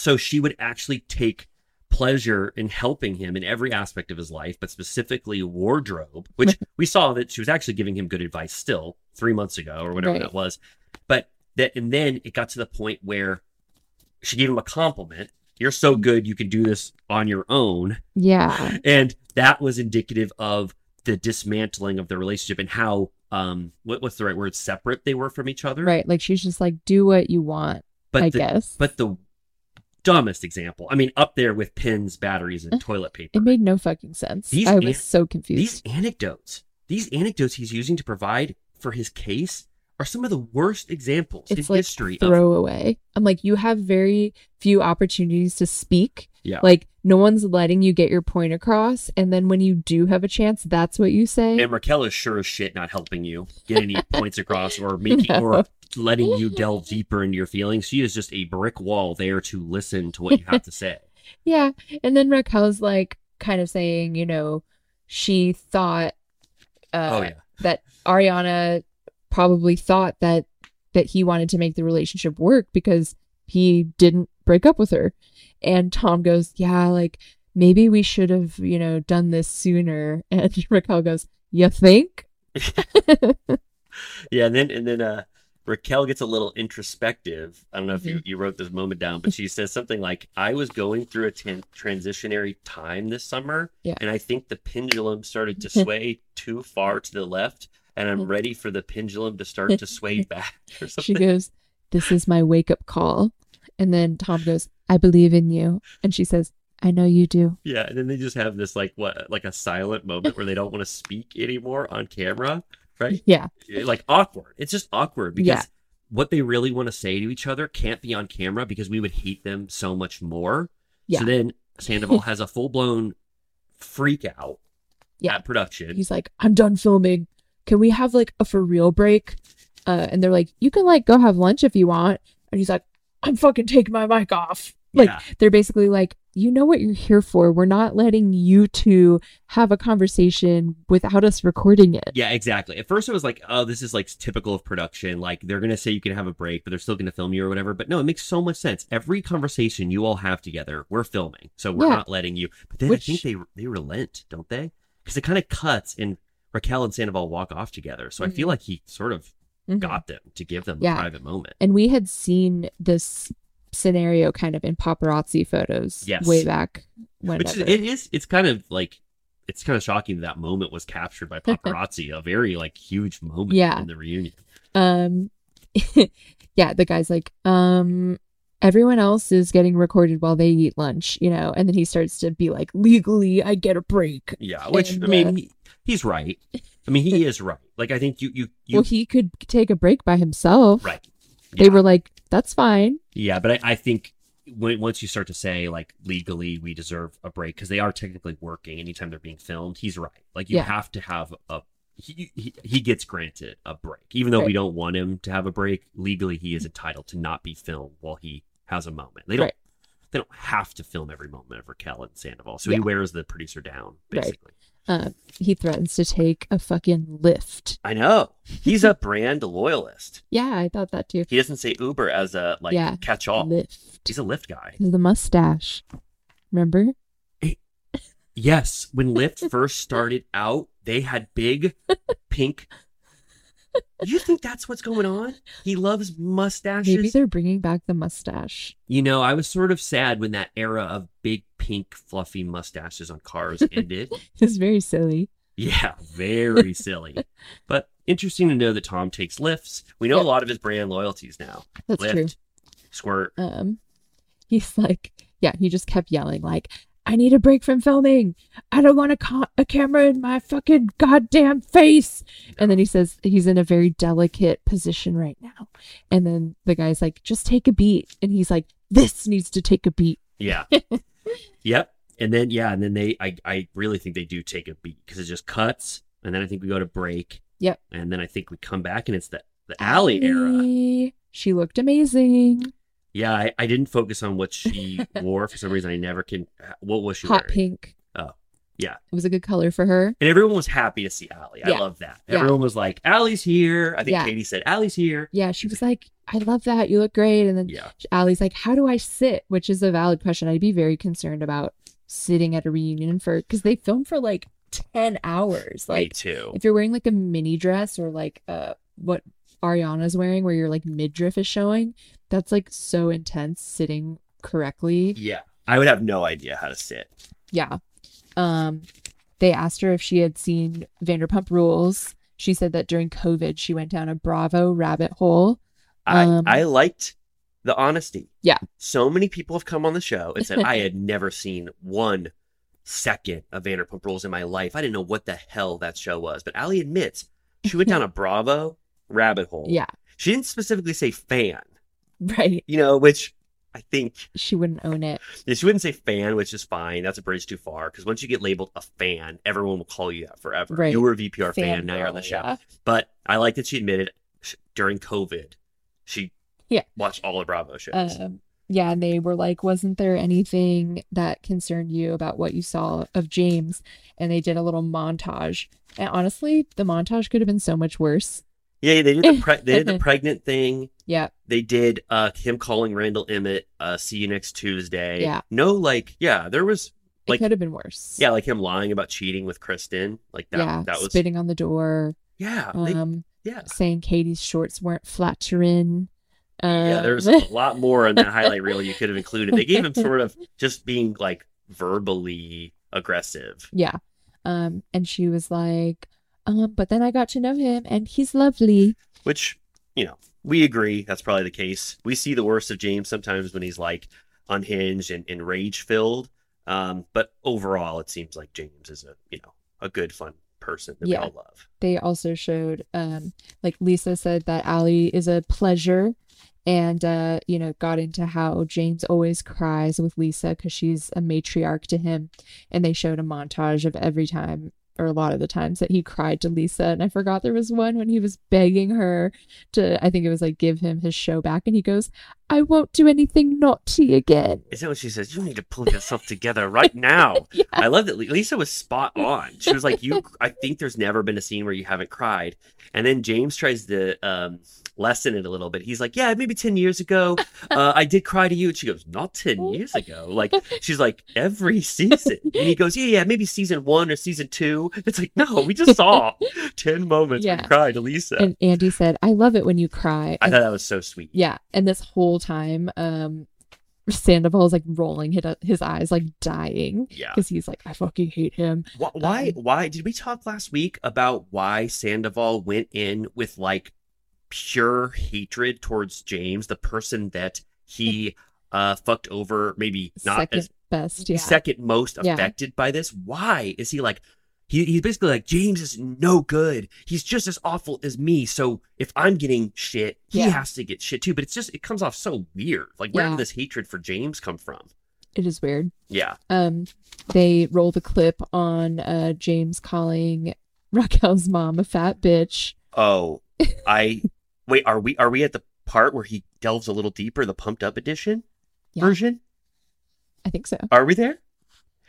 so she would actually take pleasure in helping him in every aspect of his life but specifically wardrobe which we saw that she was actually giving him good advice still three months ago or whatever Right. that was but that and then it got to the point where she gave him a compliment you're so good you can do this on your own Yeah. and that was indicative of the dismantling of the relationship and how um what, what's the right word separate they were from each other Right. Like she's just like, Do what you want, but I the, guess. but the dumbest example. I mean up there with pins batteries and toilet paper. it made no fucking sense. These I an- was so these anecdotes these anecdotes he's using to provide for his case are some of the worst examples It's in like history of throwaway. I'm like, you have very few opportunities to speak. yeah Like no one's letting you get your point across, and then when you do have a chance, that's what you say. and Raquel is sure as shit not helping you get any points across or making No. or letting you delve deeper into your feelings. She is just a brick wall there to listen to what you have to say. Yeah. And then Raquel's like kind of saying, you know, she thought uh, oh yeah. that Ariana probably thought that that he wanted to make the relationship work because he didn't break up with her. And Tom goes, "Yeah, like maybe we should have, you know, done this sooner." And Raquel goes, "You think?" Yeah, and then and then uh Raquel gets a little introspective. I don't know if Mm-hmm. you, you wrote this moment down, but she says something like, I was going through a transitionary time this summer, Yeah. and I think the pendulum started to sway too far to the left, and I'm mm-hmm. ready for the pendulum to start to sway back or something. She goes, "This is my wake-up call." And then Tom goes, "I believe in you." And she says, "I know you do." Yeah, and then they just have this like what like a silent moment where they don't want to speak anymore on camera, right? Yeah. Eh, like awkward. It's just awkward because Yeah. what they really want to say to each other can't be on camera because we would hate them so much more. Yeah. So then Sandoval has a full blown freak out Yeah. at production. He's like, I'm done filming. Can we have like a for real break? Uh, and they're like, you can like go have lunch if you want. And he's like, I'm fucking taking my mic off. Like Yeah. they're basically like, you know what you're here for. We're not letting you two have a conversation without us recording it. Yeah, exactly. At first, it was like, oh, this is like typical of production. Like they're gonna say you can have a break, but they're still gonna film you or whatever. But no, it makes so much sense. Every conversation you all have together, we're filming, so we're Yeah. not letting you. But then Which- I think they they relent, don't they? Because it kind of cuts, and Raquel and Sandoval walk off together. So I feel like he sort of Mhm. got them to give them Yeah. a private moment. And we had seen this scenario kind of in paparazzi photos Yes. way back Which is, it is. It's kind of like it's kind of shocking that, that moment was captured by paparazzi. a very like huge moment Yeah. in the reunion. um yeah the guy's like um everyone else is getting recorded while they eat lunch you know and then he starts to be like legally i get a break Yeah, which And, I mean, uh, he, he's right. I mean, he is right. Like I think you you you well he could take a break by himself right. they were like that's fine Yeah, but I, I think when, once you start to say like legally we deserve a break because they are technically working anytime they're being filmed, he's right. Like you Yeah. have to have a he, he he gets granted a break, even though we don't want him to have a break. Legally, he is entitled to not be filmed while he has a moment. They don't Right. they don't have to film every moment of Raquel and Sandoval, so he wears the producer down Right. basically. uh, he threatens to take a fucking Lyft I know. He's a brand loyalist. yeah i thought that too He doesn't say Uber as a like Yeah. catch all. Lyft He's a Lyft guy. the mustache remember Yes, when Lyft first started out, they had big pink. You think that's what's going on? He loves mustaches. maybe they're bringing back the mustache You know, I was sort of sad when that era of big pink fluffy mustaches on cars ended. it's very silly yeah, very silly. But interesting to know that Tom takes Lyfts. We know Yeah. a lot of his brand loyalties now. that's Lyft, true Squirt. um he's like yeah he just kept yelling like i need a break from filming i don't want a, ca- a camera in my fucking goddamn face and then he says he's in a very delicate position right now and then the guy's like just take a beat and he's like this needs to take a beat Yeah. yep. And then yeah, and then they I I really think they do take a beat because it just cuts, and then I think we go to break. Yep. And then I think we come back and it's the the Ally era. She looked amazing Yeah, I, I didn't focus on what she wore for some reason. I never can. What was she hot wearing? pink Oh, yeah. it was a good color for her And everyone was happy to see Ally. I Yeah. love that. Yeah. Everyone was like, Ally's here. I think Yeah. Katie said, Ally's here. yeah she was like i love that you look great and then Yeah. Ally's like, how do I sit? Which is a valid question. I'd be very concerned about sitting at a reunion for because they film for like 10 hours. Me Like, too. if you're wearing like a mini dress or like uh, what Ariana's wearing, where your like midriff is showing, that's like so intense sitting correctly. Yeah. I would have no idea how to sit. Yeah. Um, they asked her if she had seen Vanderpump Rules. She said that during COVID, she went down a Bravo rabbit hole. I Um, I liked the honesty. Yeah. So many people have come on the show and said I had never seen one second of Vanderpump Rules in my life. I didn't know what the hell that show was. But Ally admits she went down a Bravo rabbit hole. Yeah. She didn't specifically say fan, Right. you know, which I think She wouldn't own it. yeah, she wouldn't say fan, which is fine. That's a bridge too far because once you get labeled a fan, everyone will call you that forever. Right. You were a VPR fan, now you're on the show. yeah. But I like that she admitted during COVID, she Yeah. watched all the Bravo shows. Um, yeah, and they were like, wasn't there anything that concerned you about what you saw of James? And they did a little montage. And honestly, the montage could have been so much worse. Yeah, they did the pre- they did the pregnant thing. Yeah, They did uh him calling Randall Emmett, uh, see you next Tuesday. Yeah. No, like yeah, there was it like could have been worse. yeah, like him lying about cheating with Kristen. Like that yeah, that was spitting on the door, yeah, they- um, yeah. saying Katie's shorts weren't flattering. Um, Yeah, there's a lot more in that highlight reel you could have included. They gave him sort of just being like verbally aggressive. yeah. Um, and she was like, um, but then I got to know him and he's lovely. which you know we agree that's probably the case we see the worst of james sometimes when he's like unhinged and, and rage filled um, but overall it seems like james is a you know a good fun person that Yeah. we all love they also showed um like Lisa said that Ally is a pleasure and uh you know got into how James always cries with Lisa cuz she's a matriarch to him and they showed a montage of every time or a lot of the times that he cried to Lisa and I forgot there was one when he was begging her to I think it was like give him his show back and he goes I won't do anything naughty again. Is that what she says? You need to pull yourself together right now. Yeah. i love that lisa was spot on. She was like you i think there's never been a scene where you haven't cried. And then james tries to um, lessen it a little bit. He's like yeah maybe 10 years ago uh, i did cry to you. And she goes not 10 years ago. Like she's like every season. And he goes yeah yeah maybe season one or season two it's like no we just saw 10 moments Yeah. you cried to lisa and Andy said I love it when you cry i thought that was so sweet Yeah, and this whole time, um, is like rolling his, his eyes, like dying Yeah. because he's like, I fucking hate him. Why, why? Um, Why did we talk last week about why Sandoval went in with like pure hatred towards James, the person that he uh fucked over, maybe not Second as best, yeah. second most Yeah. affected by this? Why is he like? He, he's basically like James is no good. He's just as awful as me. So if I'm getting shit, he Yeah. has to get shit too. But it's just it comes off so weird. Like where Yeah. did this hatred for James come from? it is weird. Yeah. Um, they roll the clip on uh James calling Raquel's mom a fat bitch. Oh, I wait. Are we are we at the part where he delves a little deeper, the pumped up edition Yeah. version? I think so. Are we there?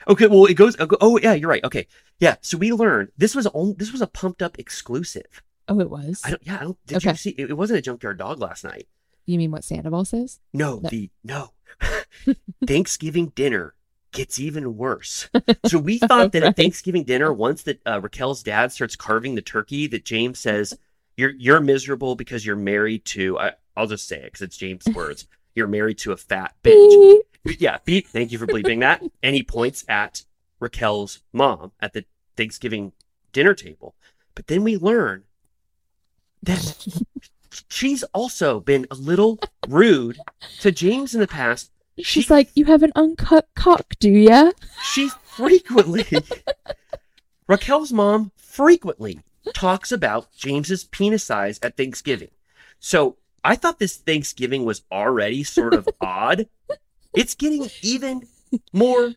Okay. Well, it goes. Oh, yeah. You're right. Okay. Yeah. So we learned this was on. This was a pumped up exclusive. Oh, it was. I don't. Yeah. I don't. Did Okay. you see? It, it wasn't a junkyard dog last night. You mean what Sandoval says? No. No. The no. Thanksgiving dinner gets even worse. So we thought that Right. at Thanksgiving dinner, once that uh, Raquel's dad starts carving the turkey, that James says, "You're you're miserable because you're married to." I, I'll just say it because it's James' words. You're married to a fat bitch. Yeah, beep. Thank you for bleeping that. And he points at Raquel's mom at the Thanksgiving dinner table. But then we learn that she's also been a little rude to James in the past. She's She- like, you have an uncut cock, do ya? She frequently, Raquel's mom frequently talks about James's penis size at Thanksgiving. So I thought this Thanksgiving was already sort of odd. It's getting even more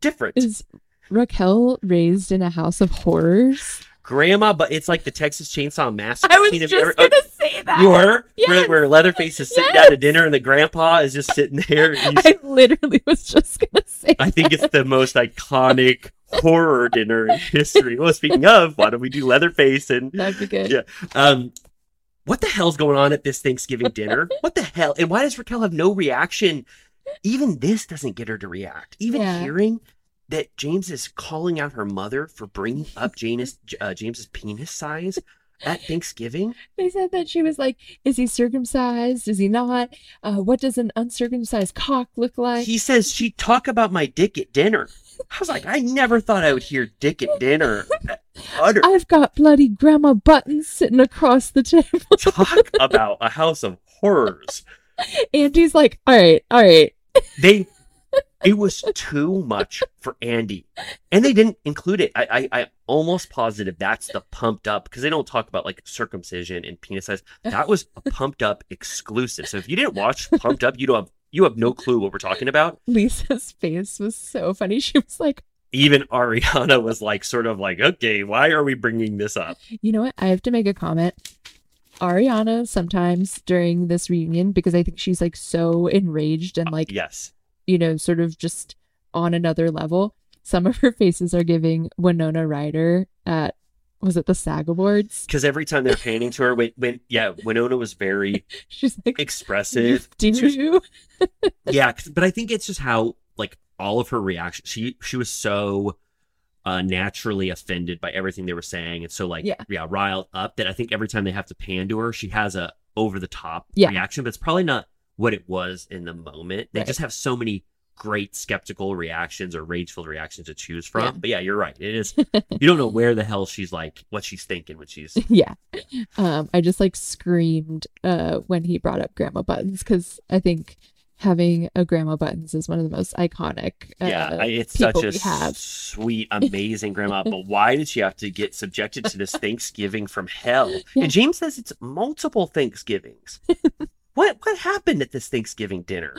different. Is Raquel raised in a house of horrors? Grandma, but it's like the Texas Chainsaw Massacre. I was just ever- gonna say that. You were Yes. where, where Leatherface is sitting Yes. down to dinner and the grandpa is just sitting there. I literally was just gonna say. I think it's the most iconic horror dinner in history. Well, speaking of, why don't we do Leatherface and that'd be good. Yeah. um, what the hell's going on at this Thanksgiving dinner? What the hell? And why does Raquel have no reaction? Even this doesn't get her to react. Even Yeah. hearing that James is calling out her mother for bringing up Janus, uh, James's penis size at Thanksgiving. They said that she was like, "Is he circumcised? Is he not? Uh, what does an uncircumcised cock look like?" He says she talk about my dick at dinner. I was like, I never thought I would hear dick at dinner. Utter I've got bloody grandma buttons sitting across the table. talk about a house of horrors. Andy's like, "All right, all right." They, it was too much for Andy, and they didn't include it. I, I, I almost positive that's the pumped up because they don't talk about like circumcision and penis size. That was a pumped up exclusive. So if you didn't watch Pumped Up, you don't have you have no clue what we're talking about. Lisa's face was so funny. She was like, Even Ariana was like, sort of like, okay, why are we bringing this up? "You know what? I have to make a comment." Ariana sometimes during this reunion because I think she's like so enraged and like Yes. you know, sort of just on another level. Some of her faces are giving Winona Ryder at was it the SAG Awards? because every time they're panning to her, when, when yeah, Winona was very She's like, expressive. do you? yeah, but I think it's just how like all of her reactions. She she was so uh, naturally offended by everything they were saying, and so like Yeah. riled up that I think every time they have to pan to her, she has a over the top Yeah. reaction, but it's probably not what it was in the moment. They Right. just have so many great skeptical reactions or rageful reactions to choose from. Yeah. But yeah, you're right. It is you don't know where the hell she's like what she's thinking when she's yeah. Um, I just like screamed uh when he brought up Grandma Buttons because I think having a Grandma Buttons is one of the most iconic. Uh, Yeah, it's such a sweet, amazing grandma. But why did she have to get subjected to this Thanksgiving from hell? Yeah. And James says it's multiple Thanksgivings. what what happened at this Thanksgiving dinner?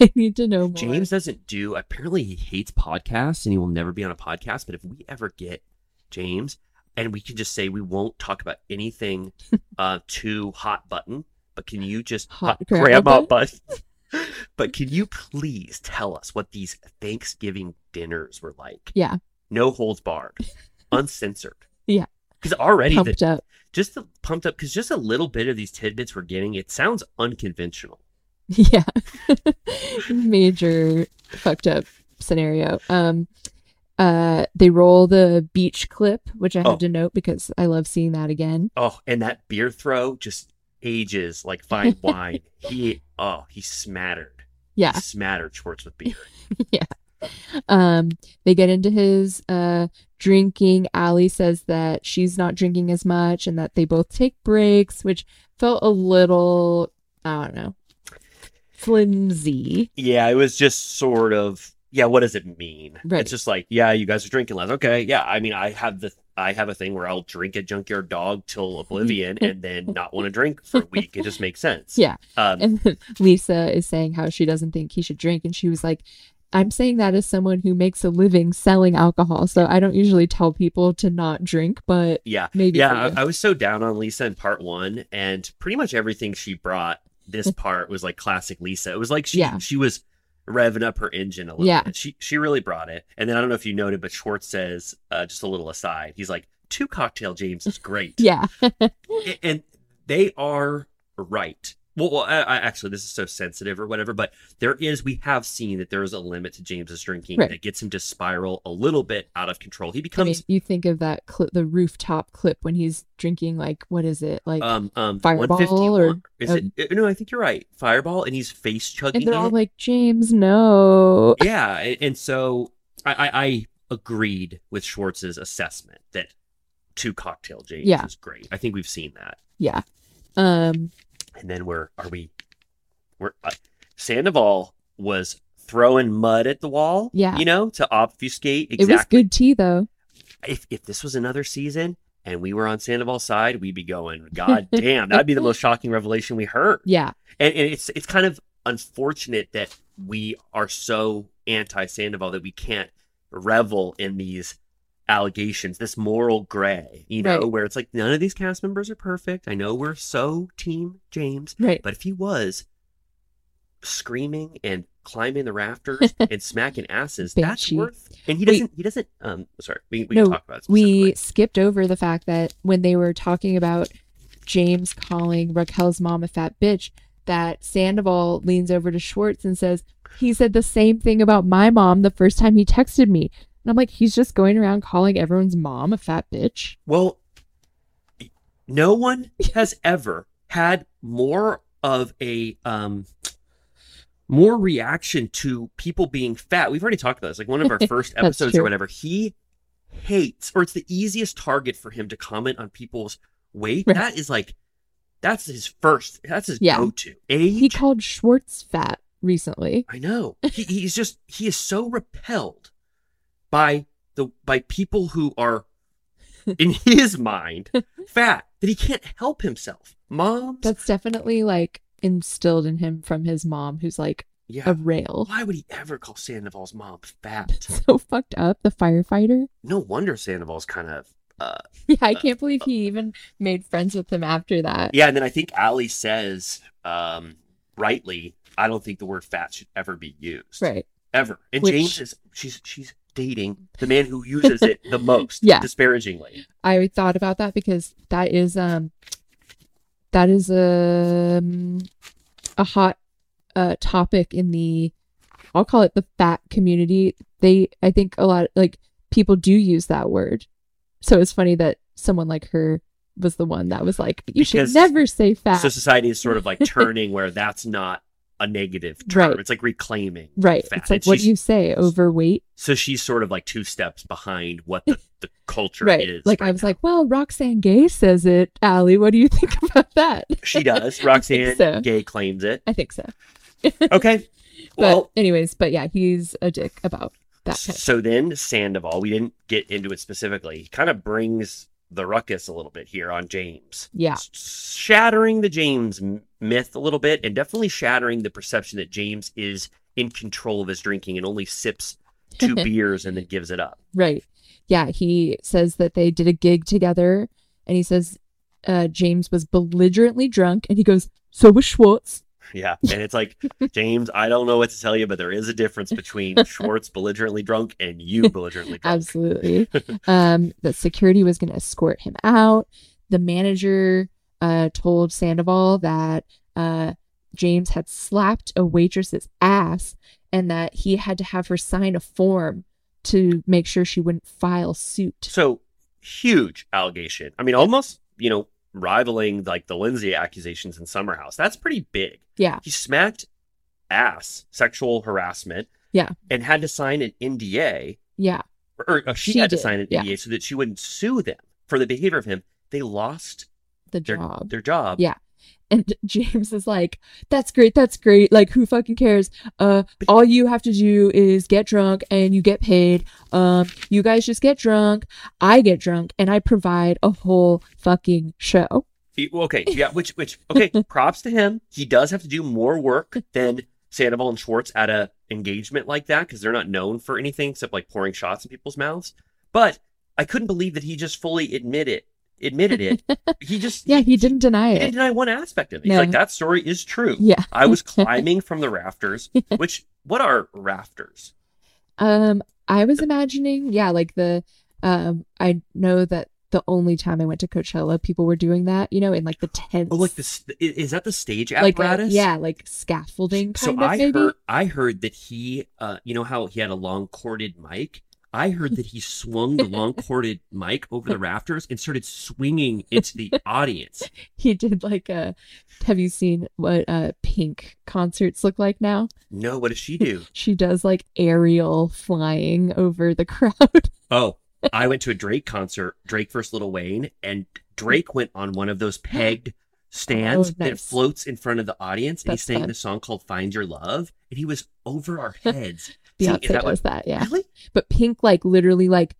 I need to know more. James doesn't do. Apparently, he hates podcasts and he will never be on a podcast. But if we ever get James, and we can just say we won't talk about anything uh too hot button, but can you just Hot hot grandma grandma button? button? but can you please tell us what these Thanksgiving dinners were like? Yeah. No holds barred, uncensored. Yeah. Because already the, pumped up. just the pumped up because just a little bit of these tidbits we're getting, it sounds unconventional. Yeah. Major fucked up scenario. Um uh they roll the beach clip, which I have Oh. to note because I love seeing that again. Oh, and that beer throw just ages like fine wine. he oh, he smattered. Yeah. he smattered Schwartz with beer. Yeah. Um, they get into his uh drinking. Ally says that she's not drinking as much and that they both take breaks, which felt a little I don't know flimsy. Yeah, it was just sort of yeah. What does it mean? Right. It's just like yeah, you guys are drinking less. Okay, yeah. I mean, I have the I have a thing where I'll drink a junkyard dog till oblivion and then not want to drink for a week. It just makes sense. Yeah. Um, And Lisa is saying how she doesn't think he should drink, and she was like. I'm saying that as someone who makes a living selling alcohol, so I don't usually tell people to not drink, but yeah, maybe yeah. I. I was so down on Lisa in part one, and pretty much everything she brought this part was like classic Lisa. It was like she Yeah. she was revving up her engine a little Yeah. bit. She she really brought it. And then I don't know if you noted, but Schwartz says uh, just a little aside. He's like, two cocktail James is great. yeah, and they are right. Well, well I, I, actually, this is so sensitive or whatever, but there is. We have seen that there is a limit to James's drinking Right. that gets him to spiral a little bit out of control. He I mean, becomes you think of that clip, the rooftop clip when he's drinking like what is it like? um um Fireball or- is um, it? No, I think you're right. Fireball, and he's face chugging and they're all it. like, James, no. yeah, and, and so I, I I agreed with Schwartz's assessment that two cocktail James Yeah. is great. I think we've seen that. Yeah. Um. And then we're are we we're uh, Sandoval was throwing mud at the wall Yeah. you know to obfuscate It was good tea though. if, if this was another season and we were on Sandoval's side we'd be going god damn that'd be the most shocking revelation we heard Yeah. and, and it's it's kind of unfortunate that we are so anti Sandoval that we can't revel in these allegations, this moral gray, you know, Right. where it's like none of these cast members are perfect. I know we're so team James, Right. but if he was screaming and climbing the rafters and smacking asses, that's worth. And he doesn't. He doesn't. Um, sorry, we, we no, can talk about it we skipped over the fact that when they were talking about James calling Raquel's mom a fat bitch, that Sandoval leans over to Schwartz and says, He said the same thing about my mom the first time he texted me. And I'm like, he's just going around calling everyone's mom a fat bitch. Well, no one has ever had more of a um more reaction to people being fat. We've already talked about this. Like one of our first episodes or whatever. He hates or it's the easiest target for him to comment on people's weight. Right. That is like that's his first that's his Yeah. go-to. Age. He called Schwartz fat recently. I know. He, he's just he is so repelled by the by people who are in his mind fat that he can't help himself. Moms, That's definitely like instilled in him from his mom, who's like yeah. a rail. Why would he ever call Sandoval's mom fat? So fucked up, the firefighter. No wonder Sandoval's kind of uh Yeah, I can't believe he even made friends with him after that. yeah. And then I think Ally says um rightly, I don't think the word fat should ever be used. Right. Ever. And Which- James is she's she's dating the man who uses it the most Yeah. disparagingly. I thought about that because that is um that is a um, a hot uh topic in the I'll call it the fat community. They I think a lot like people do use that word. So it's funny that someone like her was the one that was like you Because- should never say fat. So society is sort of like turning where that's not a negative term. Right. It's like reclaiming. right. fat. It's like And what do you say overweight? So she's sort of like two steps behind what the, the culture Right. is. Like right I was now. like, well, Roxane Gay says it. Ally, what do you think about that? she does. Roxane so. Gay claims it. I think so. Okay. But Well, anyways, but yeah, he's a dick about that kind of so then Sandoval, we didn't get into it specifically. He kind of brings the ruckus a little bit here on James. Yeah. Shattering the James myth a little bit and definitely shattering the perception that James is in control of his drinking and only sips two beers and then gives it up. Right. Yeah, he says that they did a gig together and he says uh, James was belligerently drunk and he goes, So was Schwartz. Yeah. And it's like, James, I don't know what to tell you, but there is a difference between Schwartz belligerently drunk and you belligerently drunk. Absolutely. um, that security was going to escort him out. The manager uh, told Sandoval that uh, James had slapped a waitress's ass and that he had to have her sign a form to make sure she wouldn't file suit. So huge allegation. I mean, almost, you know, rivaling like the Lindsay accusations in Summer House. That's pretty big. Yeah. He smacked ass sexual harassment. Yeah. And had to sign an NDA, Yeah. or, or she, She had to sign an yeah. NDA so that she wouldn't sue them for the behavior of him. They lost The their job. their job. Yeah. And James is like, that's great, that's great. Like, who fucking cares? Uh, all you have to do is get drunk and you get paid. Um, you guys just get drunk. I get drunk and I provide a whole fucking show. He- okay, yeah, which which okay, props to him. He does have to do more work than Sandoval and Schwartz at a engagement like that because they're not known for anything except like pouring shots in people's mouths. But I couldn't believe that he just fully admitted admitted it. He just Yeah, he didn't deny he didn't it. deny one aspect of it. He's like that story is true. Yeah. I was climbing from the rafters, which what are rafters? Um, I was imagining, yeah, like the, um, I know that the only time I went to Coachella, people were doing that, you know, in like the tents. Oh, like this is that the stage like a- apparatus? yeah, like scaffolding kind so of I maybe. heard I heard that he uh you know how he had a long corded mic? I heard that he swung the long corded mic over the rafters and started swinging into the audience. He did like a. Have you seen what uh Pink concerts look like now? No, what does she do? She does like aerial flying over the crowd. Oh, I went to a Drake concert, Drake versus Lil Wayne, and Drake went on one of those pegged stands Oh, that floats in front of the audience, and That's he sang fun. the song called "Find Your Love," and he was over our heads. Singing- Beyonce is that does what- that, yeah. Really? But Pink like literally like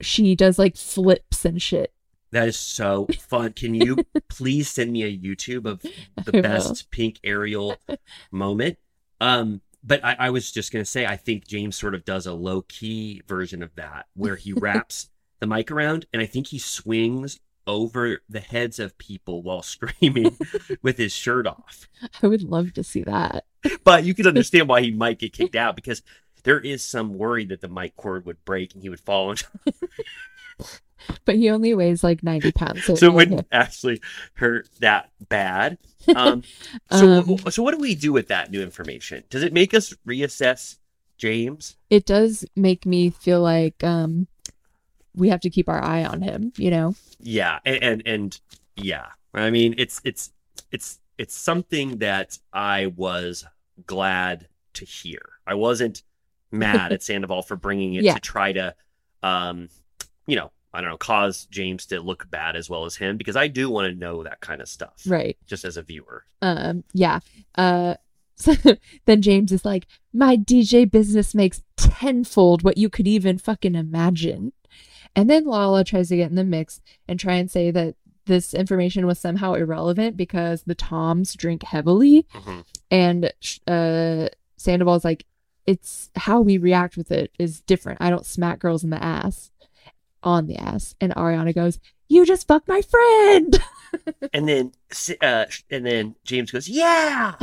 she does like flips and shit. That is so fun. Can you please send me a YouTube of I the will. best pink aerial moment? Um, but I, I was just gonna say, I think James sort of does a low key version of that, where he wraps the mic around, and I think he swings over the heads of people while screaming with his shirt off. I would love to see that. But you can understand why he might get kicked out because there is some worry that the mic cord would break and he would fall into But he only weighs like 90 pounds. So, so it wouldn't actually hurt that bad. Um, so, Um, so what do we do with that new information? Does it make us reassess James? it does make me feel like um we have to keep our eye on him, you know? Yeah, and, and and yeah, I mean it's it's it's it's something that I was glad to hear. I wasn't mad at Sandoval for bringing it Yeah. to try to, um, you know, I don't know, cause James to look bad as well as him because I do want to know that kind of stuff, Right. Just as a viewer. Um yeah. Uh so then James is like, "My DJ business makes tenfold what you could even fucking imagine." And then Lala tries to get in the mix and try and say that this information was somehow irrelevant because the Toms drink heavily Mhm. and uh Sandoval's like it's how we react with it is different. I don't smack girls in the ass on the ass. And Ariana goes, "You just fucked my friend." And then, uh, and then James goes, "Yeah."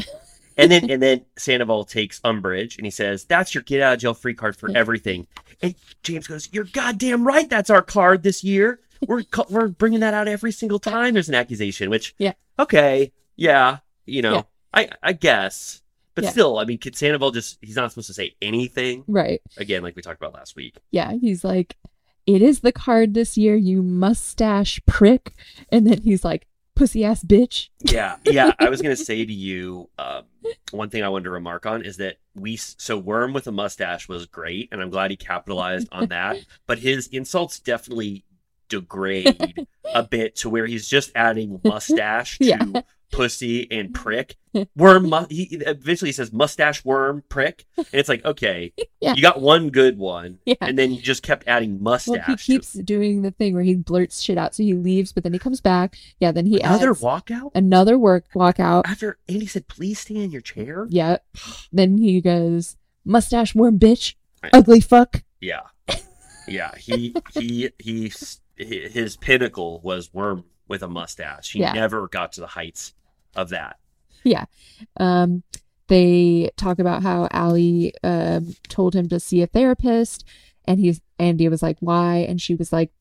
And then, and then Sandoval takes umbrage and he says, "That's your get out of jail free card for everything." And James goes, "You're goddamn right. That's our card this year. We're we're bringing that out every single time there's an accusation." Which, Yeah. okay, yeah, you know, Yeah. I I guess, but Yeah. still, I mean, Sandoval just he's not supposed to say anything right. again, like we talked about last week. Yeah, he's like, "It is the card this year, you mustache prick." And then he's like, "Pussy ass bitch." yeah yeah i was gonna say to you um, one thing i wanted to remark on is that we so worm with a mustache was great and i'm glad he capitalized on that but his insults definitely degrade a bit to where he's just adding mustache to Yeah. Pussy and mm-hmm. prick worm mu- he eventually says mustache worm prick and it's like okay Yeah. you got one good one Yeah. and then you just kept adding Well, mustache he to- keeps doing the thing where he blurts shit out, so he leaves, but then he comes back. Yeah, then he another walkout another work walkout. after andy said please stay in your chair Yeah. Then he goes, "Mustache worm bitch, Right. ugly fuck." Yeah, yeah. He he he. His pinnacle was Worm with a mustache. He Yeah. never got to the heights of that. Yeah. Um, they talk about how Ally um, told him to see a therapist, and he's Andy was like, "Why?" And she was like,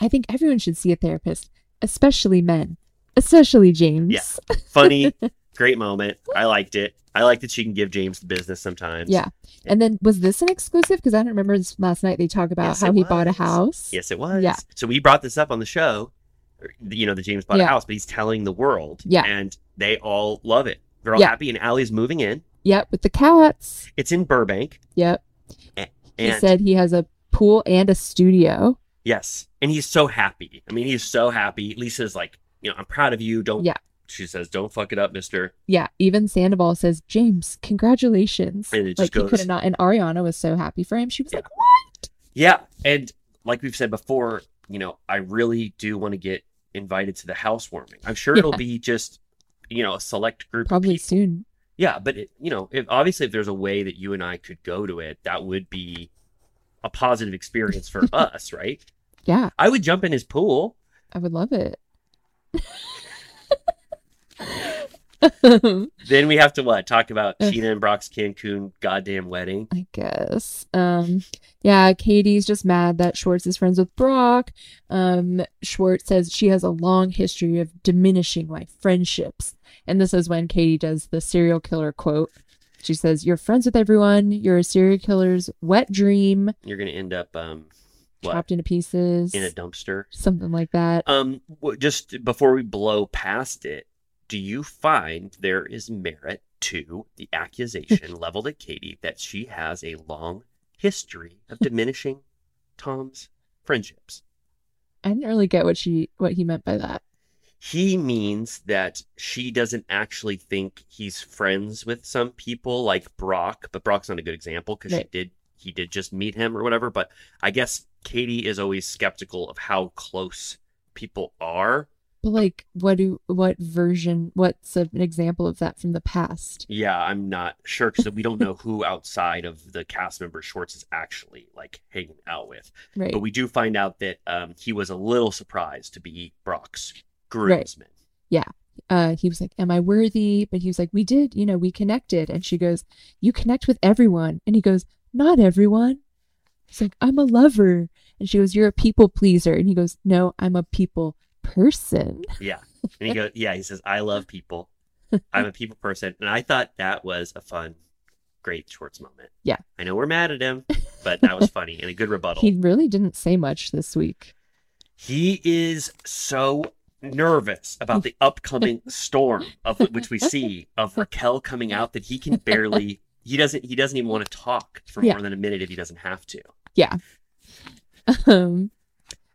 "I think everyone should see a therapist, especially men, especially James." Yeah. Funny, great moment. I liked it. I like that she can give James the business sometimes. Yeah. And then was this an exclusive? Because I don't remember this last night. They talk about Yes, how he bought a house. Yes, it was. Yeah. So we brought this up on the show. You know, the James bought Yeah. a house, but he's telling the world. Yeah. And they all love it. They're all Yeah. happy, and Ally's moving in. Yep, with the cats. It's in Burbank. Yep. And He said he has a pool and a studio. yes, and he's so happy. I mean, he's so happy. Lisa's like, you know, I'm proud of you. Don't. Yeah. She says, "Don't fuck it up, Mister." Yeah, even Sandoval says, James, congratulations. And it just like he goes- could have not and Ariana was so happy for him. She was Yeah. like, What? Yeah, and like we've said before, you know, I really do want to get invited to the housewarming. I'm sure it'll be just, you know, a select group. Probably soon. Yeah, but it, you know, if obviously if there's a way that you and I could go to it, that would be a positive experience for us, right? Yeah, I would jump in his pool. I would love it. Then we have to what? Talk about Scheana and Brock's Cancun goddamn wedding. I guess. Um, yeah, Katie's just mad that Schwartz is friends with Brock. Um, Schwartz says she has a long history of diminishing my friendships. And this is when Katie does the serial killer quote. She says, You're friends with everyone. You're a serial killer's wet dream, You're gonna end up um what chopped into pieces. in a dumpster. Something like that. Um, just before we blow past it, do you find there is merit to the accusation leveled at Katie that she has a long history of diminishing Tom's friendships? I didn't really get what she what he meant by that. He means that she doesn't actually think he's friends with some people like Brock, but Brock's not a good example because she did he did just meet him or whatever. But I guess Katie is always skeptical of how close people are. But like what do what version what's an example of that from the past? Yeah, I'm not sure because we don't know who outside of the cast member Schwartz is actually like hanging out with. Right. But we do find out that um, he was a little surprised to be Brock's groomsman. uh he was like am i worthy but he was like we did you know we connected and she goes you connect with everyone and he goes not everyone he's like i'm a lover and she goes you're a people pleaser and he goes no i'm a people person Yeah. And he goes, yeah, he says, I love people. I'm a people person. And I thought that was a fun, great Schwartz moment. Yeah. I know we're mad at him, but that was funny and a good rebuttal. he really didn't say much this week He is so nervous about the upcoming storm of which we see of Raquel coming out that he can barely he doesn't he doesn't even want to talk for Yeah. more than a minute if he doesn't have to. yeah um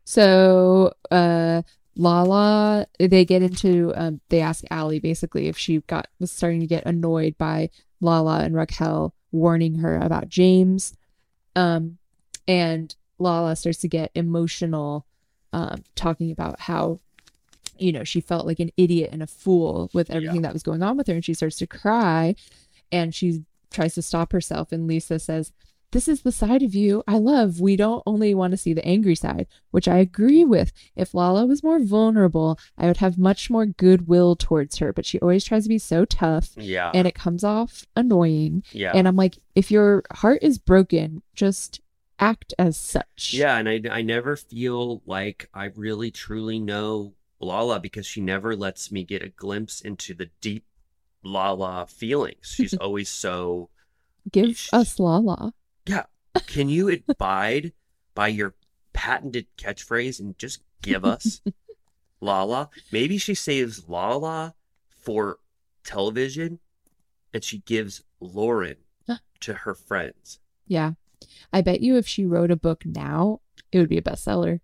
so uh Lala, they get into, um, they ask Ally basically if she got, was starting to get annoyed by Lala and Raquel warning her about James. Um, and Lala starts to get emotional, um, talking about how, you know, she felt like an idiot and a fool with everything that was going on with her. And she starts to cry and she tries to stop herself. And Lisa says, this is the side of you I love. We don't only want to see the angry side, which I agree with. If Lala was more vulnerable, I would have much more goodwill towards her, but she always tries to be so tough Yeah. and it comes off annoying. yeah. And I'm like, if your heart is broken, just act as such. Yeah, and I, I never feel like I really truly know Lala because she never lets me get a glimpse into the deep Lala feelings. She's always so. Give us Lala. Yeah. Can you abide by your patented catchphrase and just give us Lala? Maybe she saves Lala for television and she gives Lauren to her friends. Yeah. I bet you if she wrote a book now, it would be a bestseller.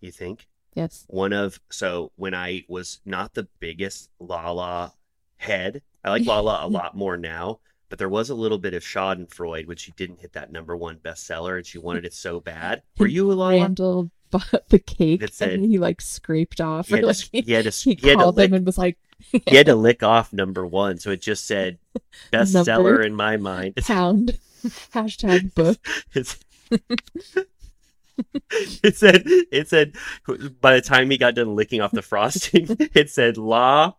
You think? Yes. one of so when I was not the biggest Lala head, I like Lala a lot more now. But there was a little bit of Schadenfreude when she didn't hit that number one bestseller, and she wanted it so bad. Were you a Lala? Randall bought the cake That said- and he like scraped off. He had, like, to, he had to, he he had called them lick, and was like, he had to lick off number one, so it just said bestseller in my mind. It's, pound hashtag book. it's, it said it said by the time he got done licking off the frosting, it said la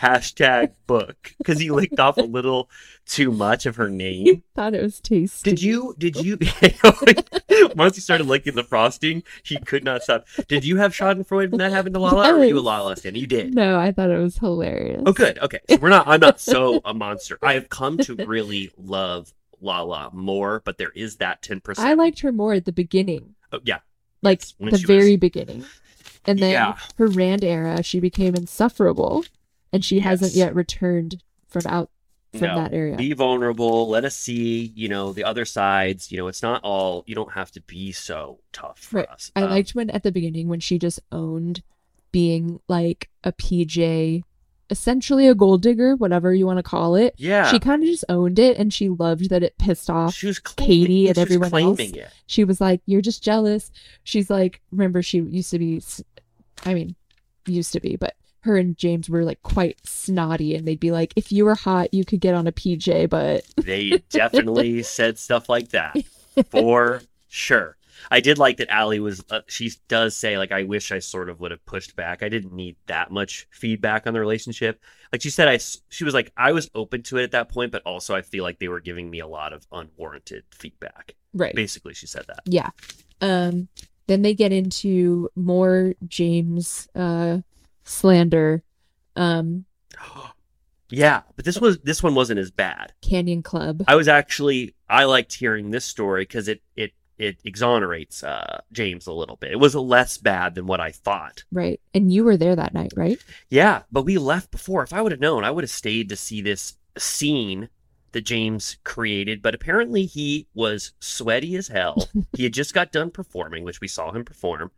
hashtag book because he licked off a little too much of her name. Thought it was tasty. Did you? Did you? Once he started licking the frosting, he could not stop. Did you have Schadenfreude when that happened to Lala, or were you a Yes. Lala stand? You did. No, I thought it was hilarious. Oh, good. Okay, so we're not. I'm not so a monster. I have come to really love Lala more, but there is that ten percent. I liked her more at the beginning, Oh, yeah, like Yes, the very was- beginning. And then Yeah. her Rand era, she became insufferable, and she hasn't yet returned from out from No. that area. Be vulnerable. Let us see, you know, the other sides. You know, it's not all, you don't have to be so tough for Right. us. I Um, liked when at the beginning when she just owned being like a PJ, essentially a gold digger, whatever you want to call it. Yeah. She kind of just owned it and she loved that it pissed off she was claiming, Katie and everyone claiming else. it. she was like, "You're just jealous." She's like, "Remember, she used to be, I mean, used to be, but her and James were like quite snotty, and they'd be like, if you were hot, you could get on a PJ, but They definitely said stuff like that for sure. I did like that Ally was, uh, she does say, like, I wish I sort of would have pushed back. I didn't need that much feedback on the relationship. Like she said, I, she was like, I was open to it at that point, but also I feel like they were giving me a lot of unwarranted feedback. right, Basically, she said that. yeah. Um, then they get into more James uh slander. Um, Yeah, but this was, this one wasn't as bad. Canyon Club. I was actually I liked hearing this story because it it it exonerates uh, James a little bit. It was less bad than what I thought. Right. And you were there that night, right? Yeah, but we left before. If I would have known, I would have stayed to see this scene that James created. But apparently, he was sweaty as hell. he had just got done performing, which we saw him perform.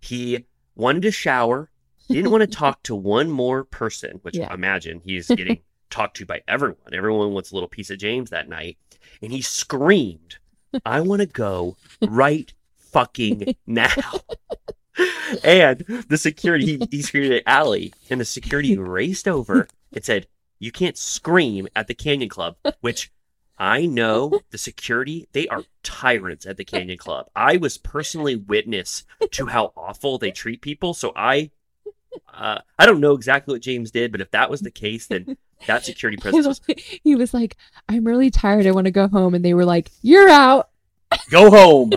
He wanted to shower. He didn't want to talk to one more person, which Yeah. I imagine he's getting talked to by everyone. Everyone wants a little piece of James that night. And he screamed, I want to go right fucking now. and the security, he, he screamed at Ally, and the security raced over and said, You can't scream at the Canyon Club, which I know the security, they are tyrants at the Canyon Club. I was personally witness to how awful they treat people. So I. Uh, I don't know exactly what James did, but if that was the case, then that security presence was he was like, I'm really tired. I want to go home. And they were like, You're out. go home,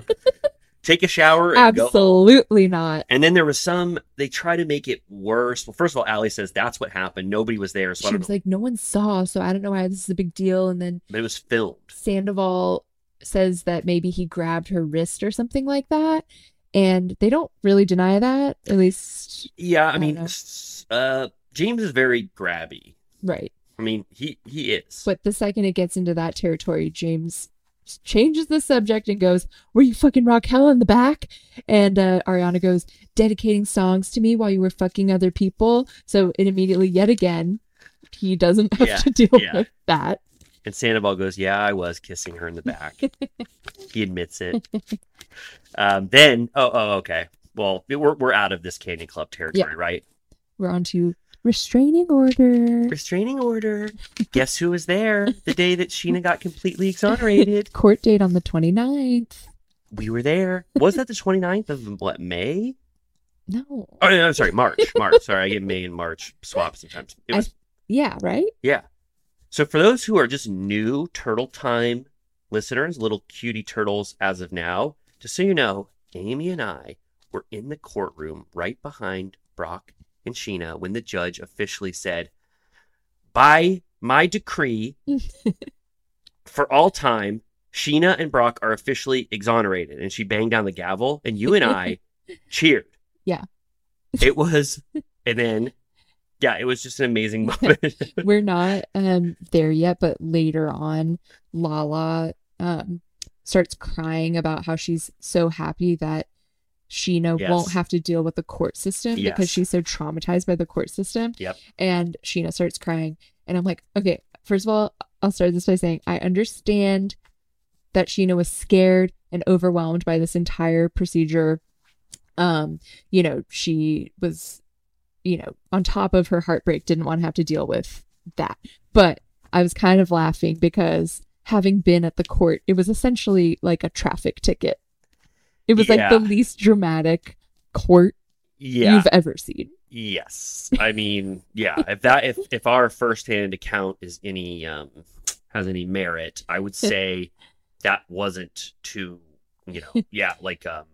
take a shower, and go. Absolutely not. And then there was some. They try to make it worse. Well, first of all, Ally says that's what happened. Nobody was there, so She don't was know. like, No one saw. So I don't know why this is a big deal. And then but it was filmed. Sandoval says that maybe he grabbed her wrist or something like that. And they don't really deny that. At least, Yeah, I, don't mean, uh, James is very grabby. right. I mean, he he is. But the second it gets into that territory, James changes the subject and goes, Were you fucking Raquel in the back? And uh, Ariana goes, Dedicating songs to me while you were fucking other people. So it immediately, yet again, he doesn't have Yeah, to deal yeah. with that. And Sandoval goes, "Yeah, I was kissing her in the back." he admits it. Um, then, oh, oh, okay. Well, we're we're out of this Canyon Club territory, right? We're on to restraining order. Restraining order. Guess who was there the day that Scheana got completely exonerated? Court date on the 29th. We were there. Was that the 29th of what May? No. Oh, no, I'm sorry, March. March. Sorry, I get May and March swapped sometimes. It I- Yeah, right? yeah. So for those who are just new Turtle Time listeners, little cutie turtles as of now, just so you know, Amy and I were in the courtroom right behind Brock and Scheana when the judge officially said, "By my decree, for all time, Scheana and Brock are officially exonerated." And she banged down the gavel, and you and I cheered. Yeah. It was, and then, yeah, it was just an amazing moment. We're not um there yet, but later on, Lala um starts crying about how she's so happy that Scheana Yes. won't have to deal with the court system Yes. because she's so traumatized by the court system. Yep. And Scheana starts crying. And I'm like, okay, first of all, I'll start this by saying I understand that Scheana was scared and overwhelmed by this entire procedure. Um, you know, she was, you know, on top of her heartbreak, didn't want to have to deal with that. But I was kind of laughing because having been at the court, it was essentially like a traffic ticket. It was like the least dramatic court yeah. you've ever seen. Yes. I mean, yeah, if that if if our firsthand account is any um has any merit, I would say that wasn't too, you know, yeah, like um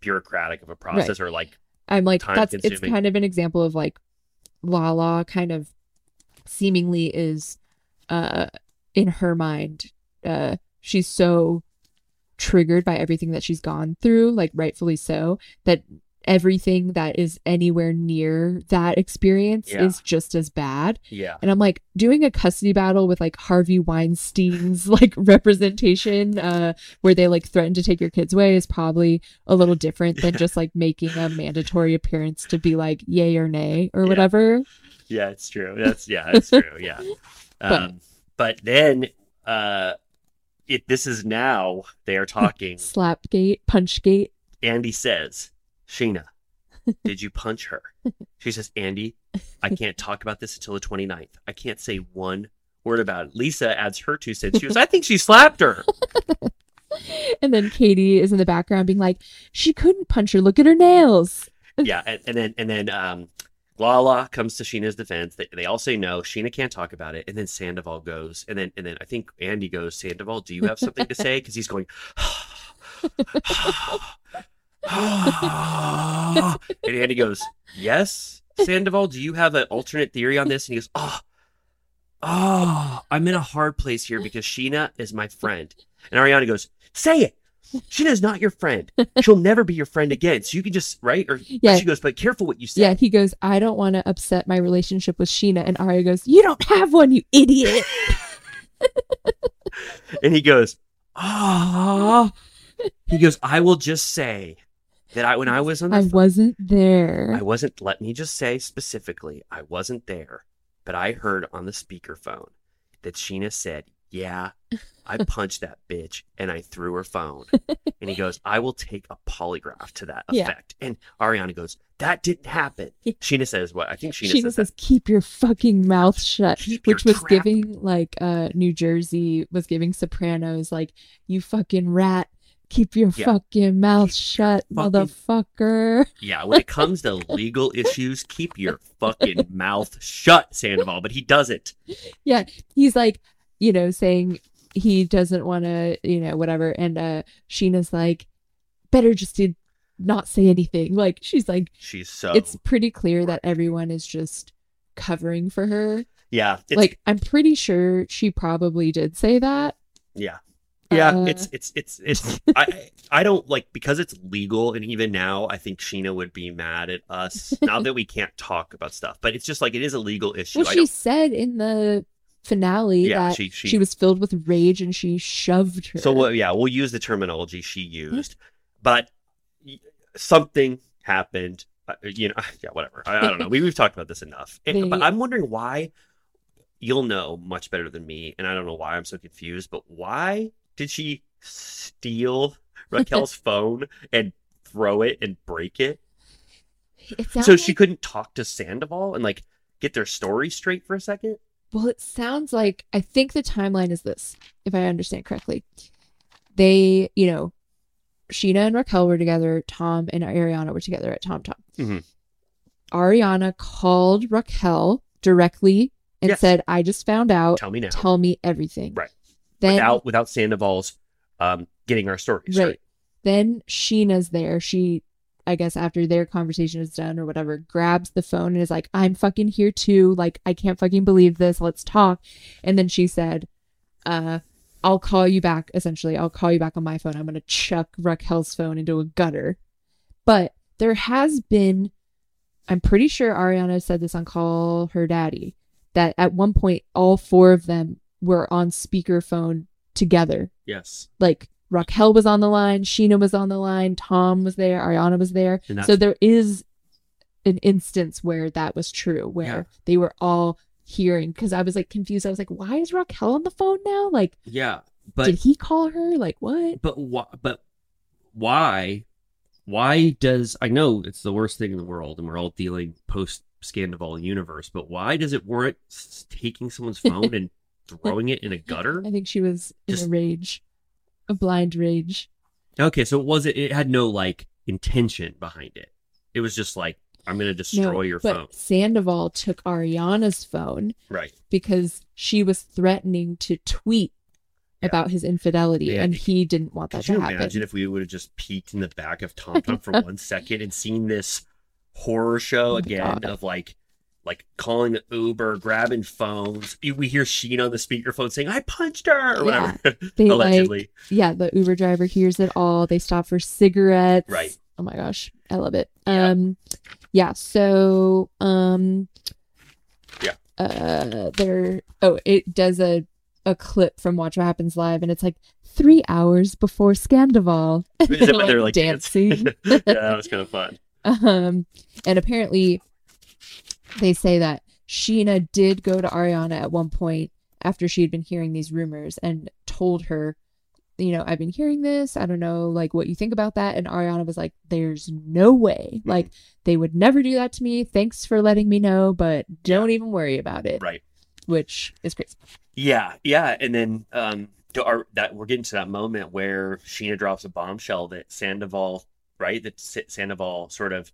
bureaucratic of a process or like I'm like, that's it's kind of an example of like Lala kind of seemingly is uh in her mind, uh she's so triggered by everything that she's gone through, like rightfully so, that everything that is anywhere near that experience Yeah. is just as bad. Yeah. And I'm like, doing a custody battle with like Harvey Weinstein's like representation, uh, where they like threaten to take your kids away is probably a little different than just like making a mandatory appearance to be like yay or nay or Yeah. whatever. Yeah, it's true. That's yeah, it's true. Yeah. But- Um, but then uh it this is now they are talking. Slapgate, punchgate. Andy says, Scheana, did you punch her? She says, Andy, I can't talk about this until the 29th. I can't say one word about it. Lisa adds her two cents. She goes, I think she slapped her. And then Katie is in the background being like, she couldn't punch her. Look at her nails. yeah, and, and then and then um Lala comes to Scheana's defense. They, they all say no. Scheana can't talk about it, and then Sandoval goes, and then and then I think Andy goes. Sandoval, do you have something to say? Because he's going. and Andy goes, "Yes, Sandoval. Do you have an alternate theory on this?" And he goes, "Oh, oh, I'm in a hard place here because Scheana is my friend." And Ariana goes, "Say it. Scheana's not your friend. She'll never be your friend again. So you can just right." Or Yeah. she goes, "But careful what you say." Yeah, he goes, I don't want to upset my relationship with Scheana. And Arya goes, You don't have one, you idiot. And he goes, "Ah." He goes, "I will just say that I when I was on the I phone- wasn't there. I wasn't, let me just say specifically, I wasn't there, but I heard on the speakerphone that Scheana said, Yeah, I punched that bitch and I threw her phone. And he goes, I will take a polygraph to that Yeah. effect. And Ariana goes, That didn't happen. Yeah. Scheana says, What? I think Scheana, Scheana says, says, "Keep your fucking mouth shut," Keep which was trap- giving like uh New Jersey was giving Sopranos like, "You fucking rat, keep your Yeah. fucking mouth Keep shut, fucking- motherfucker." Yeah, when it comes to legal issues, keep your fucking mouth shut, Sandoval. But he doesn't. Yeah, he's like, you know, saying he doesn't want to, you know, whatever, and uh Scheana's like, "Better just to not say anything." Like she's like, She's so. it's pretty clear that everyone is just covering for her. yeah. Like I'm pretty sure she probably did say that. Yeah. Yeah, Uh, it's it's it's it's I I don't like because it's legal and even now I think Scheana would be mad at us now that we can't talk about stuff. But it's just like it is a legal issue. Well, she said in the finale Yeah, that she- she, she- was filled with rage and she shoved her. So uh, yeah, we'll use the terminology she used. But something happened uh, you know yeah whatever I, I don't know we, we've talked about this enough And- They- but i'm wondering why you'll know much better than me and i don't know why i'm so confused but why did she steal raquel's phone and throw it and break it It so she couldn't talk to sandoval and like get their story straight for a second Well, it sounds like I think the timeline is this, if I understand correctly. They, you know, Scheana and Raquel were together, Tom and Ariana were together at Tom Tom. Mhm. Ariana called Raquel directly and Yes. said, I just found out. tell me now Tell me everything. Right. Then without without sandoval's um getting our story straight Right. Then Scheana's there. She, I guess, after their conversation is done or whatever, grabs the phone and is like, I'm fucking here too. Like, I can't fucking believe this. Let's talk. And then she said, uh, I'll call you back. Essentially, I'll call you back on my phone. I'm going to chuck Raquel's phone into a gutter. But there has been, I'm pretty sure Ariana said this on Call Her Daddy, that at one point, all four of them were on speakerphone together yes like Raquel was on the line, Scheana was on the line, Tom was there, Ariana was there. So there is an instance where that was true, where Yeah. they were all hearing. Because I was like confused. I was like, why is Raquel on the phone now? Like, yeah but did he call her? Like, what? but why but why why does i know it's the worst thing in the world and we're all dealing post Scandival universe but why does it warrant taking someone's phone and throwing it in a gutter I think she was in Just- a rage, a blind rage. okay so it was it it had no like intention behind it it was just like i'm gonna destroy no, your but phone Sandoval took Ariana's phone right because she was threatening to tweet Yeah. about his infidelity, Yeah. and he didn't want that could to you happen. imagine if we would have just peeked in the back of tom tom for one second and seen this horror show Oh again God. of like like calling the uber grabbing phones we hear sheen on the speakerphone saying i punched her or Yeah. whatever They allegedly like, yeah, the Uber driver hears it all. They stop for cigarettes. Right. Oh my gosh, I love it. Yeah. Um, yeah. So, um, Yeah. Uh, there. Oh, it does a a clip from Watch What Happens Live, and it's like three hours before Scandival. Is it when they're like dancing? yeah, that was kind of fun. Um, and apparently, they say that Scheana did go to Ariana at one point after she had been hearing these rumors and told her, you know, I've been hearing this. I don't know, like, what you think about that. And Ariana was like, there's no way. Mm-hmm. Like, they would never do that to me. Thanks for letting me know, but don't even worry about it. Right. Which is crazy. Yeah, yeah, and then um, to our, that we're getting to that moment where Scheana drops a bombshell that Sandoval, right? That S- Sandoval sort of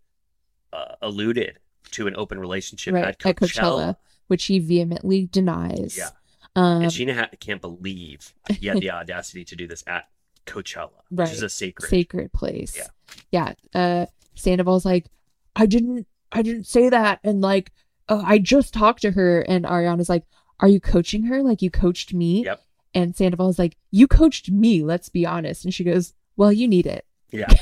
uh, alluded to an open relationship right. at Coachella. which he vehemently denies. Yeah. Um, and Scheana ha- can't believe he had the audacity to do this at Coachella, which is a sacred. sacred place. Yeah. Yeah. Uh Sandoval's like, I didn't I didn't say that and like oh, I just talked to her and Ariana's like, Are you coaching her like you coached me? Yep. And Sandoval's like, You coached me, let's be honest. And she goes, Well, you need it. Yeah.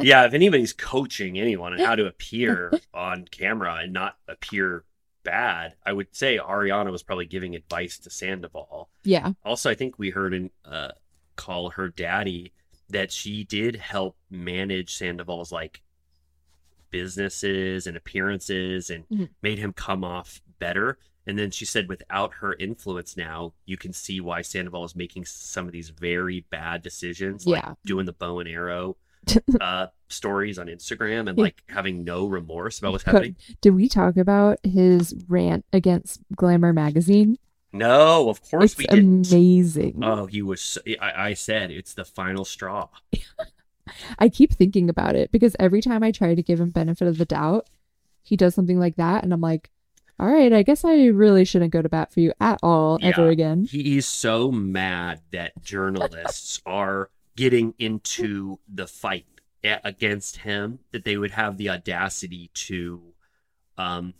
yeah, if anybody's coaching anyone on how to appear on camera and not appear bad, I would say Ariana was probably giving advice to Sandoval. Yeah. Also, I think we heard an uh, call her daddy that she did help manage Sandoval's like businesses and appearances and Mhm. made him come off better. And then she said, without her influence now, you can see why Sandoval is making some of these very bad decisions, like Yeah. doing the bow and arrow uh, stories on Instagram and like having no remorse about what's happening. Did we talk about his rant against Glamour magazine? No, of course it's we didn't. amazing. Oh, he was. so- I, I said it's the final straw. I keep thinking about it because every time I try to give him benefit of the doubt, he does something like that, and I'm like, all right, I guess I really shouldn't go to bat for you at all ever again. He, he's so mad that journalists are getting into the fight against him that they would have the audacity to um,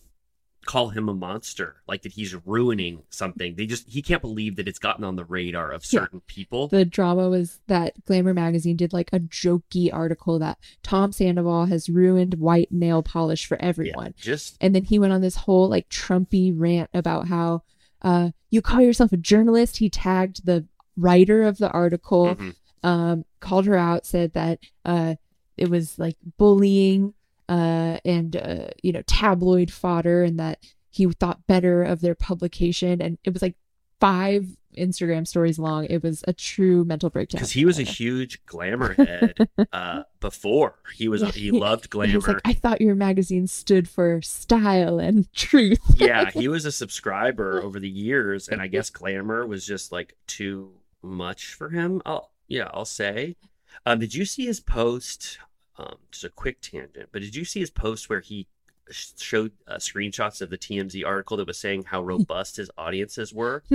call him a monster, like that he's ruining something. They just he can't believe that it's gotten on the radar of Yeah. certain people. The drama was that Glamour magazine did like a jokey article that Tom Sandoval has ruined white nail polish for yeah, everyone. just And then he went on this whole like Trumpy rant about how uh, you call yourself a journalist. He tagged the writer of the article, Mhm. Um, called her out, said that uh, it was like bullying uh, and uh, you know tabloid fodder, and that he thought better of their publication. And it was like five Instagram stories long. It was a true mental breakdown. because he was a huge glamour head uh, before. He was he loved glamour. He like, I thought your magazine stood for style and truth. yeah, he was a subscriber over the years, and I guess glamour was just like too much for him. I'll yeah, I'll say. Um, did you see his post? Um, just a quick tangent, but did you see his post where he showed uh, screenshots of the TMZ article that was saying how robust his audiences were?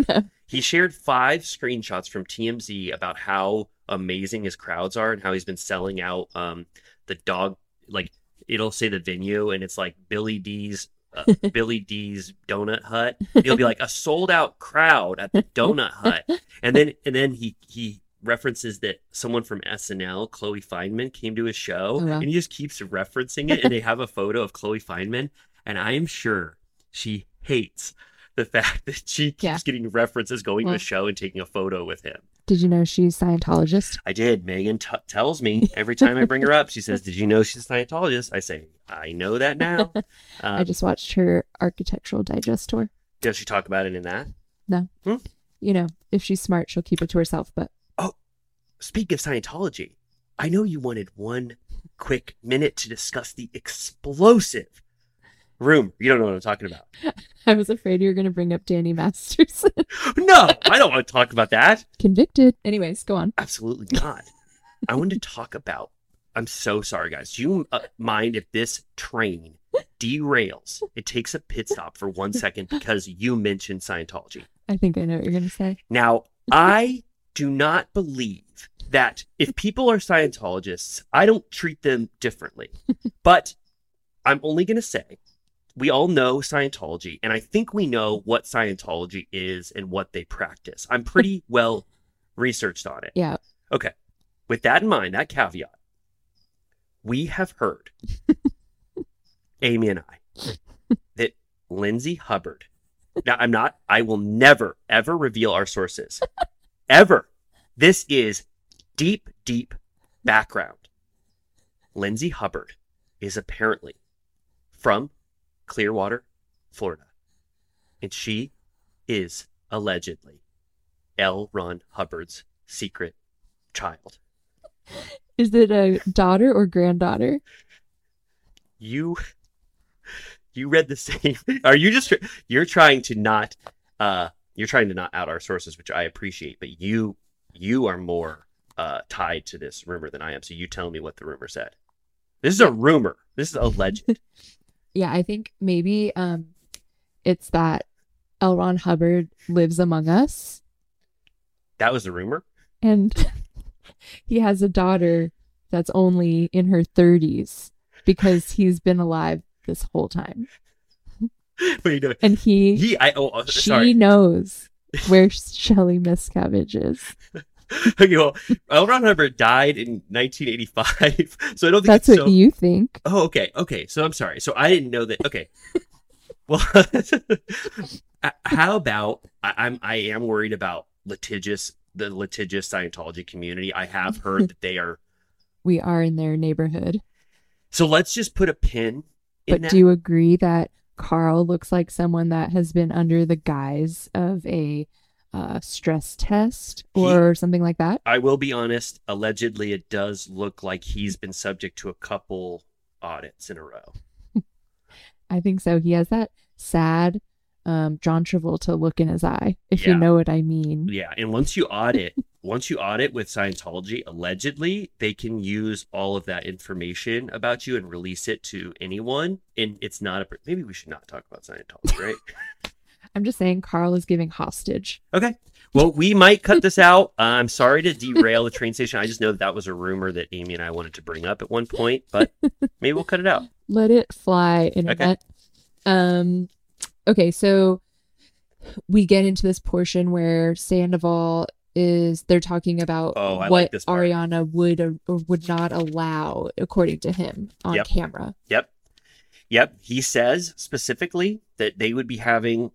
He shared five screenshots from TMZ about how amazing his crowds are and how he's been selling out um, the dog like it'll say the venue and it's like Billy D's uh, Billy D's Donut Hut. It'll be like a sold out crowd at the Donut Hut, and then and then he he references that someone from SNL, Chloe Fineman, came to his show, Oh, wow. and he just keeps referencing it, and they have a photo of Chloe Fineman, and I am sure she hates the fact that she keeps Yeah. getting references going to a show and taking a photo with him. Did you know she's Scientologist? I did. Megan t- tells me every time I bring her up. She says, "Did you know she's a Scientologist?" I say, "I know that now." I Um, just watched her Architectural Digest tour. does she talk about it in that? No. Hmm? You know, if she's smart, she'll keep it to herself. But Speaking of Scientology, I know you wanted one quick minute to discuss the explosive room. You don't know what I'm talking about. I was afraid you were going to bring up Danny Masterson. No, I don't want to talk about that. Convicted. Anyways, go on. Absolutely not. I wanted to talk about. I'm so sorry, guys. Do you uh, mind if this train derails? It takes a pit stop for one second because you mentioned Scientology. I think I know what you're going to say. Now, I do not believe that if people are Scientologists, I don't treat them differently. but I'm only going to say we all know Scientology, and I think we know what Scientology is and what they practice. I'm pretty well researched on it. Yeah. Okay. With that in mind, that caveat, we have heard, Amy and I, that Lindsay Hubbard. Now, I'm not, I will never, ever reveal our sources. Ever. This is deep, deep background. Lindsay Hubbard is apparently from Clearwater, Florida. And she is allegedly L. Ron Hubbard's secret child. Is it a daughter or granddaughter? You you read the same are you just you're trying to not uh you're trying to not out our sources which i appreciate but you you are more uh tied to this rumor than i am. So you tell me what the rumor said. This is a rumor. This is a legend. Yeah, I think maybe um it's that L. Ron Hubbard lives among us. That was a rumor? And he has a daughter that's only in her 30s because he's been alive this whole time. Wait, no, And he, he i oh uh, she knows where Shelly Miscavige is. okay, well, L. Ron Hubbard died in 1985, so I don't think That's what so. you think. Oh, okay, okay. So I'm sorry. So I didn't know that. Okay. Well, how about I, I'm I am worried about litigious the litigious Scientology community. I have heard that they are. We are in their neighborhood. So let's just put a pin in But that. do you agree that Carl looks like someone that has been under the guise of a uh, stress test or something like that? I will be honest. Allegedly, it does look like he's been subject to a couple audits in a row. I think so. He has that sad um, John Travolta look in his eye, if Yeah. you know what I mean. Yeah, and once you audit, once you audit with Scientology, allegedly they can use all of that information about you and release it to anyone. And it's not a maybe we should not talk about Scientology, right? I'm just saying Carl is giving hostage. okay. Well, we might cut this out. Uh, I'm sorry to derail the train station. I just know that, that was a rumor that Amy and I wanted to bring up at one point, but maybe we'll cut it out. Let it fly, internet. Um, okay, so we get into this portion where Sandoval is they're talking about Oh, like what this. Ariana would or, or would not allow, according to him, on Yep. camera. Yep. Yep. He says specifically that they would be having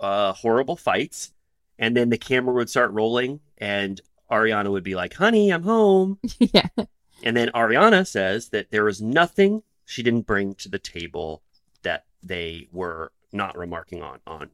uh, horrible fights, and then the camera would start rolling, and Ariana would be like, honey, I'm home. yeah. And then Ariana says that there was nothing she didn't bring to the table that they were not remarking on on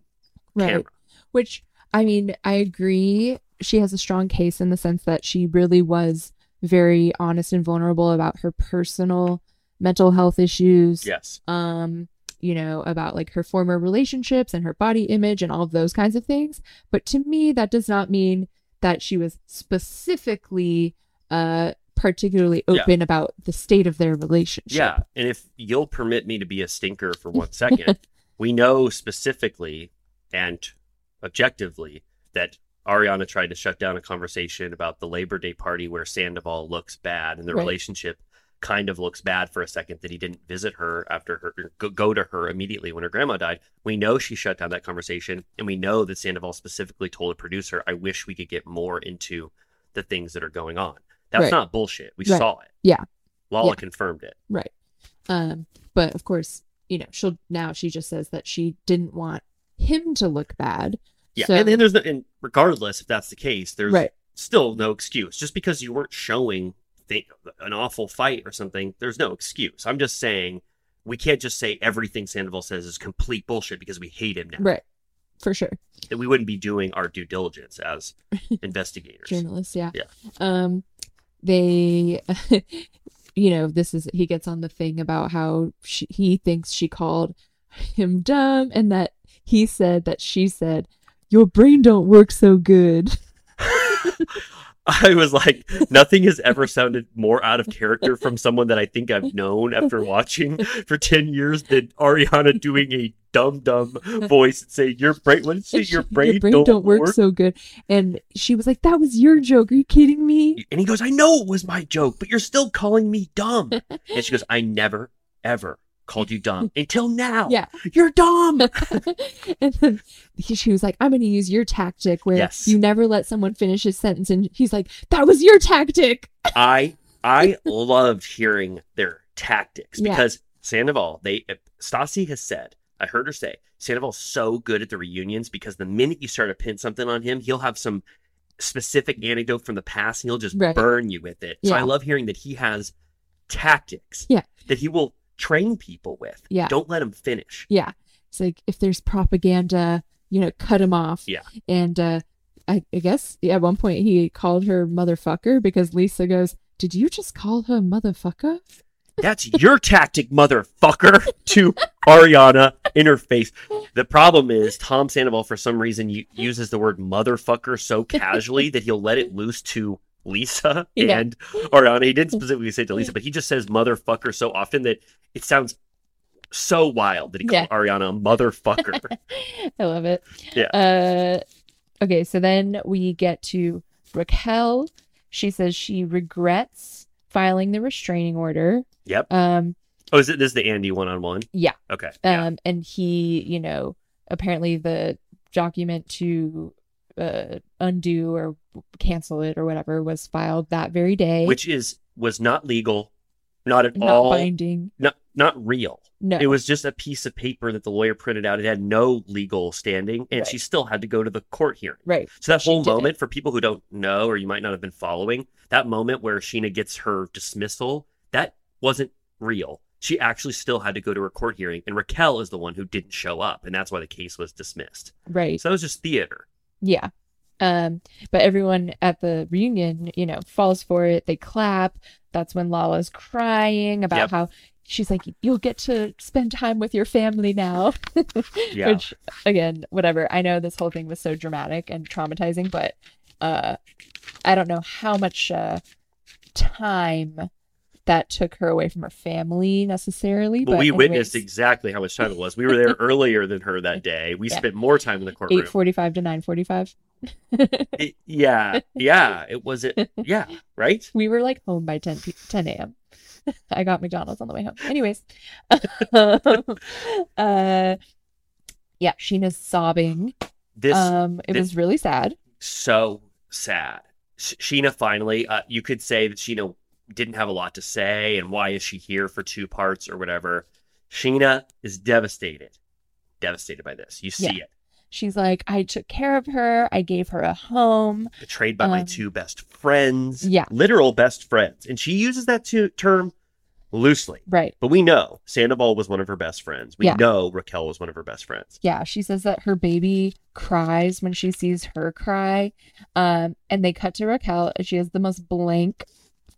Right. camera. Which I mean, I agree. She has a strong case in the sense that she really was very honest and vulnerable about her personal mental health issues. Yes. Um, you know, about like her former relationships and her body image and all of those kinds of things. But to me, that does not mean that she was specifically uh particularly Yeah. open about the state of their relationship. Yeah. And if you'll permit me to be a stinker for one second, we know specifically and objectively that Ariana tried to shut down a conversation about the Labor Day party where Sandoval looks bad and the Right. relationship kind of looks bad for a second that he didn't visit her after her or go, go to her immediately when her grandma died. We know she shut down that conversation and we know that Sandoval specifically told a producer, I wish we could get more into the things that are going on. That's Right. not bullshit. We Right. saw it. Yeah. Lala Yeah. confirmed it. Right. Um, but of course, you know, she'll now she just says that she didn't want him to look bad. Yeah, So- and then there's no, and regardless if that's the case, there's Right. still no excuse. Just because you weren't showing th- an awful fight or something, there's no excuse. I'm just saying we can't just say everything Sandoval says is complete bullshit because we hate him now. Right. For sure. That we wouldn't be doing our due diligence as investigators. Journalists, yeah. Yeah. Um they you know, this is he gets on the thing about how she, he thinks she called him dumb and that he said that she said your brain don't work so good. I was like, nothing has ever sounded more out of character from someone that I think I've known after watching for 10 years than Ariana doing a dumb, dumb voice and saying, Your brain, what did it say? Your brain, don't, work, so good. And she was like, That was your joke. Are you kidding me? And he goes, I know it was my joke, but you're still calling me dumb. and she goes, I never, ever called you dumb until now. Yeah. You're dumb. and then he, she was like, I'm going to use your tactic where Yes. you never let someone finish his sentence. And he's like, That was your tactic. I I loved hearing their tactics Yeah. because Sandoval, they Stassi has said, I heard her say, Sandoval's so good at the reunions because the minute you start to pin something on him, he'll have some specific anecdote from the past and he'll just Right. burn you with it. So I love hearing that he has tactics Yeah. that he will train people with. Yeah. Don't let them finish. Yeah. It's like if there's propaganda, you know, cut them off. Yeah. And uh I, I guess yeah, at one point he called her motherfucker because Lisa goes, Did you just call her motherfucker? That's your tactic, motherfucker, to Ariana in her face. The problem is Tom Sandoval, for some reason, uses the word motherfucker so casually that he'll let it loose to Lisa Yeah. and Ariana. He didn't specifically say it to Lisa, but he just says motherfucker so often that it sounds so wild that he Yeah. called Ariana a motherfucker. I love it. Yeah. Uh okay, so then we get to Raquel. She says she regrets filing the restraining order. yep. Um Oh, is it this is the Andy one on one? yeah. Okay. Yeah. Um, and he, you know, apparently the document to uh, undo or cancel it or whatever was filed that very day. Which is was not legal, not at all. not all, binding. not not real. No, It was just a piece of paper that the lawyer printed out. It had no legal standing, and Right. she still had to go to the court hearing. right. So that She whole did it. moment, for people who don't know or you might not have been following, that moment where Scheana gets her dismissal, that wasn't real. She actually still had to go to her court hearing, and Raquel is the one who didn't show up, and that's why the case was dismissed. Right. So that was just theater. Yeah. Um, but everyone at the reunion, you know, falls for it. They clap. That's when Lala's crying about Yep. how she's like, "You'll get to spend time with your family now." Yeah. Which, again, whatever. I know this whole thing was so dramatic and traumatizing, but uh, I don't know how much uh, time that took her away from her family necessarily. Well, but we anyways, witnessed exactly how much time it was. We were there earlier than her that day. We Yeah. spent more time in the courtroom. eight forty-five to nine forty-five. Yeah, yeah. It was it. Yeah, right. We were like home by 10 p- 10 a.m. I got McDonald's on the way home. Anyways, uh, yeah, Scheana's sobbing. This um, it this- was really sad. so sad. Scheana finally, uh, you could say that Scheana didn't have a lot to say, and why is she here for two parts or whatever? Scheana is devastated, devastated by this. You see Yeah. it She's like, I took care of her. I gave her a home. betrayed by my Um, two best friends, yeah. literal best friends, and she uses that to- term loosely. Right. But we know Sandoval was one of her best friends. We Yeah. know Raquel was one of her best friends. Yeah. She says that her baby cries when she sees her cry. Um, and they cut to Raquel, and she has the most blank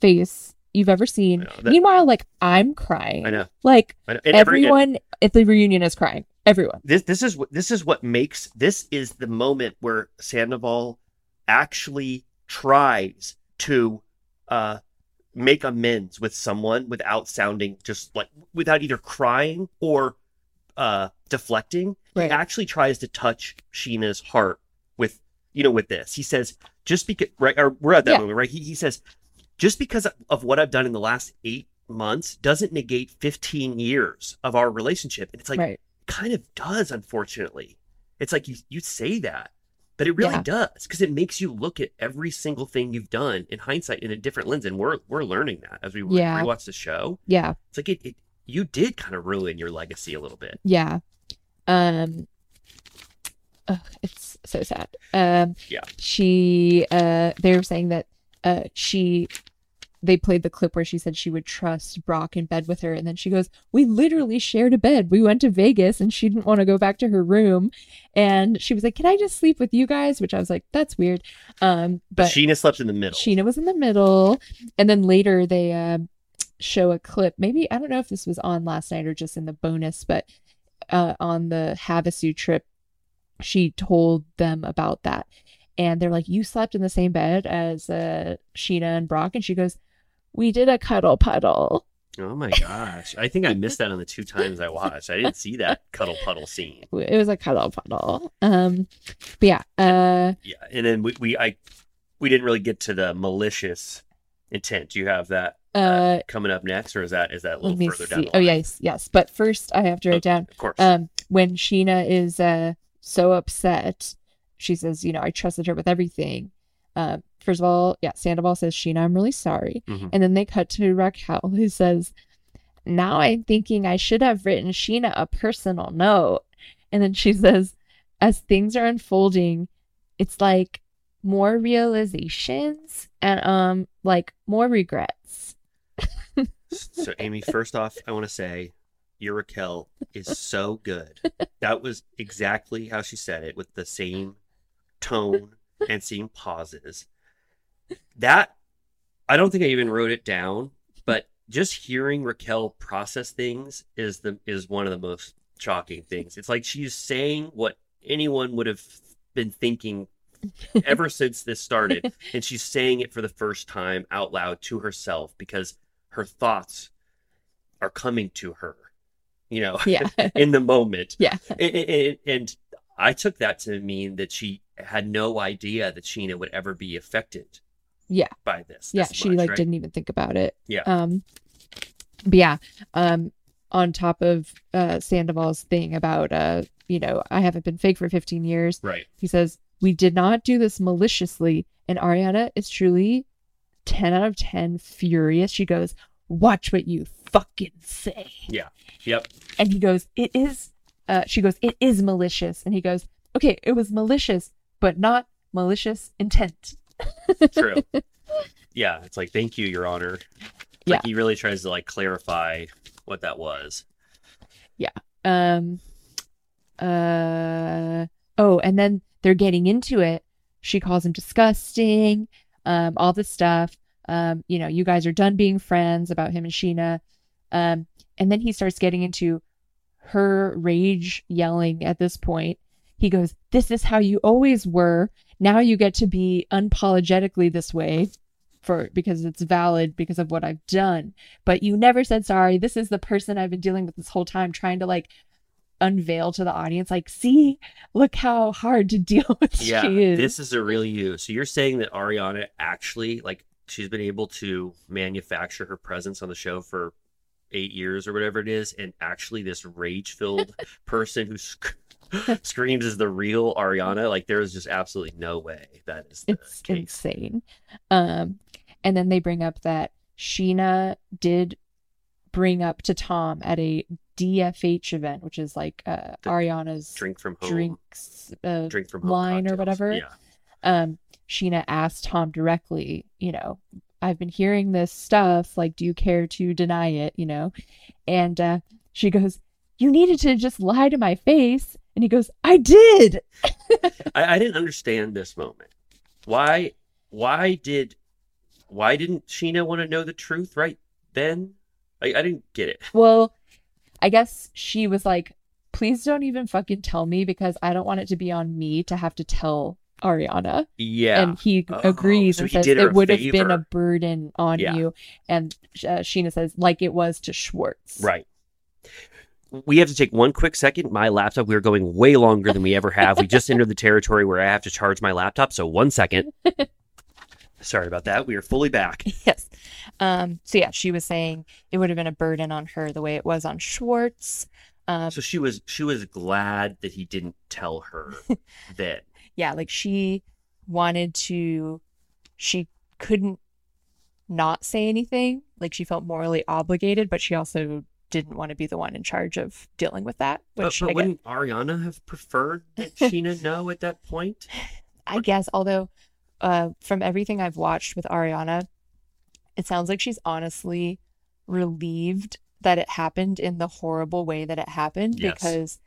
face you've ever seen. Know, that- Meanwhile, like, I'm crying. I know. Like, I know. And every- everyone at the reunion is crying. Everyone. this this is what this is what makes this is the moment where Sandoval actually tries to uh make amends with someone without sounding just like without either crying or uh deflecting Right. he actually tries to touch Scheana's heart with you know with this he says just because right or we're at that Yeah. moment right he, he says just because of what I've done in the last eight months doesn't negate 15 years of our relationship and it's like right. kind of does, unfortunately. It's like you you say that, but it really Yeah. does because it makes you look at every single thing you've done in hindsight in a different lens, and we're we're learning that as we Yeah. rewatch the show. Yeah. It's like it, it you did kind of ruin your legacy a little bit. Yeah. Um ugh, it's so sad. Um Yeah. she uh they were saying that uh she they played the clip where she said she would trust Brock in bed with her and then she goes, "We literally shared a bed. We went to Vegas and she didn't want to go back to her room." And she was like, "Can I just sleep with you guys?" which I was like, "That's weird." Um But, but Scheana slept in the middle. Scheana was in the middle, and then later they uh, show a clip. Maybe I don't know if this was on last night or just in the bonus, but uh, on the Havasu trip, she told them about that, and they're like, "You slept in the same bed as uh, Scheana and Brock," and she goes, "We did a cuddle puddle." oh my gosh, I think I missed that on the two times I watched. I didn't see that cuddle puddle scene. It was a cuddle puddle. Um, but yeah, uh, Yeah, and then we, we I we didn't really get to the malicious intent. Do you have that uh, coming up next, or is that is that a little further down? see. The Oh yes, yes. But first, I have to write down. of course. um when Scheana is uh so upset, she says, you know, I trusted her with everything. Um first of all, yeah, Sandoval says, Scheana, I'm really sorry. Mhm. And then they cut to Raquel, who says, Now I'm thinking I should have written Scheana a personal note. And then she says, As things are unfolding, it's like more realizations and um like more regrets. So, Amy, first off, I want to say your Raquel is so good. That was exactly how she said it with the same tone and same pauses. That, I don't think I even wrote it down, but just hearing Raquel process things is the is one of the most shocking things. It's like she's saying what anyone would have been thinking ever since this started and she's saying it for the first time out loud to herself because her thoughts are coming to her you know Yeah. in the moment yeah. and, and- and i took that to mean that she had no idea that scheana would ever be affected Yeah. by this yeah this she like right? didn't even think about it. Yeah. um but yeah um on top of uh sandoval's thing about uh you know i haven't been fake for 15 years. Right. He says we did not do this maliciously. And ariana is truly 10 out of 10 furious. She goes watch what you fucking say. Yeah. yep. And he goes it is uh she goes it is malicious. And he goes okay it was malicious but not malicious intent true. Yeah it's like thank you your honor. Yeah. like he really tries to like clarify what that was. Yeah. um uh oh and then they're getting into it. She calls him disgusting um all this stuff. Um you know you guys are done being friends about him and scheana. Um and then he starts getting into her rage yelling at this point. He goes this is how you always were now you get to be unapologetically this way for because it's valid because of what I've done. But you never said sorry this is the person I've been dealing with this whole time trying to like unveil to the audience like see look how hard to deal with yeah she is. this is a real you. So you're saying that ariana actually like she's been able to manufacture her presence on the show for eight years or whatever it is and actually this rage filled person who sc- screams is the real ariana like there is just absolutely no way that is it's case. insane. Um and then they bring up that scheana did bring up to tom at a dfh event which is like uh ariana's drink from home. drinks uh, drink from home line or whatever. yeah. Um scheana asked tom directly you know i've been hearing this stuff like do you care to deny it you know? And uh she goes you needed to just lie to my face. And he goes i did. I, I didn't understand this moment. Why why did why didn't scheana want to know the truth right then? I, I didn't get it. Well i guess she was like please don't even fucking tell me because i don't want it to be on me to have to tell ariana yeah and he Oh, agrees so and he says it would have been a burden on Yeah. you and uh, scheana says like it was to schwartz Right. We have to take one quick second. My laptop, we are going way longer than we ever have. We just entered the territory where I have to charge my laptop. So, one second. Sorry about that. We are fully back. Yes. Um, so yeah, she was saying it would have been a burden on her the way it was on Schwartz. Um, So she was she was glad that he didn't tell her that. Yeah, like she wanted to, she couldn't not say anything. Like she felt morally obligated, but she also didn't want to be the one in charge of dealing with that. But, Which but I, wouldn't Ariana have preferred that Scheana know at that point? I guess, although uh, from everything I've watched with Ariana, it sounds like she's honestly relieved that it happened in the horrible way that it happened Yes. because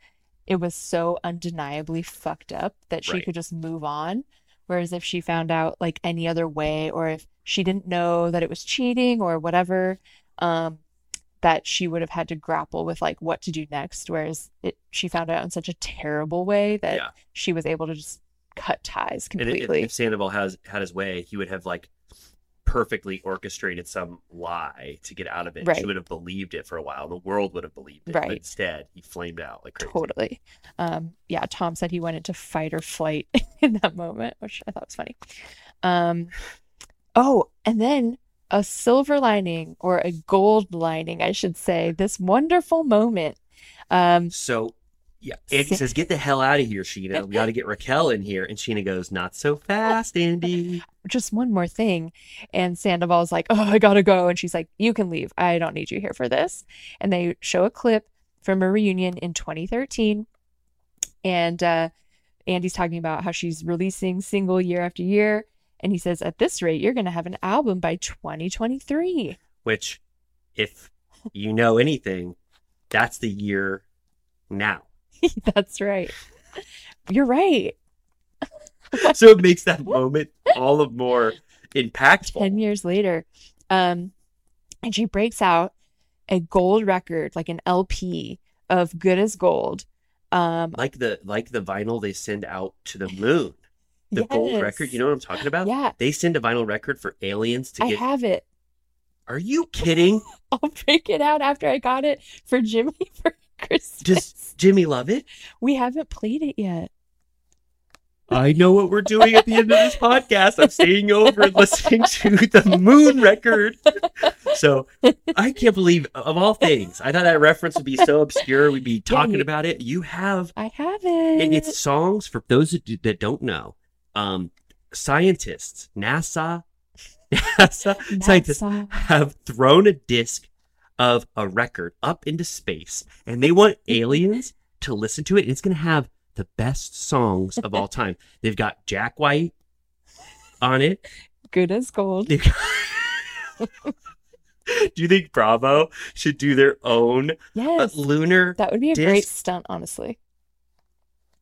it was so undeniably fucked up that she Right. could just move on. Whereas if she found out like any other way, or if she didn't know that it was cheating or whatever, um, that she would have had to grapple with like what to do next. Whereas it, she found out in such a terrible way that Yeah. she was able to just cut ties And completely. if Sandoval has had his way, he would have like perfectly orchestrated some lie to get out of it. She Right. would have believed it for a while. The world would have believed it. Right. But instead, he flamed out like crazy. Totally. Um, yeah, Tom said he went into fight or flight in that moment, which I thought was funny. Um, oh, and then a silver lining or a gold lining, I should say, this wonderful moment. Um, So Yeah. Andy says, "Get the hell out of here, Scheana. We got to get Raquel in here." And Scheana goes, "Not so fast, Andy." just one more thing. And Sandoval's like, oh, I gotta go. And she's like, you can leave. I don't need you here for this. And they show a clip from a reunion in 2013. And uh, Andy's talking about how she's releasing single year after year. And he says, at this rate, you're going to have an album by 2023. Which, if you know anything, that's the year now. That's right. You're right. so it makes that moment all the more impactful. 10 years later. Um, and she breaks out a gold record, like an LP of Good as Gold. Um, like the like the vinyl they send out to the moon. The gold record, you know what I'm talking about? Yeah. They send a vinyl record for aliens to I get. have it. Are you kidding? I'll break it out after I got it for Jimmy for Christmas. Does Jimmy love it? We haven't played it yet. I know what we're doing at the end of this podcast. I'm staying over and listening to the moon record. So I can't believe, of all things, I thought that reference would be so obscure. We'd be talking you- about it. You have, I have it. and it's songs for those that, do- that don't know. Um, scientists, NASA, NASA, scientists have thrown a disc of a record up into space, and they want aliens to listen to it. It's going to have the best songs of all time. They've got Jack White on it. Good as gold. Do you think Bravo should do their own uh, Yes. lunar That would be a great stunt, honestly.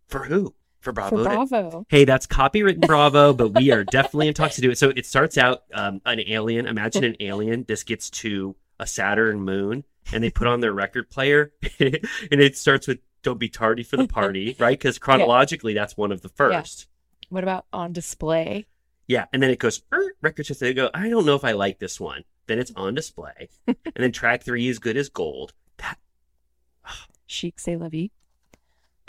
for who? For Bravo. For Bravo. Hey, that's copywritten Bravo, but we are definitely in talks to do it. So it starts out um, an alien. Imagine an alien. This gets to a Saturn moon, and they put on their record player, and it starts with "Don't be tardy for the party," right? Because chronologically, that's one of the first. What about on display? Yeah, and then it goes "Er," record system. They go, I don't know if I like this one. Then it's on display, and then track three is good as gold. That Chic C'est La Vie.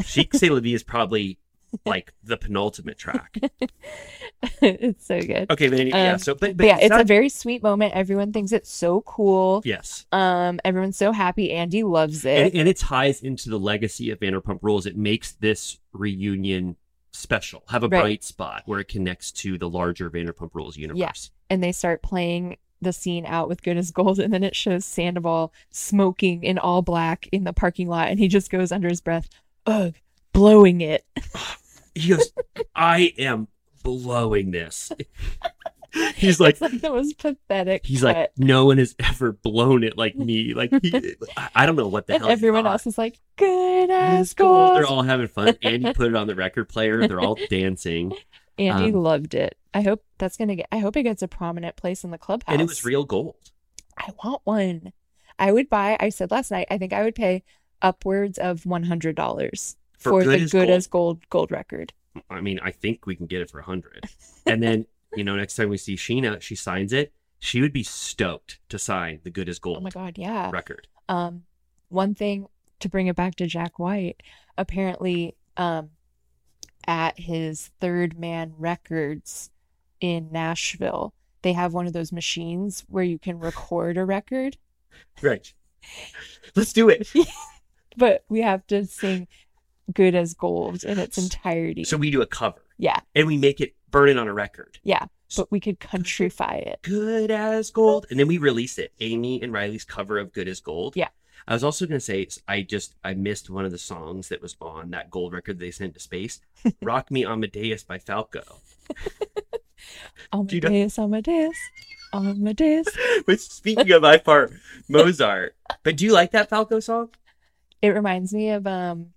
Chic C'est La Vie is probably like the penultimate track. it's so good. Okay, but any, yeah. Um, So, but, but, But yeah, it's a not- very sweet moment. Everyone thinks it's so cool. yes. Um, everyone's so happy. Andy loves it. and it ties into the legacy of Vanderpump Rules. It makes this reunion special, have a Right. bright spot where it connects to the larger Vanderpump Rules universe. Yes, and they start playing the scene out with Good as Gold, and then it shows Sandoval smoking in all black in the parking lot, and he just goes under his breath, "Ugh, blowing it." He goes, "I am blowing this." he's like, it's like the most pathetic. he's cut. like, no one has ever blown it like me. Like, he, I- don't know what the and hell. everyone else is like, "Good as It's cool. They're all having fun. Andy put it on the record player. They're all dancing, Andy um, loved it. I hope that's gonna get. I hope it gets a prominent place in the clubhouse. and it was real gold. I want one. I would buy. I said last night. I think I would pay upwards of one hundred dollars For for, Good the as good Gold? as gold gold record. I mean, I think we can get it for a hundred. And then, you know, next time we see Scheana, she signs it. She would be stoked to sign the Good as Gold Oh my god, yeah. record. Um, one thing to bring it back to Jack White, apparently, um, at his Third Man Records in Nashville, they have one of those machines where you can record a record, Right. Let's do it. but we have to sing "Good as Gold" in its entirety. So we do a cover yeah, and we make it burn it on a record. yeah, but we could countrify it. Good as gold. And then we release it. Amy and Riley's cover of Good as Gold. Yeah. I was also going to say, I just, I missed one of the songs that was on that gold record they sent to space. Rock Me Amadeus by Falco. Do you know- Amadeus, Amadeus, Amadeus. Which, speaking of, I part Mozart. But do you like that Falco song? It reminds me of um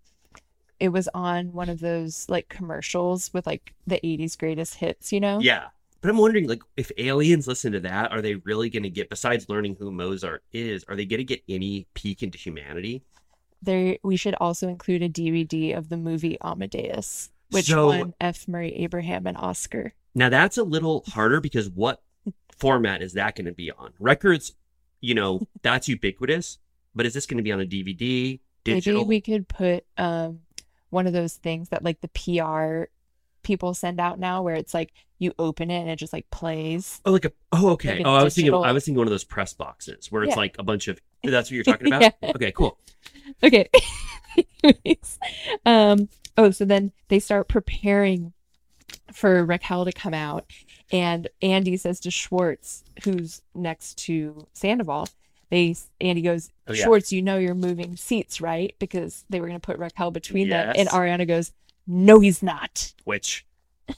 it was on one of those like commercials with like the 80s greatest hits, you know? Yeah. But I'm wondering, like, if aliens listen to that, are they really going to get, besides learning who Mozart is, are they going to get any peek into humanity? There we should also include a DVD of the movie Amadeus, which So- won F. Murray Abraham an Oscar. Now, that's a little harder because what format is that going to be on? Records, you know, that's ubiquitous, but is this going to be on a DVD, digital? Maybe we could put um one of those things that like the PR people send out now where it's like you open it and it just like plays. Oh, like a oh, okay. Like a oh, I was thinking, I was thinking one of those press boxes where it's Yeah. like a bunch of. That's what you're talking about. Yeah. Okay, cool. Okay. Um, oh, so then they start preparing for Raquel to come out, and Andy says to Schwartz, who's next to Sandoval, they Andy goes, Oh, yeah. Schwartz, you know you're moving seats, right? Because they were going to put Raquel between them, and Ariana goes, No, he's not, Which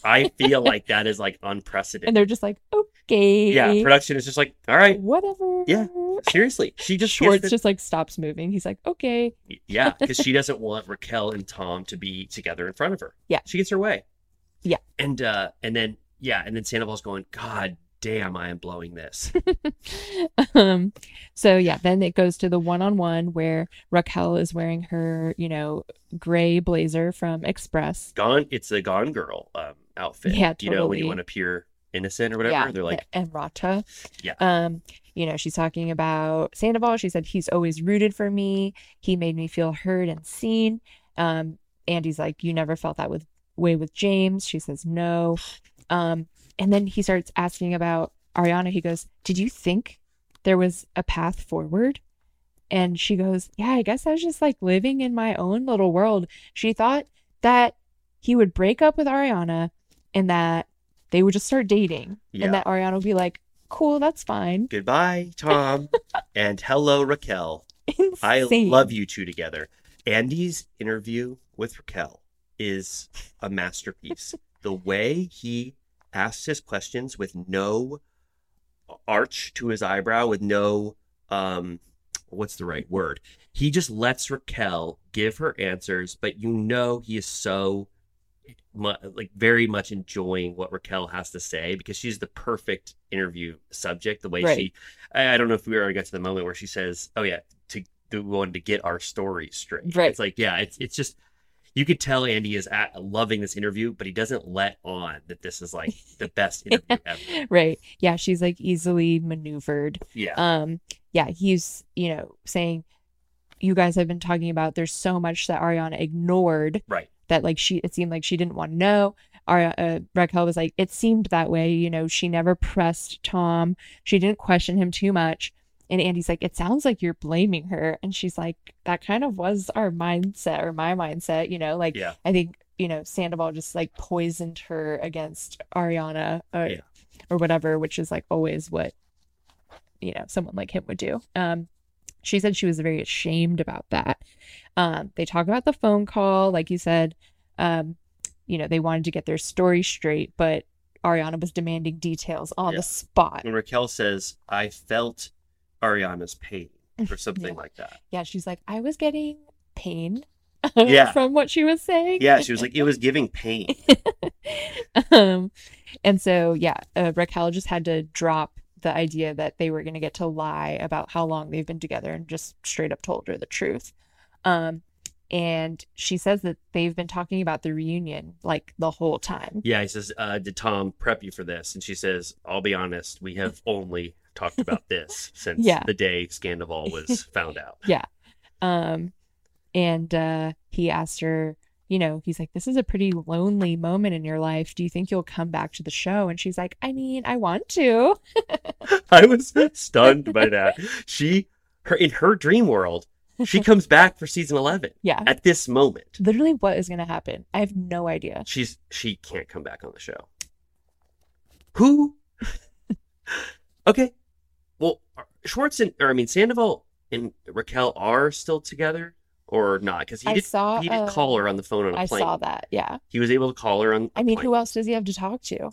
I feel like that is like unprecedented. and they're just like, Okay, yeah, production is just like, all right, whatever. Yeah. seriously. She just Schwartz the- just like stops moving. He's like, Okay, Yeah, because she doesn't want Raquel and Tom to be together in front of her. Yeah. She gets her way. Yeah. And uh and then yeah, and then Sandoval's going, God damn, I am blowing this. um so yeah then it goes to the one-on-one where raquel is wearing her you know gray blazer from express Gone it's a gone girl um outfit. Yeah, totally. You know, when you want to appear innocent or whatever. yeah They're like, and rata Yeah. um you know she's talking about sandoval she said he's always rooted for me he made me feel heard and seen um andy's like you never felt that with way with james she says no um and then he starts asking about ariana he goes did you think there was a path forward and she goes yeah i guess i was just like living in my own little world she thought that he would break up with ariana and that they would just start dating Yeah. and that ariana would be like cool that's fine Goodbye, Tom. and hello, Raquel. Insane. I love you two together. Andy's interview with Raquel is a masterpiece. the way he asks his questions with no arch to his eyebrow, with no um what's the right word? He just lets Raquel give her answers, but you know he is so mu- like very much enjoying what Raquel has to say because she's the perfect interview subject. The way Right. she, I, I don't know if we already got to the moment where she says, "Oh yeah, to we wanted to get our story straight." Right. It's like yeah, it's it's just you could tell Andy is at, loving this interview, but he doesn't let on that this is like the best interview ever. right. Yeah she's like easily maneuvered. Yeah, um yeah he's you know saying you guys have been talking about there's so much that ariana ignored right. that like she it seemed like she didn't want to know. Ari- uh, Raquel was like it seemed that way you know she never pressed Tom. She didn't question him too much and Andy's like it sounds like you're blaming her and she's like that kind of was our mindset or my mindset you know like Yeah. I think you know Sandoval just like poisoned her against Ariana or, Yeah. or whatever which is like always what you know someone like him would do um she said she was very ashamed about that um they talk about the phone call like you said um you know they wanted to get their story straight but ariana was demanding details on Yeah. the spot When Raquel says, "I felt Ariana's pain" or something Yeah. like that. yeah she's like i was getting pain Yeah. from what she was saying Yeah, she was like, "It was giving pain." um and so yeah uh, raquel just had to drop the idea that they were going to get to lie about how long they've been together and just straight up told her the truth um and she says that they've been talking about the reunion like the whole time Yeah, he says, uh, "Did Tom prep you for this?" And she says, "I'll be honest, we have only talked about this since Yeah. the day Scandival was found out." yeah um and uh he asked her you know he's like this is a pretty lonely moment in your life do you think you'll come back to the show and she's like i mean i want to I was stunned by that. She, her in her dream world, she comes back for season eleven yeah at this moment. literally what is going to happen i have no idea She's she can't come back on the show. Who? okay, well, Schwartz and or I mean Sandoval and Raquel are still together or not? Because he I did saw, he did uh, call her on the phone on a i plane. I saw that yeah He was able to call her on. I mean, plane. who else does he have to talk to?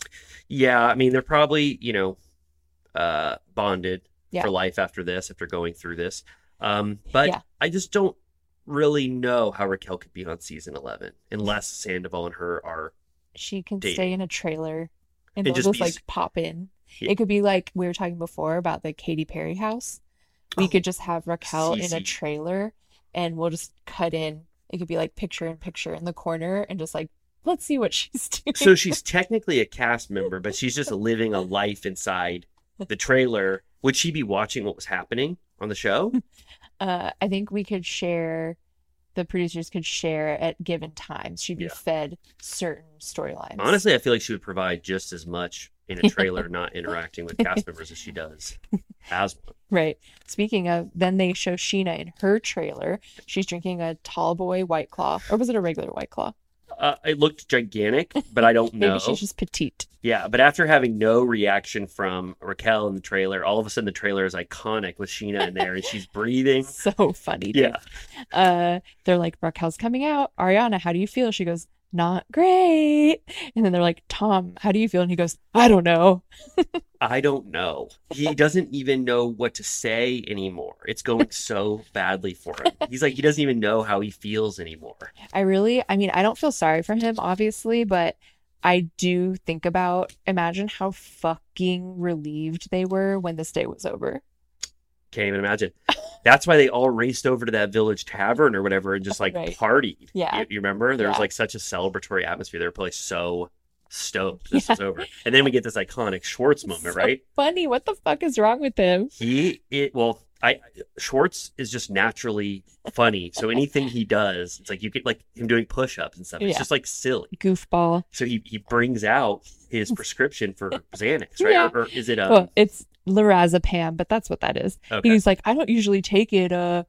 Yeah, I mean they're probably you know uh bonded Yeah. for life after this after going through this. Um, but Yeah. I just don't really know how Raquel could be on season eleven unless Sandoval and her are. She can Dating. stay in a trailer and And just just, be like pop in. Yeah. It could be like we were talking before about the Katy Perry house. We Oh, could just have Raquel in a trailer and we'll just cut in. It could be like picture in picture in the corner and just like, let's see what she's doing. So she's technically a cast member, but she's just living a life inside the trailer. Would she be watching what was happening on the show? uh, I think we could share, the producers could share at given times. She'd be Yeah. fed certain storylines. Honestly, I feel like she would provide just as much in a trailer, not interacting with cast members as she does as one. Right. Speaking of, then they show Scheana in her trailer. She's drinking a tall boy white claw. Or was it a regular white claw? Uh, it looked gigantic, but I don't Maybe know. she's just petite. Yeah, but after having no reaction from Raquel in the trailer, all of a sudden the trailer is iconic with Scheana in there and she's breathing. So funny. dude. Yeah. Uh, they're like, Raquel's coming out. Ariana, how do you feel? She goes, not great. And then they're like, Tom, how do you feel? And he goes, I don't know. I don't know. He doesn't even know what to say anymore. It's going so badly for him. He's like, he doesn't even know how he feels anymore. I really, I mean, I don't feel sorry for him, obviously, but I do think about, imagine how fucking relieved they were when this day was over. Can't even imagine. That's why they all raced over to that village tavern or whatever and just like Right. partied. Yeah. You, you remember? There was like such a celebratory atmosphere. They were probably so stoked this Yeah. was over. And then we get this iconic Schwartz moment, So right? Funny. What the fuck is wrong with him? He it well, I Schwartz is just naturally funny. So anything he does, it's like you get like him doing push-ups and stuff. It's Yeah. just like silly. Goofball. So he he brings out his prescription for Xanax, right? Yeah. Or, or is it a well, it's lorazepam, but that's what that is. okay. He's like, I don't usually take it, uh,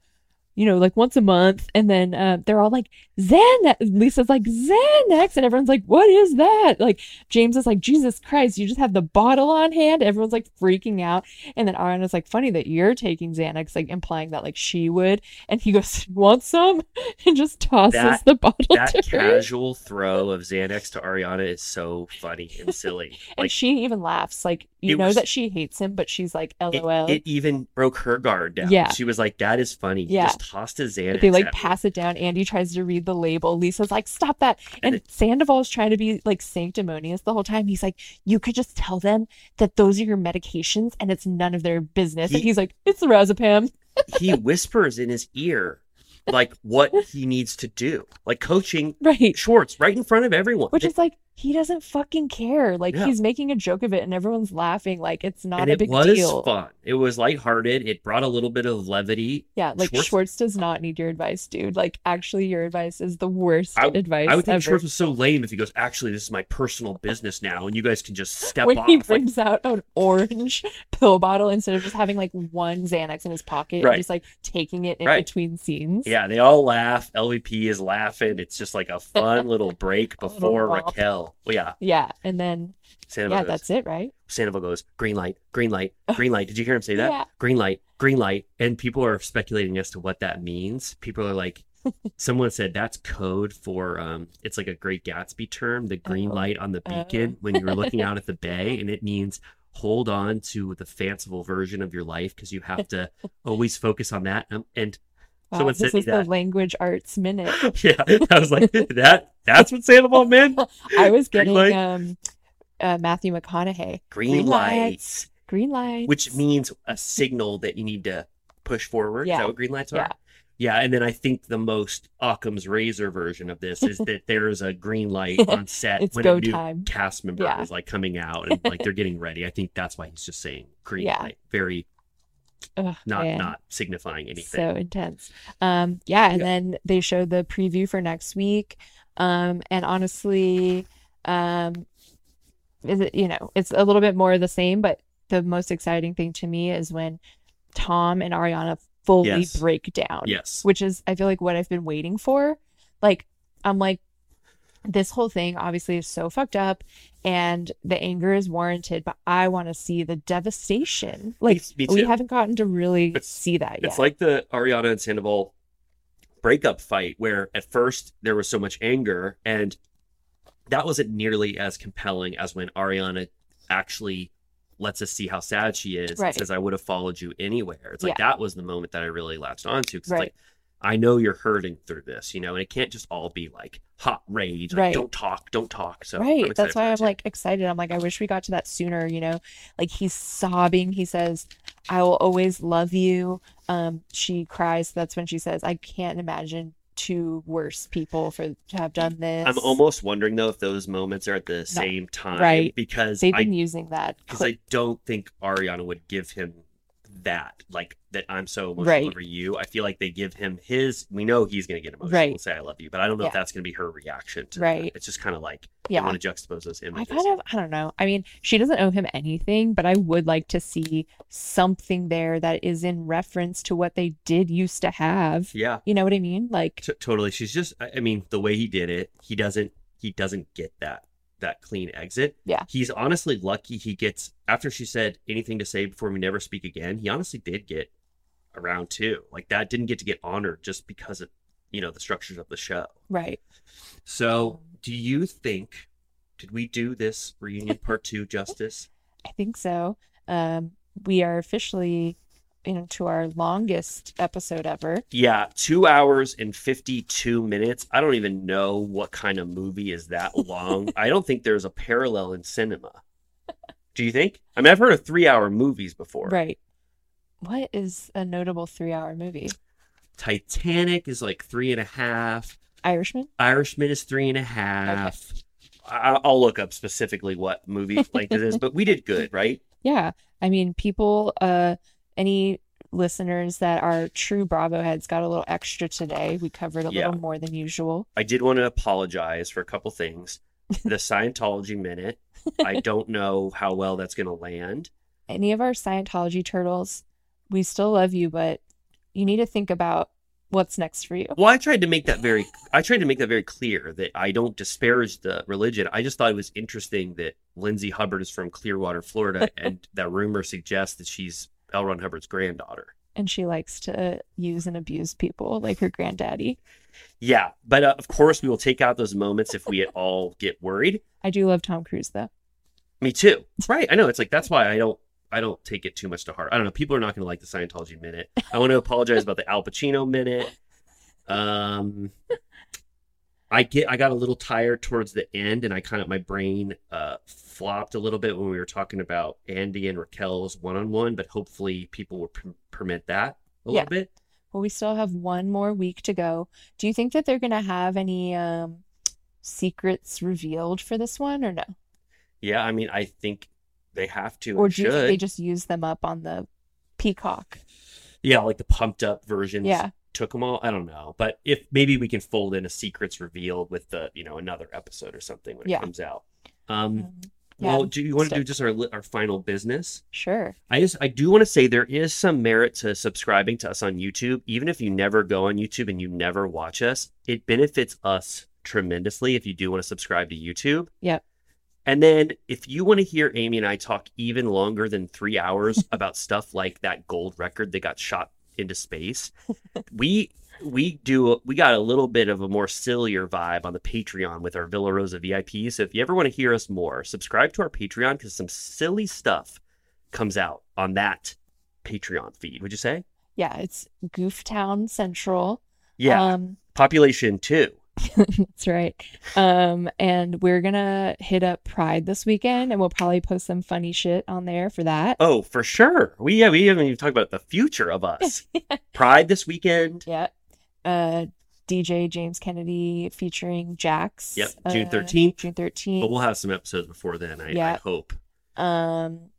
you know, like once a month. And then uh, they're all like, Xanax. Lisa's like, Xanax. And everyone's like, what is that? Like, James is like, Jesus Christ, you just have the bottle on hand. Everyone's like freaking out. And then Ariana's like, funny that you're taking Xanax, like implying that like she would. And he goes, want some? And just tosses That- the bottle that to her. casual throw of Xanax to Ariana is so funny and silly. And Like she even laughs. Like, you know was- that she hates him, but she's like, LOL. it even broke her guard down. Yeah. She was like, "That is funny." Yeah. just tossed Xanax. they like pass it down. Andy tries to read the label. Lisa's like, "Stop that!" And And Sandoval is trying to be like sanctimonious the whole time. He's like, "You could just tell them that those are your medications, and it's none of their business." and he's like, "It's the Razapam." he whispers in his ear like what he needs to do, like coaching Right. Schwartz right in front of everyone. Which is like he doesn't fucking care. Like Yeah. he's making a joke of it, and everyone's laughing. Like it's not and a big deal. it was fun. It was lighthearted. It brought a little bit of levity. Yeah, like Schwartz- Schwartz, does not need your advice, dude. Like actually, your advice is the worst I, advice I would think ever. Schwartz was so lame if he goes, actually, this is my personal business now, and you guys can just step when off. he Like, brings out an orange pill bottle instead of just having like one Xanax in his pocket Right. and just like taking it in Right. between scenes. yeah, they all laugh. LVP is laughing. It's just like a fun little break before little before Well, yeah, Yeah. And then, Sandoval yeah, goes, that's it, right? Sandoval goes, green light, green light, green light. Did you hear him say that? Yeah. Green light, green light. And people are speculating as to what that means. People are like, someone said that's code for, um, it's like a Great Gatsby term, the green Oh. light on the Oh. beacon when you're looking out at the bay. And it means hold on to the fanciful version of your life because you have to always focus on that. Um, and Wow, Someone this sent is the that. language arts minute. yeah, I was like, that, that's what Sandoval meant? I was Green getting light? um uh, Matthew McConaughey. Green, Green lights. lights. Green lights. which means a signal that you need to push forward. Is Yeah. that what green lights are? Yeah. Yeah, and then I think the most Occam's razor version of this is that there is a green light on set It's when go a new time. cast member Yeah. is like coming out and like they're getting ready. I think that's why he's just saying green Yeah. light, very Ugh, not not signifying anything. So intense. Um, yeah, and Yeah. then they showed the preview for next week. Um, and honestly, um, is it, you know, it's a little bit more of the same, but the most exciting thing to me is when Tom and Ariana fully Yes. break down. yes, Which is, I feel like, what I've been waiting for. Like, I'm like, this whole thing obviously is so fucked up and the anger is warranted, but I want to see the devastation. Like, me we haven't gotten to really It's- see that yet. It's like the Ariana and Sandoval breakup fight where at first there was so much anger and that wasn't nearly as compelling as when Ariana actually lets us see how sad she is Right. and says I would have followed you anywhere. It's like Yeah. that was the moment that I really latched onto because Right. like I know you're hurting through this, you know, and it can't just all be like hot rage, like, Right. don't talk, don't talk. So right. That's why I'm like excited. I'm like, I wish we got to that sooner, you know? Like he's sobbing. He says, I will always love you. Um, she cries. That's when she says, I can't imagine two worse people for to have done this. I'm almost wondering though if those moments are at the same time, right. Because They've I been using that. because. I don't think Ariana would give him that, like that I'm so emotional Right. over you. I feel like they give him his. We know he's going to get emotional Right. and say I love you, but I don't know if that's going to be her reaction. To Right. That. It's just kind of like Yeah. I want to juxtapose those images. I kind of, I don't know. I mean, she doesn't owe him anything, but I would like to see something there that is in reference to what they did used to have. yeah, You know what I mean? Like, t- totally. She's just. I mean, the way he did it, he doesn't. He doesn't get that that clean exit. Yeah. He's honestly lucky. He gets after she said anything to say before we never speak again. He honestly did get around two. Like that didn't get to get honored just because of you know the structures of the show. right. So, do you think did we do this reunion part two justice? I think so. Um, we are officially into our longest episode ever. Yeah, two hours and fifty-two minutes. I don't even know what kind of movie is that long. I don't think there's a parallel in cinema. Do you think? I mean, I've heard of three-hour movies before. Right. What is a notable three hour movie? Titanic is like three and a half. Irishman? Irishman is three and a half. I- I'll look up specifically what movie length it is, but we did good, right? Yeah. I mean, people, uh, any listeners that are true Bravo heads got a little extra today. We covered a Yeah. little more than usual. I did want to apologize for a couple things. The Scientology minute. I don't know how well that's going to land. Any of our Scientology turtles, we still love you, but you need to think about what's next for you. Well, I tried to make that very I tried to make that very clear that I don't disparage the religion. I just thought it was interesting that Lindsay Hubbard is from Clearwater, Florida, and that rumor suggests that she's L. Ron Hubbard's granddaughter. And she likes to use and abuse people like her granddaddy. Yeah, but uh, of course we will take out those moments if we at all get worried. I do love Tom Cruise though. Me too. Right. I know. It's like that's why I don't I don't take it too much to heart. I don't know. People are not going to like the Scientology minute. I want to apologize about the Al Pacino minute. Um I get I got a little tired towards the end and I kind of my brain uh flopped a little bit when we were talking about Andy and Raquel's one-on-one, but hopefully people will per- permit that a Yeah. little bit. Well, we still have one more week to go. Do you think that they're gonna have any um secrets revealed for this one or no? Yeah, I mean, I think they have to Or do you think they just use them up on the Peacock? Yeah, like the pumped up versions. Yeah. Took them all. I don't know, but if maybe we can fold in a secrets revealed with the you know another episode or something when Yeah. it comes out. Um. Um, yeah, Well, do you want to do just our our final business? Sure. I just I do want to say there is some merit to subscribing to us on YouTube, even if you never go on YouTube and you never watch us. It benefits us tremendously if you do want to subscribe to YouTube. Yep. And then if you want to hear Amy and I talk even longer than three hours about stuff like that gold record that got shot into space, we we do we got a little bit of a more sillier vibe on the Patreon with our Villa Rosa VIP. So if you ever want to hear us more, subscribe to our Patreon because some silly stuff comes out on that Patreon feed. Would you say? Yeah, it's Gooftown Central. Yeah. Um, Population two. that's right. Um, and we're gonna hit up Pride this weekend, and we'll probably post some funny shit on there for that. Oh, for sure. We yeah, we haven't even talked about the future of us. Pride this weekend. Yeah. Uh, DJ James Kennedy featuring Jax. Yep, June uh, 13th. June But we'll have some episodes before then, I, I hope. Um,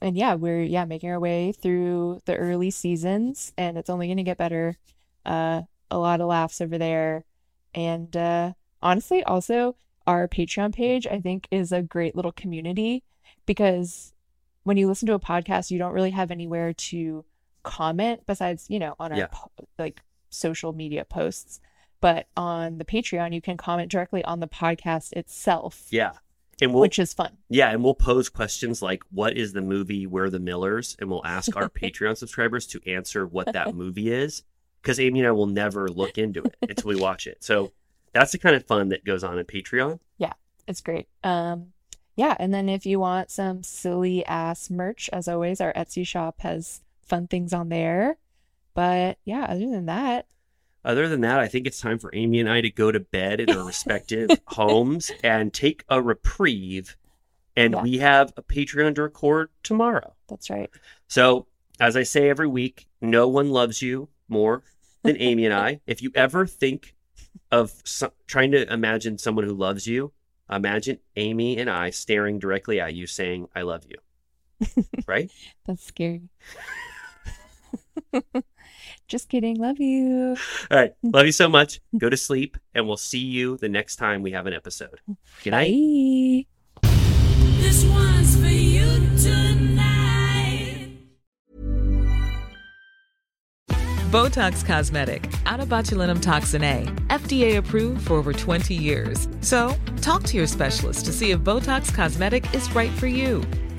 and yeah, we're yeah making our way through the early seasons, and it's only gonna get better. Uh, a lot of laughs over there, and uh, honestly, also our Patreon page I think is a great little community because when you listen to a podcast, you don't really have anywhere to comment besides you know on our Yeah. po- like social media posts. But on the Patreon, you can comment directly on the podcast itself, Yeah. And we'll which is fun. yeah, and we'll pose questions like what is the movie We're the Millers? And we'll ask our Patreon subscribers to answer what that movie is. Because Amy and I will never look into it until we watch it. So that's the kind of fun that goes on in Patreon. Yeah, it's great. Um, yeah, and then if you want some silly ass merch, as always, our Etsy shop has fun things on there. But yeah, other than that, Other than that, I think it's time for Amy and I to go to bed in our respective homes and take a reprieve. And Yeah. we have a Patreon to record tomorrow. that's right. So, as I say every week, no one loves you more than Amy and I. If you ever think of some, trying to imagine someone who loves you, imagine Amy and I staring directly at you saying, I love you. Right? That's scary. Just kidding. Love you. All right. Mm. Love you so much. Go to sleep, and we'll see you the next time we have an episode. Good night. Bye. This one's for you tonight. Botox Cosmetic, onabotulinumtoxinA, FDA approved for over 20 years. So, talk to your specialist to see if Botox Cosmetic is right for you.